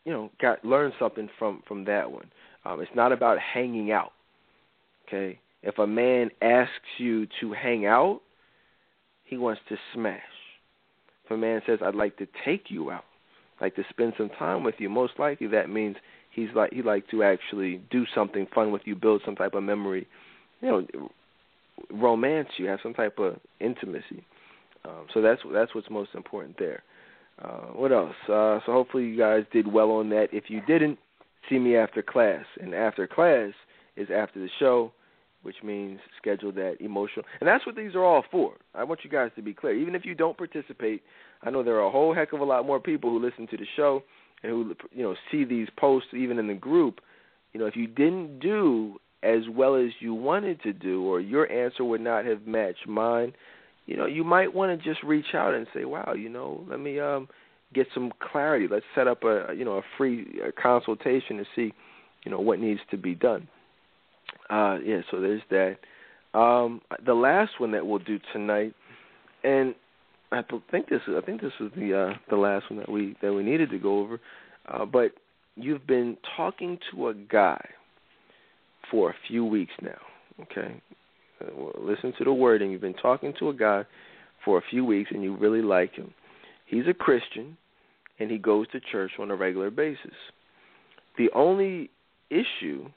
you know, got learned something from from that one. Um, it's not about hanging out. Okay, if a man asks you to hang out, he wants to smash. If a man says, "I'd like to take you out, like to spend some time with you," most likely that means he's like he'd like to actually do something fun with you, build some type of memory, you know, romance you, have some type of intimacy. Um, so that's that's what's most important there. Uh, what else? Uh, so hopefully you guys did well on that. If you didn't, see me after class. And after class is after the show, which means schedule that emotional. And that's what these are all for. I want you guys to be clear. Even if you don't participate, I know there are a whole heck of a lot more people who listen to the show and who you know see these posts even in the group. You know, if you didn't do as well as you wanted to do, or your answer would not have matched mine, you know, you might want to just reach out and say, "Wow, you know, let me um get some clarity. Let's set up a you know a free consultation to see, you know, what needs to be done." Uh, yeah, so there's that. Um, the last one that we'll do tonight, and I think this is I think this was the uh, the last one that we that we needed to go over, uh, but you've been talking to a guy for a few weeks now. Okay, listen to the wording. You've been talking to a guy for a few weeks and you really like him. He's a Christian and he goes to church on a regular basis. The only issue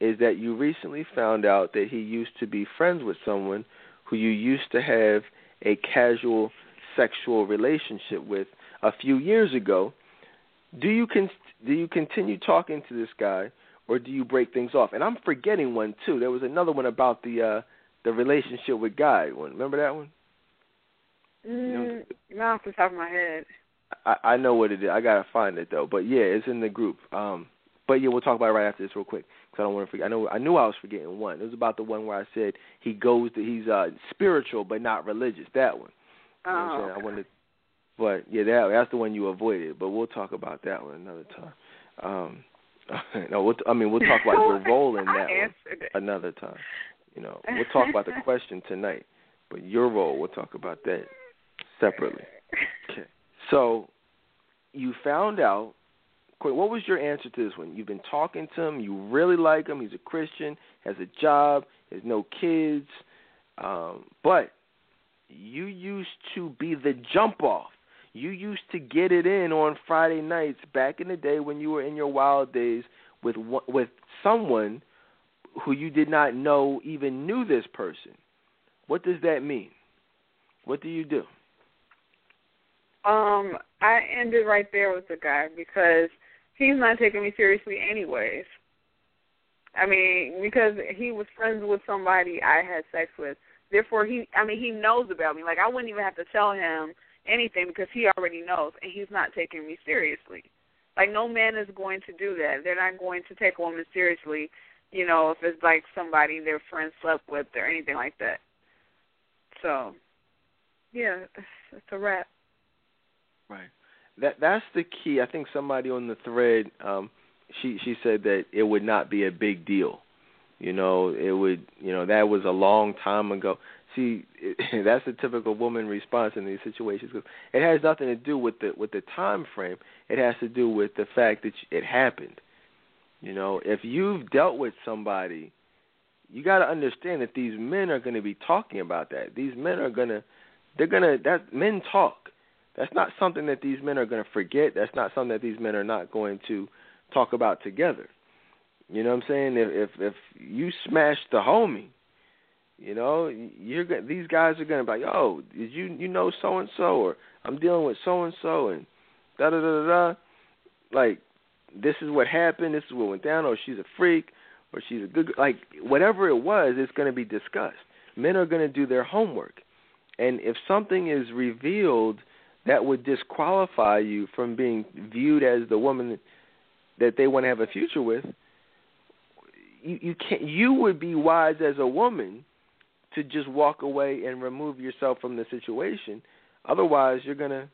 is that you recently found out that he used to be friends with someone who you used to have a casual sexual relationship with a few years ago. Do you con- do you continue talking to this guy or do you break things off? And I'm forgetting one too. There was another one about the uh the relationship with God one. Remember that one? Mm, you know, not off the top of my head. I, I know what it is. I gotta find it though. But yeah, it's in the group. Um, but yeah, we'll talk about it right after this real quick because I don't want to forget. I know I knew I was forgetting one. It was about the one where I said he goes to he's uh spiritual but not religious. That one. You know oh, okay. I wanted, but yeah, that that's the one you avoided. But we'll talk about that one another time. Um, no, we'll, I mean we'll talk about your role in that one another time. You know, we'll talk about the question tonight, but your role we'll talk about that separately. Okay. So you found out. What was your answer to this one? You've been talking to him. You really like him. He's a Christian, has a job, has no kids, um, but you used to be the jump off. You used to get it in on Friday nights back in the day when you were in your wild days with with someone who you did not know even knew this person. What does that mean? What do you do? Um, I ended right there with the guy because he's not taking me seriously anyways. I mean, because he was friends with somebody I had sex with. Therefore, he, I mean, he knows about me. Like I wouldn't even have to tell him anything because he already knows, and he's not taking me seriously. Like no man is going to do that. They're not going to take a woman seriously, you know, if it's like somebody their friend slept with or anything like that. So, yeah, it's, a wrap. Right. That that's the key. I think somebody on the thread, um, she she said that it would not be a big deal. You know, it would. You know, that was a long time ago. See, it, that's the typical woman response in these situations. Cause it has nothing to do with the with the time frame. It has to do with the fact that it happened. You know, if you've dealt with somebody, you got to understand that these men are going to be talking about that. These men are going to, they're going to. That men talk. That's not something that these men are going to forget. That's not something that these men are not going to talk about together. You know what I'm saying? If if, if you smash the homie, you know, you're these guys are gonna be like, "Oh, did you you know so and so?" or "I'm dealing with so and so," and da da da da. Like, this is what happened. This is what went down. Or she's a freak, or she's a good like whatever it was. It's gonna be discussed. Men are gonna do their homework, and if something is revealed that would disqualify you from being viewed as the woman that they want to have a future with, you, you can't. You would be wise as a woman to just walk away and remove yourself from the situation. Otherwise, you're gonna,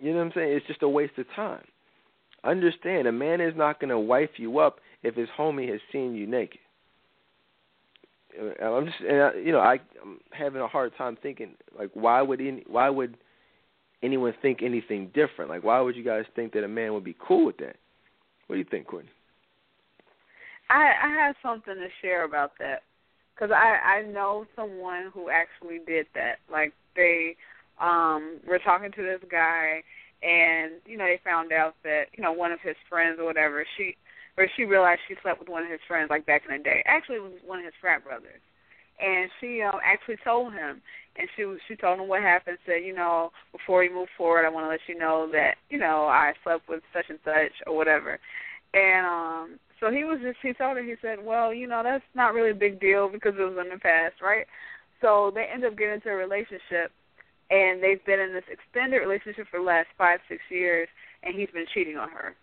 you know what I'm saying? It's just a waste of time. Understand, a man is not gonna wife you up if his homie has seen you naked. I'm just, and I, you know, I, I'm having a hard time thinking like, why would any, why would anyone think anything different? Like, why would you guys think that a man would be cool with that? What do you think, Courtney? I I have something to share about that because I I know someone who actually did that. Like they um were talking to this guy, and you know they found out that you know one of his friends or whatever she or she realized she slept with one of his friends like back in the day. Actually, it was one of his frat brothers, and she um actually told him, and she she told him what happened. Said you know before we move forward, I want to let you know that you know I slept with such and such or whatever, and um so he was just he told her he said, well, you know that's not really a big deal because it was in the past, right? So they end up getting into a relationship, and they've been in this extended relationship for the last five six years, and he's been cheating on her.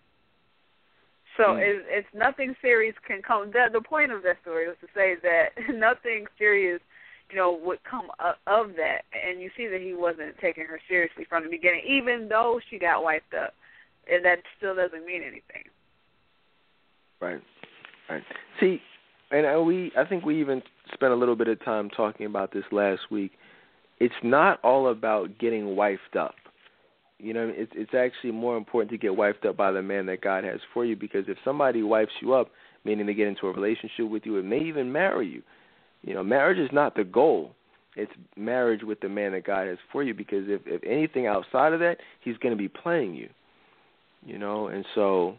So mm. it's, it's nothing serious can come. The, the point of that story was to say that nothing serious, you know, would come of that. And you see that he wasn't taking her seriously from the beginning, even though she got wiped up, and that still doesn't mean anything. Right. Right. See, and we I think we even spent a little bit of time talking about this last week. It's not all about getting wifed up. You know, it's it's actually more important to get wifed up by the man that God has for you because if somebody wifes you up, meaning they get into a relationship with you and may even marry you, you know, marriage is not the goal. It's marriage with the man that God has for you because if if anything outside of that, he's going to be playing you. You know, and so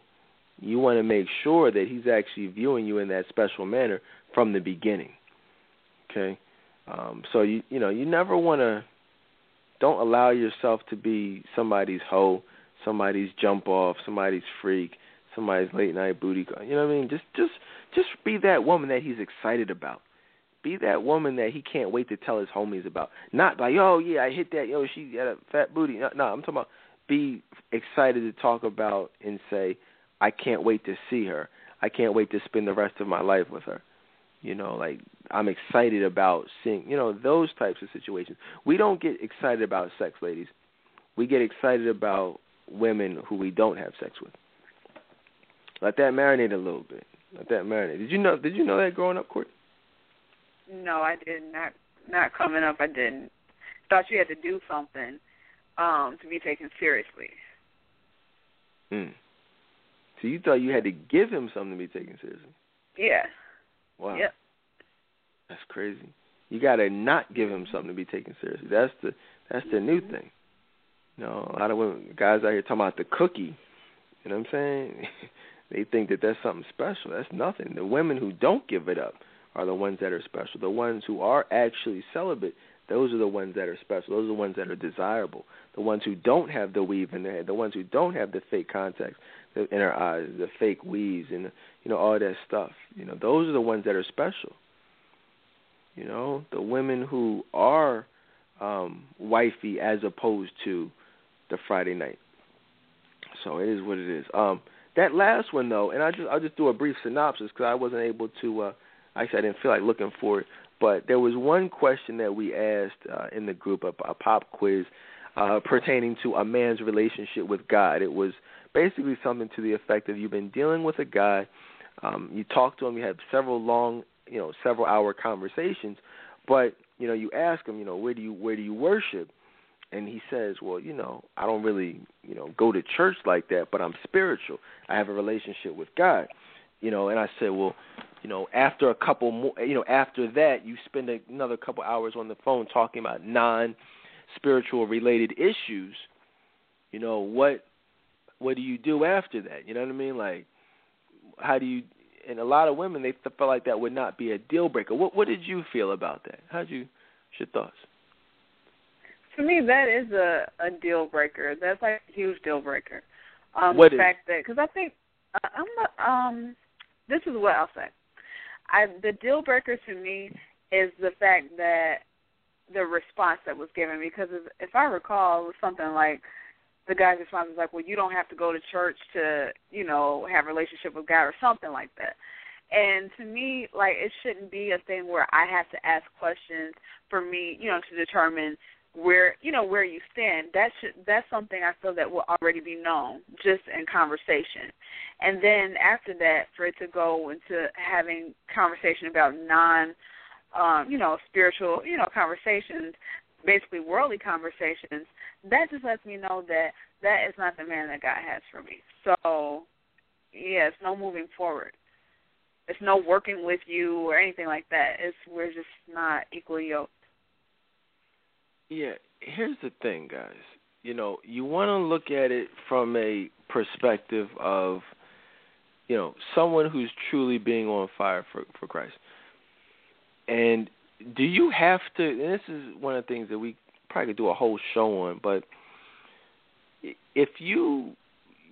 you want to make sure that he's actually viewing you in that special manner from the beginning. Okay, um, so you you know you never want to don't allow yourself to be somebody's hoe, somebody's jump off, somebody's freak, somebody's late night booty call. You know what I mean? Just just just be that woman that he's excited about. Be that woman that he can't wait to tell his homies about. Not like, oh yeah, I hit that. Yo, she got a fat booty. No, no I'm talking about be excited to talk about and say, I can't wait to see her. I can't wait to spend the rest of my life with her. You know, like I'm excited about seeing, you know, those types of situations. We don't get excited about sex, ladies. We get excited about women who we don't have sex with. Let that marinate a little bit. Let that marinate. Did you know? Did you know that growing up, Court? No, I did not. Not coming up, I didn't. Thought you had to do something um to be taken seriously. Hmm. So you thought you had to give him something to be taken seriously? Yeah. Wow. Yep. That's crazy. You gotta not give him something to be taken seriously. That's the that's the new mm-hmm. thing. You know, a lot of women, guys out here talking about the cookie. You know what I'm saying? they think that that's something special. That's nothing. The women who don't give it up are the ones that are special. The ones who are actually celibate, those are the ones that are special. Those are the ones that are desirable. The ones who don't have the weave in their head, the ones who don't have the fake contacts in their eyes, the fake weaves, and you know all that stuff. You know, those are the ones that are special. You know, the women who are um wifey as opposed to the Friday night. So it is what it is. Um, that last one though, and I just I'll just do a brief synopsis because I wasn't able to. Uh, actually, I didn't feel like looking for it, but there was one question that we asked uh, in the group, a, a pop quiz, uh, pertaining to a man's relationship with God. It was basically something to the effect of you've been dealing with a guy, um, you talk to him, you have several long, you know, several hour conversations, but you know, you ask him, you know, where do you where do you worship? and he says, "Well, you know, I don't really, you know, go to church like that, but I'm spiritual. I have a relationship with God." You know, and I said, "Well, you know, after a couple more, you know, after that, you spend another couple hours on the phone talking about non-spiritual related issues. You know, what what do you do after that? You know what I mean? Like how do you and a lot of women they felt like that would not be a deal breaker. What what did you feel about that? How'd you What's your thoughts? to me that is a a deal breaker. That's like a huge deal breaker. Um, what the is? fact that because I think uh, I'm not, um this is what I'll say. I the deal breaker to me is the fact that the response that was given because if, if I recall it was something like the guy's response was like, "Well, you don't have to go to church to, you know, have a relationship with God or something like that." And to me, like it shouldn't be a thing where I have to ask questions for me, you know, to determine where you know where you stand that should that's something i feel that will already be known just in conversation and then after that for it to go into having conversation about non um you know spiritual you know conversations basically worldly conversations that just lets me know that that is not the man that god has for me so yeah it's no moving forward it's no working with you or anything like that it's we're just not equally yoked yeah, here's the thing, guys. You know, you want to look at it from a perspective of, you know, someone who's truly being on fire for for Christ. And do you have to? And this is one of the things that we probably could do a whole show on. But if you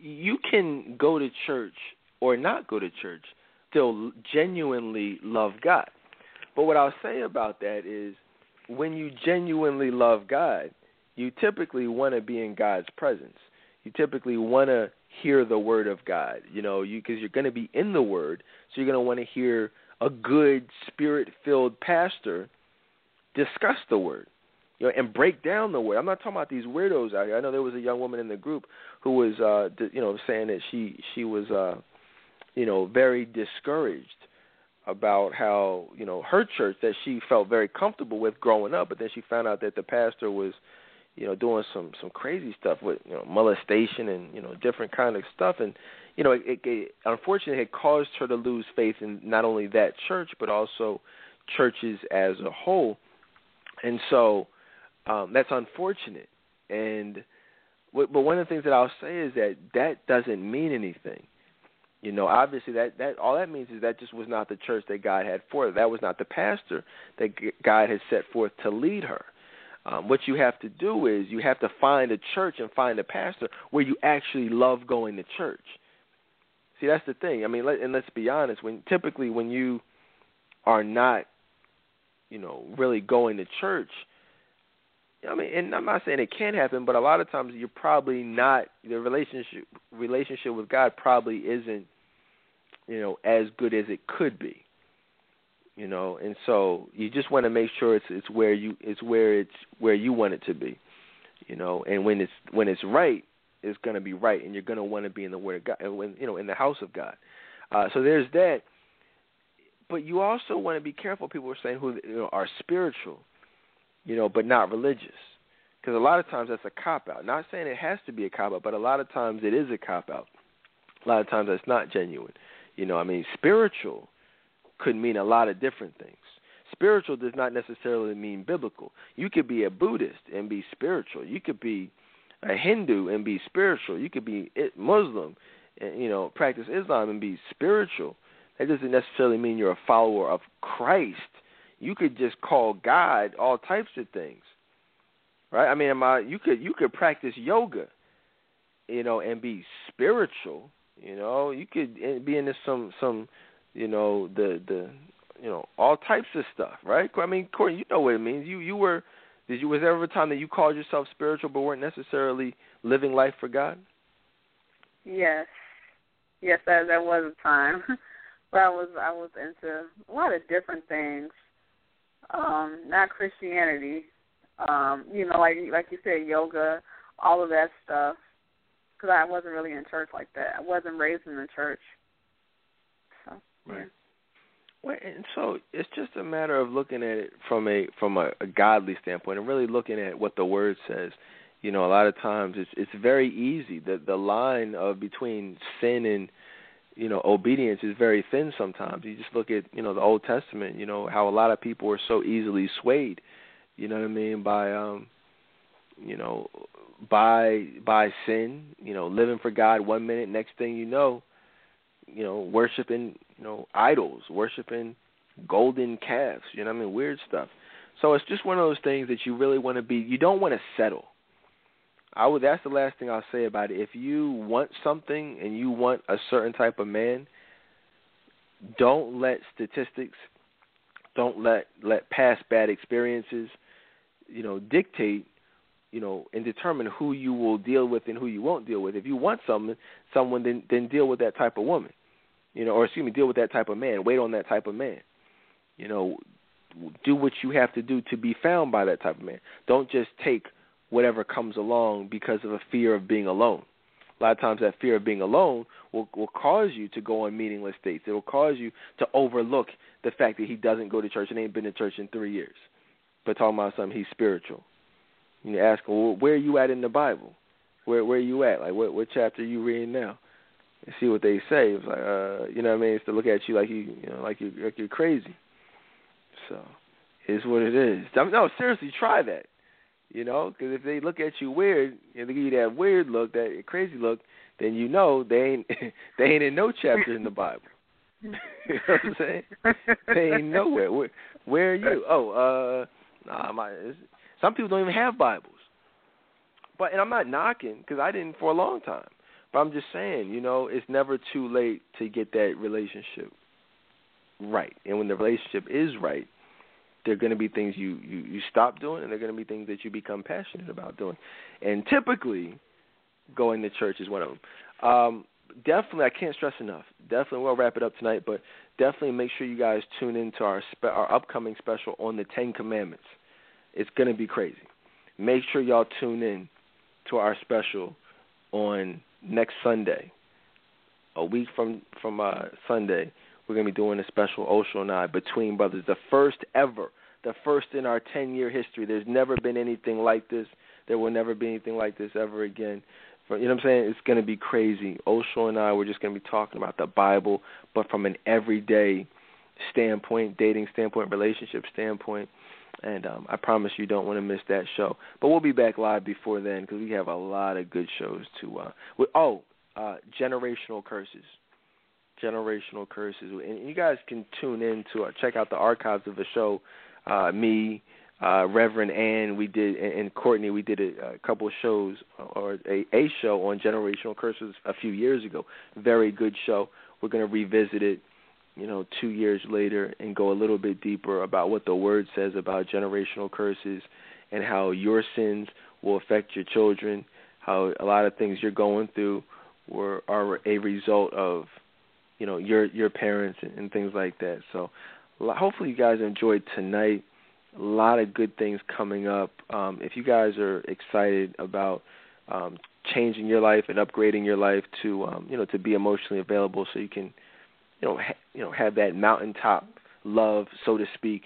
you can go to church or not go to church, still genuinely love God. But what I'll say about that is when you genuinely love God, you typically want to be in God's presence. You typically want to hear the word of God, you know, you because you're going to be in the word, so you're going to want to hear a good spirit-filled pastor discuss the word. You know, and break down the word. I'm not talking about these weirdos out here. I know there was a young woman in the group who was uh you know saying that she she was uh you know very discouraged about how you know her church that she felt very comfortable with growing up, but then she found out that the pastor was you know doing some some crazy stuff with you know molestation and you know different kind of stuff and you know it, it, it unfortunately had caused her to lose faith in not only that church but also churches as a whole and so um that's unfortunate and but one of the things that I'll say is that that doesn't mean anything you know, obviously that that all that means is that just was not the church that God had for her. That was not the pastor that God had set forth to lead her. Um, what you have to do is you have to find a church and find a pastor where you actually love going to church. See, that's the thing. I mean, let, and let's be honest. When typically when you are not, you know, really going to church, I mean, and I'm not saying it can't happen, but a lot of times you're probably not the relationship relationship with God probably isn't, you know, as good as it could be. You know, and so you just want to make sure it's it's where you it's where it's where you want it to be. You know, and when it's when it's right, it's going to be right, and you're going to want to be in the Word of God, when you know, in the house of God. Uh, so there's that. But you also want to be careful. People are saying who you know, are spiritual you know, but not religious. Because a lot of times that's a cop out. Not saying it has to be a cop out, but a lot of times it is a cop out. A lot of times that's not genuine. You know, I mean, spiritual could mean a lot of different things. Spiritual does not necessarily mean biblical. You could be a Buddhist and be spiritual. You could be a Hindu and be spiritual. You could be Muslim, and, you know, practice Islam and be spiritual. That doesn't necessarily mean you're a follower of Christ you could just call God all types of things, right? I mean, am I, you could you could practice yoga, you know, and be spiritual. You know, you could be into some some, you know, the the you know all types of stuff, right? I mean, Corey, you know what it means. You you were did you was there ever a time that you called yourself spiritual but weren't necessarily living life for God? Yes, yes, that that was a time. but I was I was into a lot of different things um, not Christianity. Um, you know, like like you said, yoga, all of that stuff. Because I wasn't really in church like that. I wasn't raised in the church. So. Right. Yeah. Well, and so it's just a matter of looking at it from a from a, a godly standpoint and really looking at what the word says. You know, a lot of times it's it's very easy. The the line of between sin and you know obedience is very thin sometimes you just look at you know the old testament you know how a lot of people are so easily swayed you know what i mean by um you know by by sin you know living for god one minute next thing you know you know worshiping you know idols worshiping golden calves you know what i mean weird stuff so it's just one of those things that you really want to be you don't want to settle I would. That's the last thing I'll say about it. If you want something and you want a certain type of man, don't let statistics, don't let let past bad experiences, you know, dictate, you know, and determine who you will deal with and who you won't deal with. If you want someone, someone then then deal with that type of woman, you know, or excuse me, deal with that type of man. Wait on that type of man. You know, do what you have to do to be found by that type of man. Don't just take whatever comes along because of a fear of being alone. A lot of times that fear of being alone will will cause you to go on meaningless dates. It will cause you to overlook the fact that he doesn't go to church and ain't been to church in three years. But talking about something he's spiritual. You ask well, where are you at in the Bible? Where where are you at? Like what what chapter are you reading now? See what they say. It's like uh you know what I mean? It's to look at you like you you know like you like you're crazy. So it's what it is. No, seriously, try that. You know, because if they look at you weird and they give you that weird look, that crazy look, then you know they ain't they ain't in no chapter in the Bible. you know what I'm saying? They ain't nowhere. Where, where are you? Oh, uh, nah, my. Some people don't even have Bibles. But and I'm not knocking because I didn't for a long time. But I'm just saying, you know, it's never too late to get that relationship right. And when the relationship is right, there are going to be things you, you, you stop doing, and there are going to be things that you become passionate about doing. And typically, going to church is one of them. Um, definitely, I can't stress enough. Definitely, we'll wrap it up tonight, but definitely make sure you guys tune into our spe- our upcoming special on the Ten Commandments. It's going to be crazy. Make sure y'all tune in to our special on next Sunday, a week from from uh, Sunday we're to be doing a special Osho and I Between Brothers, the first ever, the first in our 10 year history. There's never been anything like this. There will never be anything like this ever again. For, you know what I'm saying? It's to be crazy. Osho and I, we're just to be talking about the Bible, but from an everyday standpoint, dating standpoint, relationship standpoint. And um, I promise you don't want to miss that show. But we'll be back live before then because we have a lot of good shows to. Uh, we, oh, uh, generational curses generational curses. And you guys can tune in to uh, check out the archives of the show. Uh, me, uh, Reverend Ann, we did, and, and Courtney, we did a, a couple of shows or a, a show on generational curses a few years ago. Very good show. We're going to revisit it, you know, two years later and go a little bit deeper about what the Word says about generational curses and how your sins will affect your children, how a lot of things you're going through were are a result of you know your your parents and, and things like that. So hopefully you guys enjoyed tonight. A lot of good things coming up. Um, if you guys are excited about um, changing your life and upgrading your life to um, you know to be emotionally available, so you can you know ha- you know have that mountaintop love, so to speak.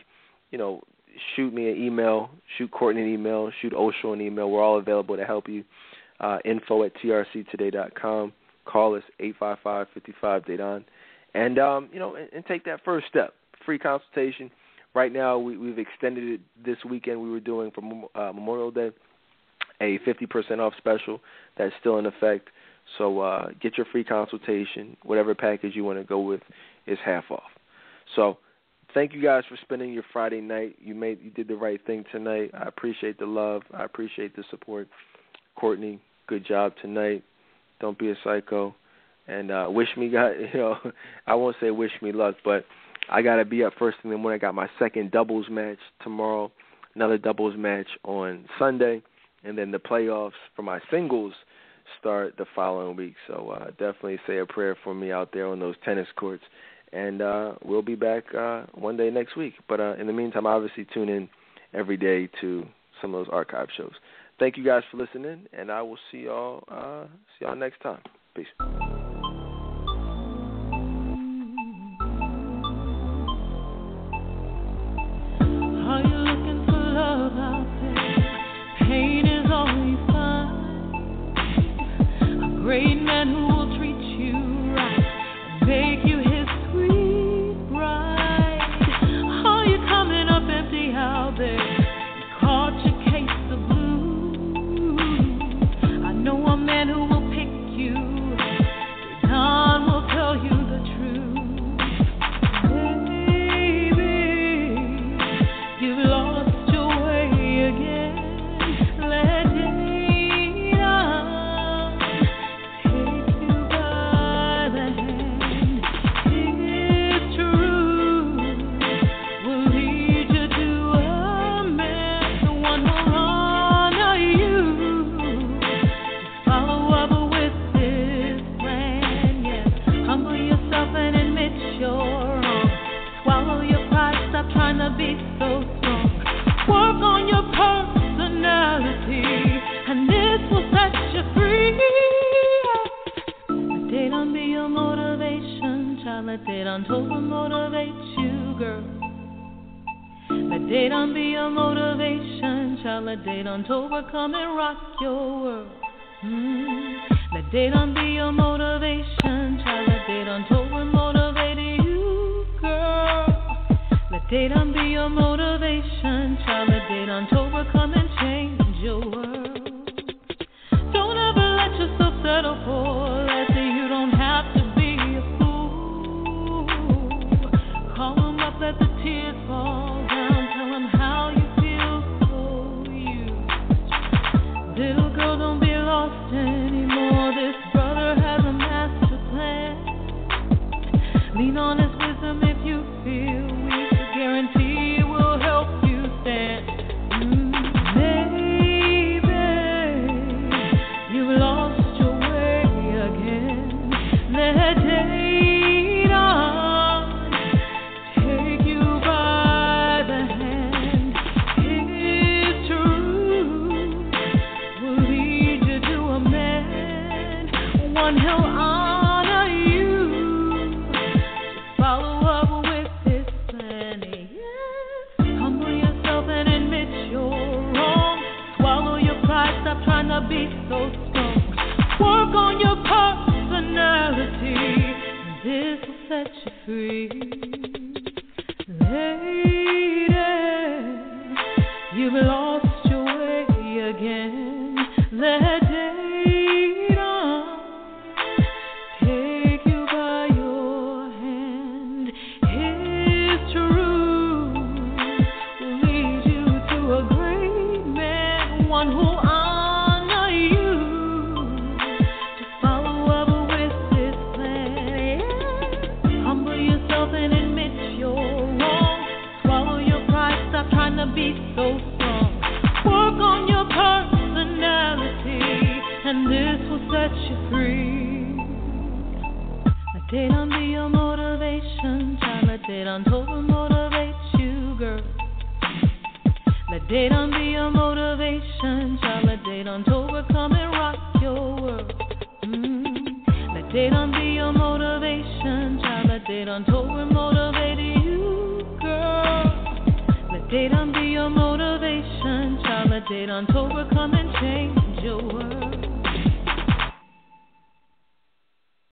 You know, shoot me an email, shoot Courtney an email, shoot Osho an email. We're all available to help you. Uh, info at trctoday.com. Call us eight five five fifty five Dedan, and um, you know and, and take that first step. Free consultation. Right now, we, we've extended it this weekend. We were doing for uh, Memorial Day a 50% off special that's still in effect. So uh, get your free consultation. Whatever package you want to go with is half off. So thank you guys for spending your Friday night. You made you did the right thing tonight. I appreciate the love. I appreciate the support. Courtney, good job tonight. Don't be a psycho. And uh wish me God you know, I won't say wish me luck, but I gotta be up first thing in the morning. I got my second doubles match tomorrow, another doubles match on Sunday and then the playoffs for my singles start the following week. So uh, definitely say a prayer for me out there on those tennis courts, and uh, we'll be back uh, one day next week. But uh, in the meantime, obviously tune in every day to some of those archive shows. Thank you guys for listening, and I will see y'all uh, see y'all next time. Peace. Let they don't over motivate you, girl. Let they don't be your motivation, child. Let they don't overcome and rock your world. Mm. Let they don't be your motivation, child. Let they don't over motivate you, girl. Let they don't be your motivation, child. Let they don't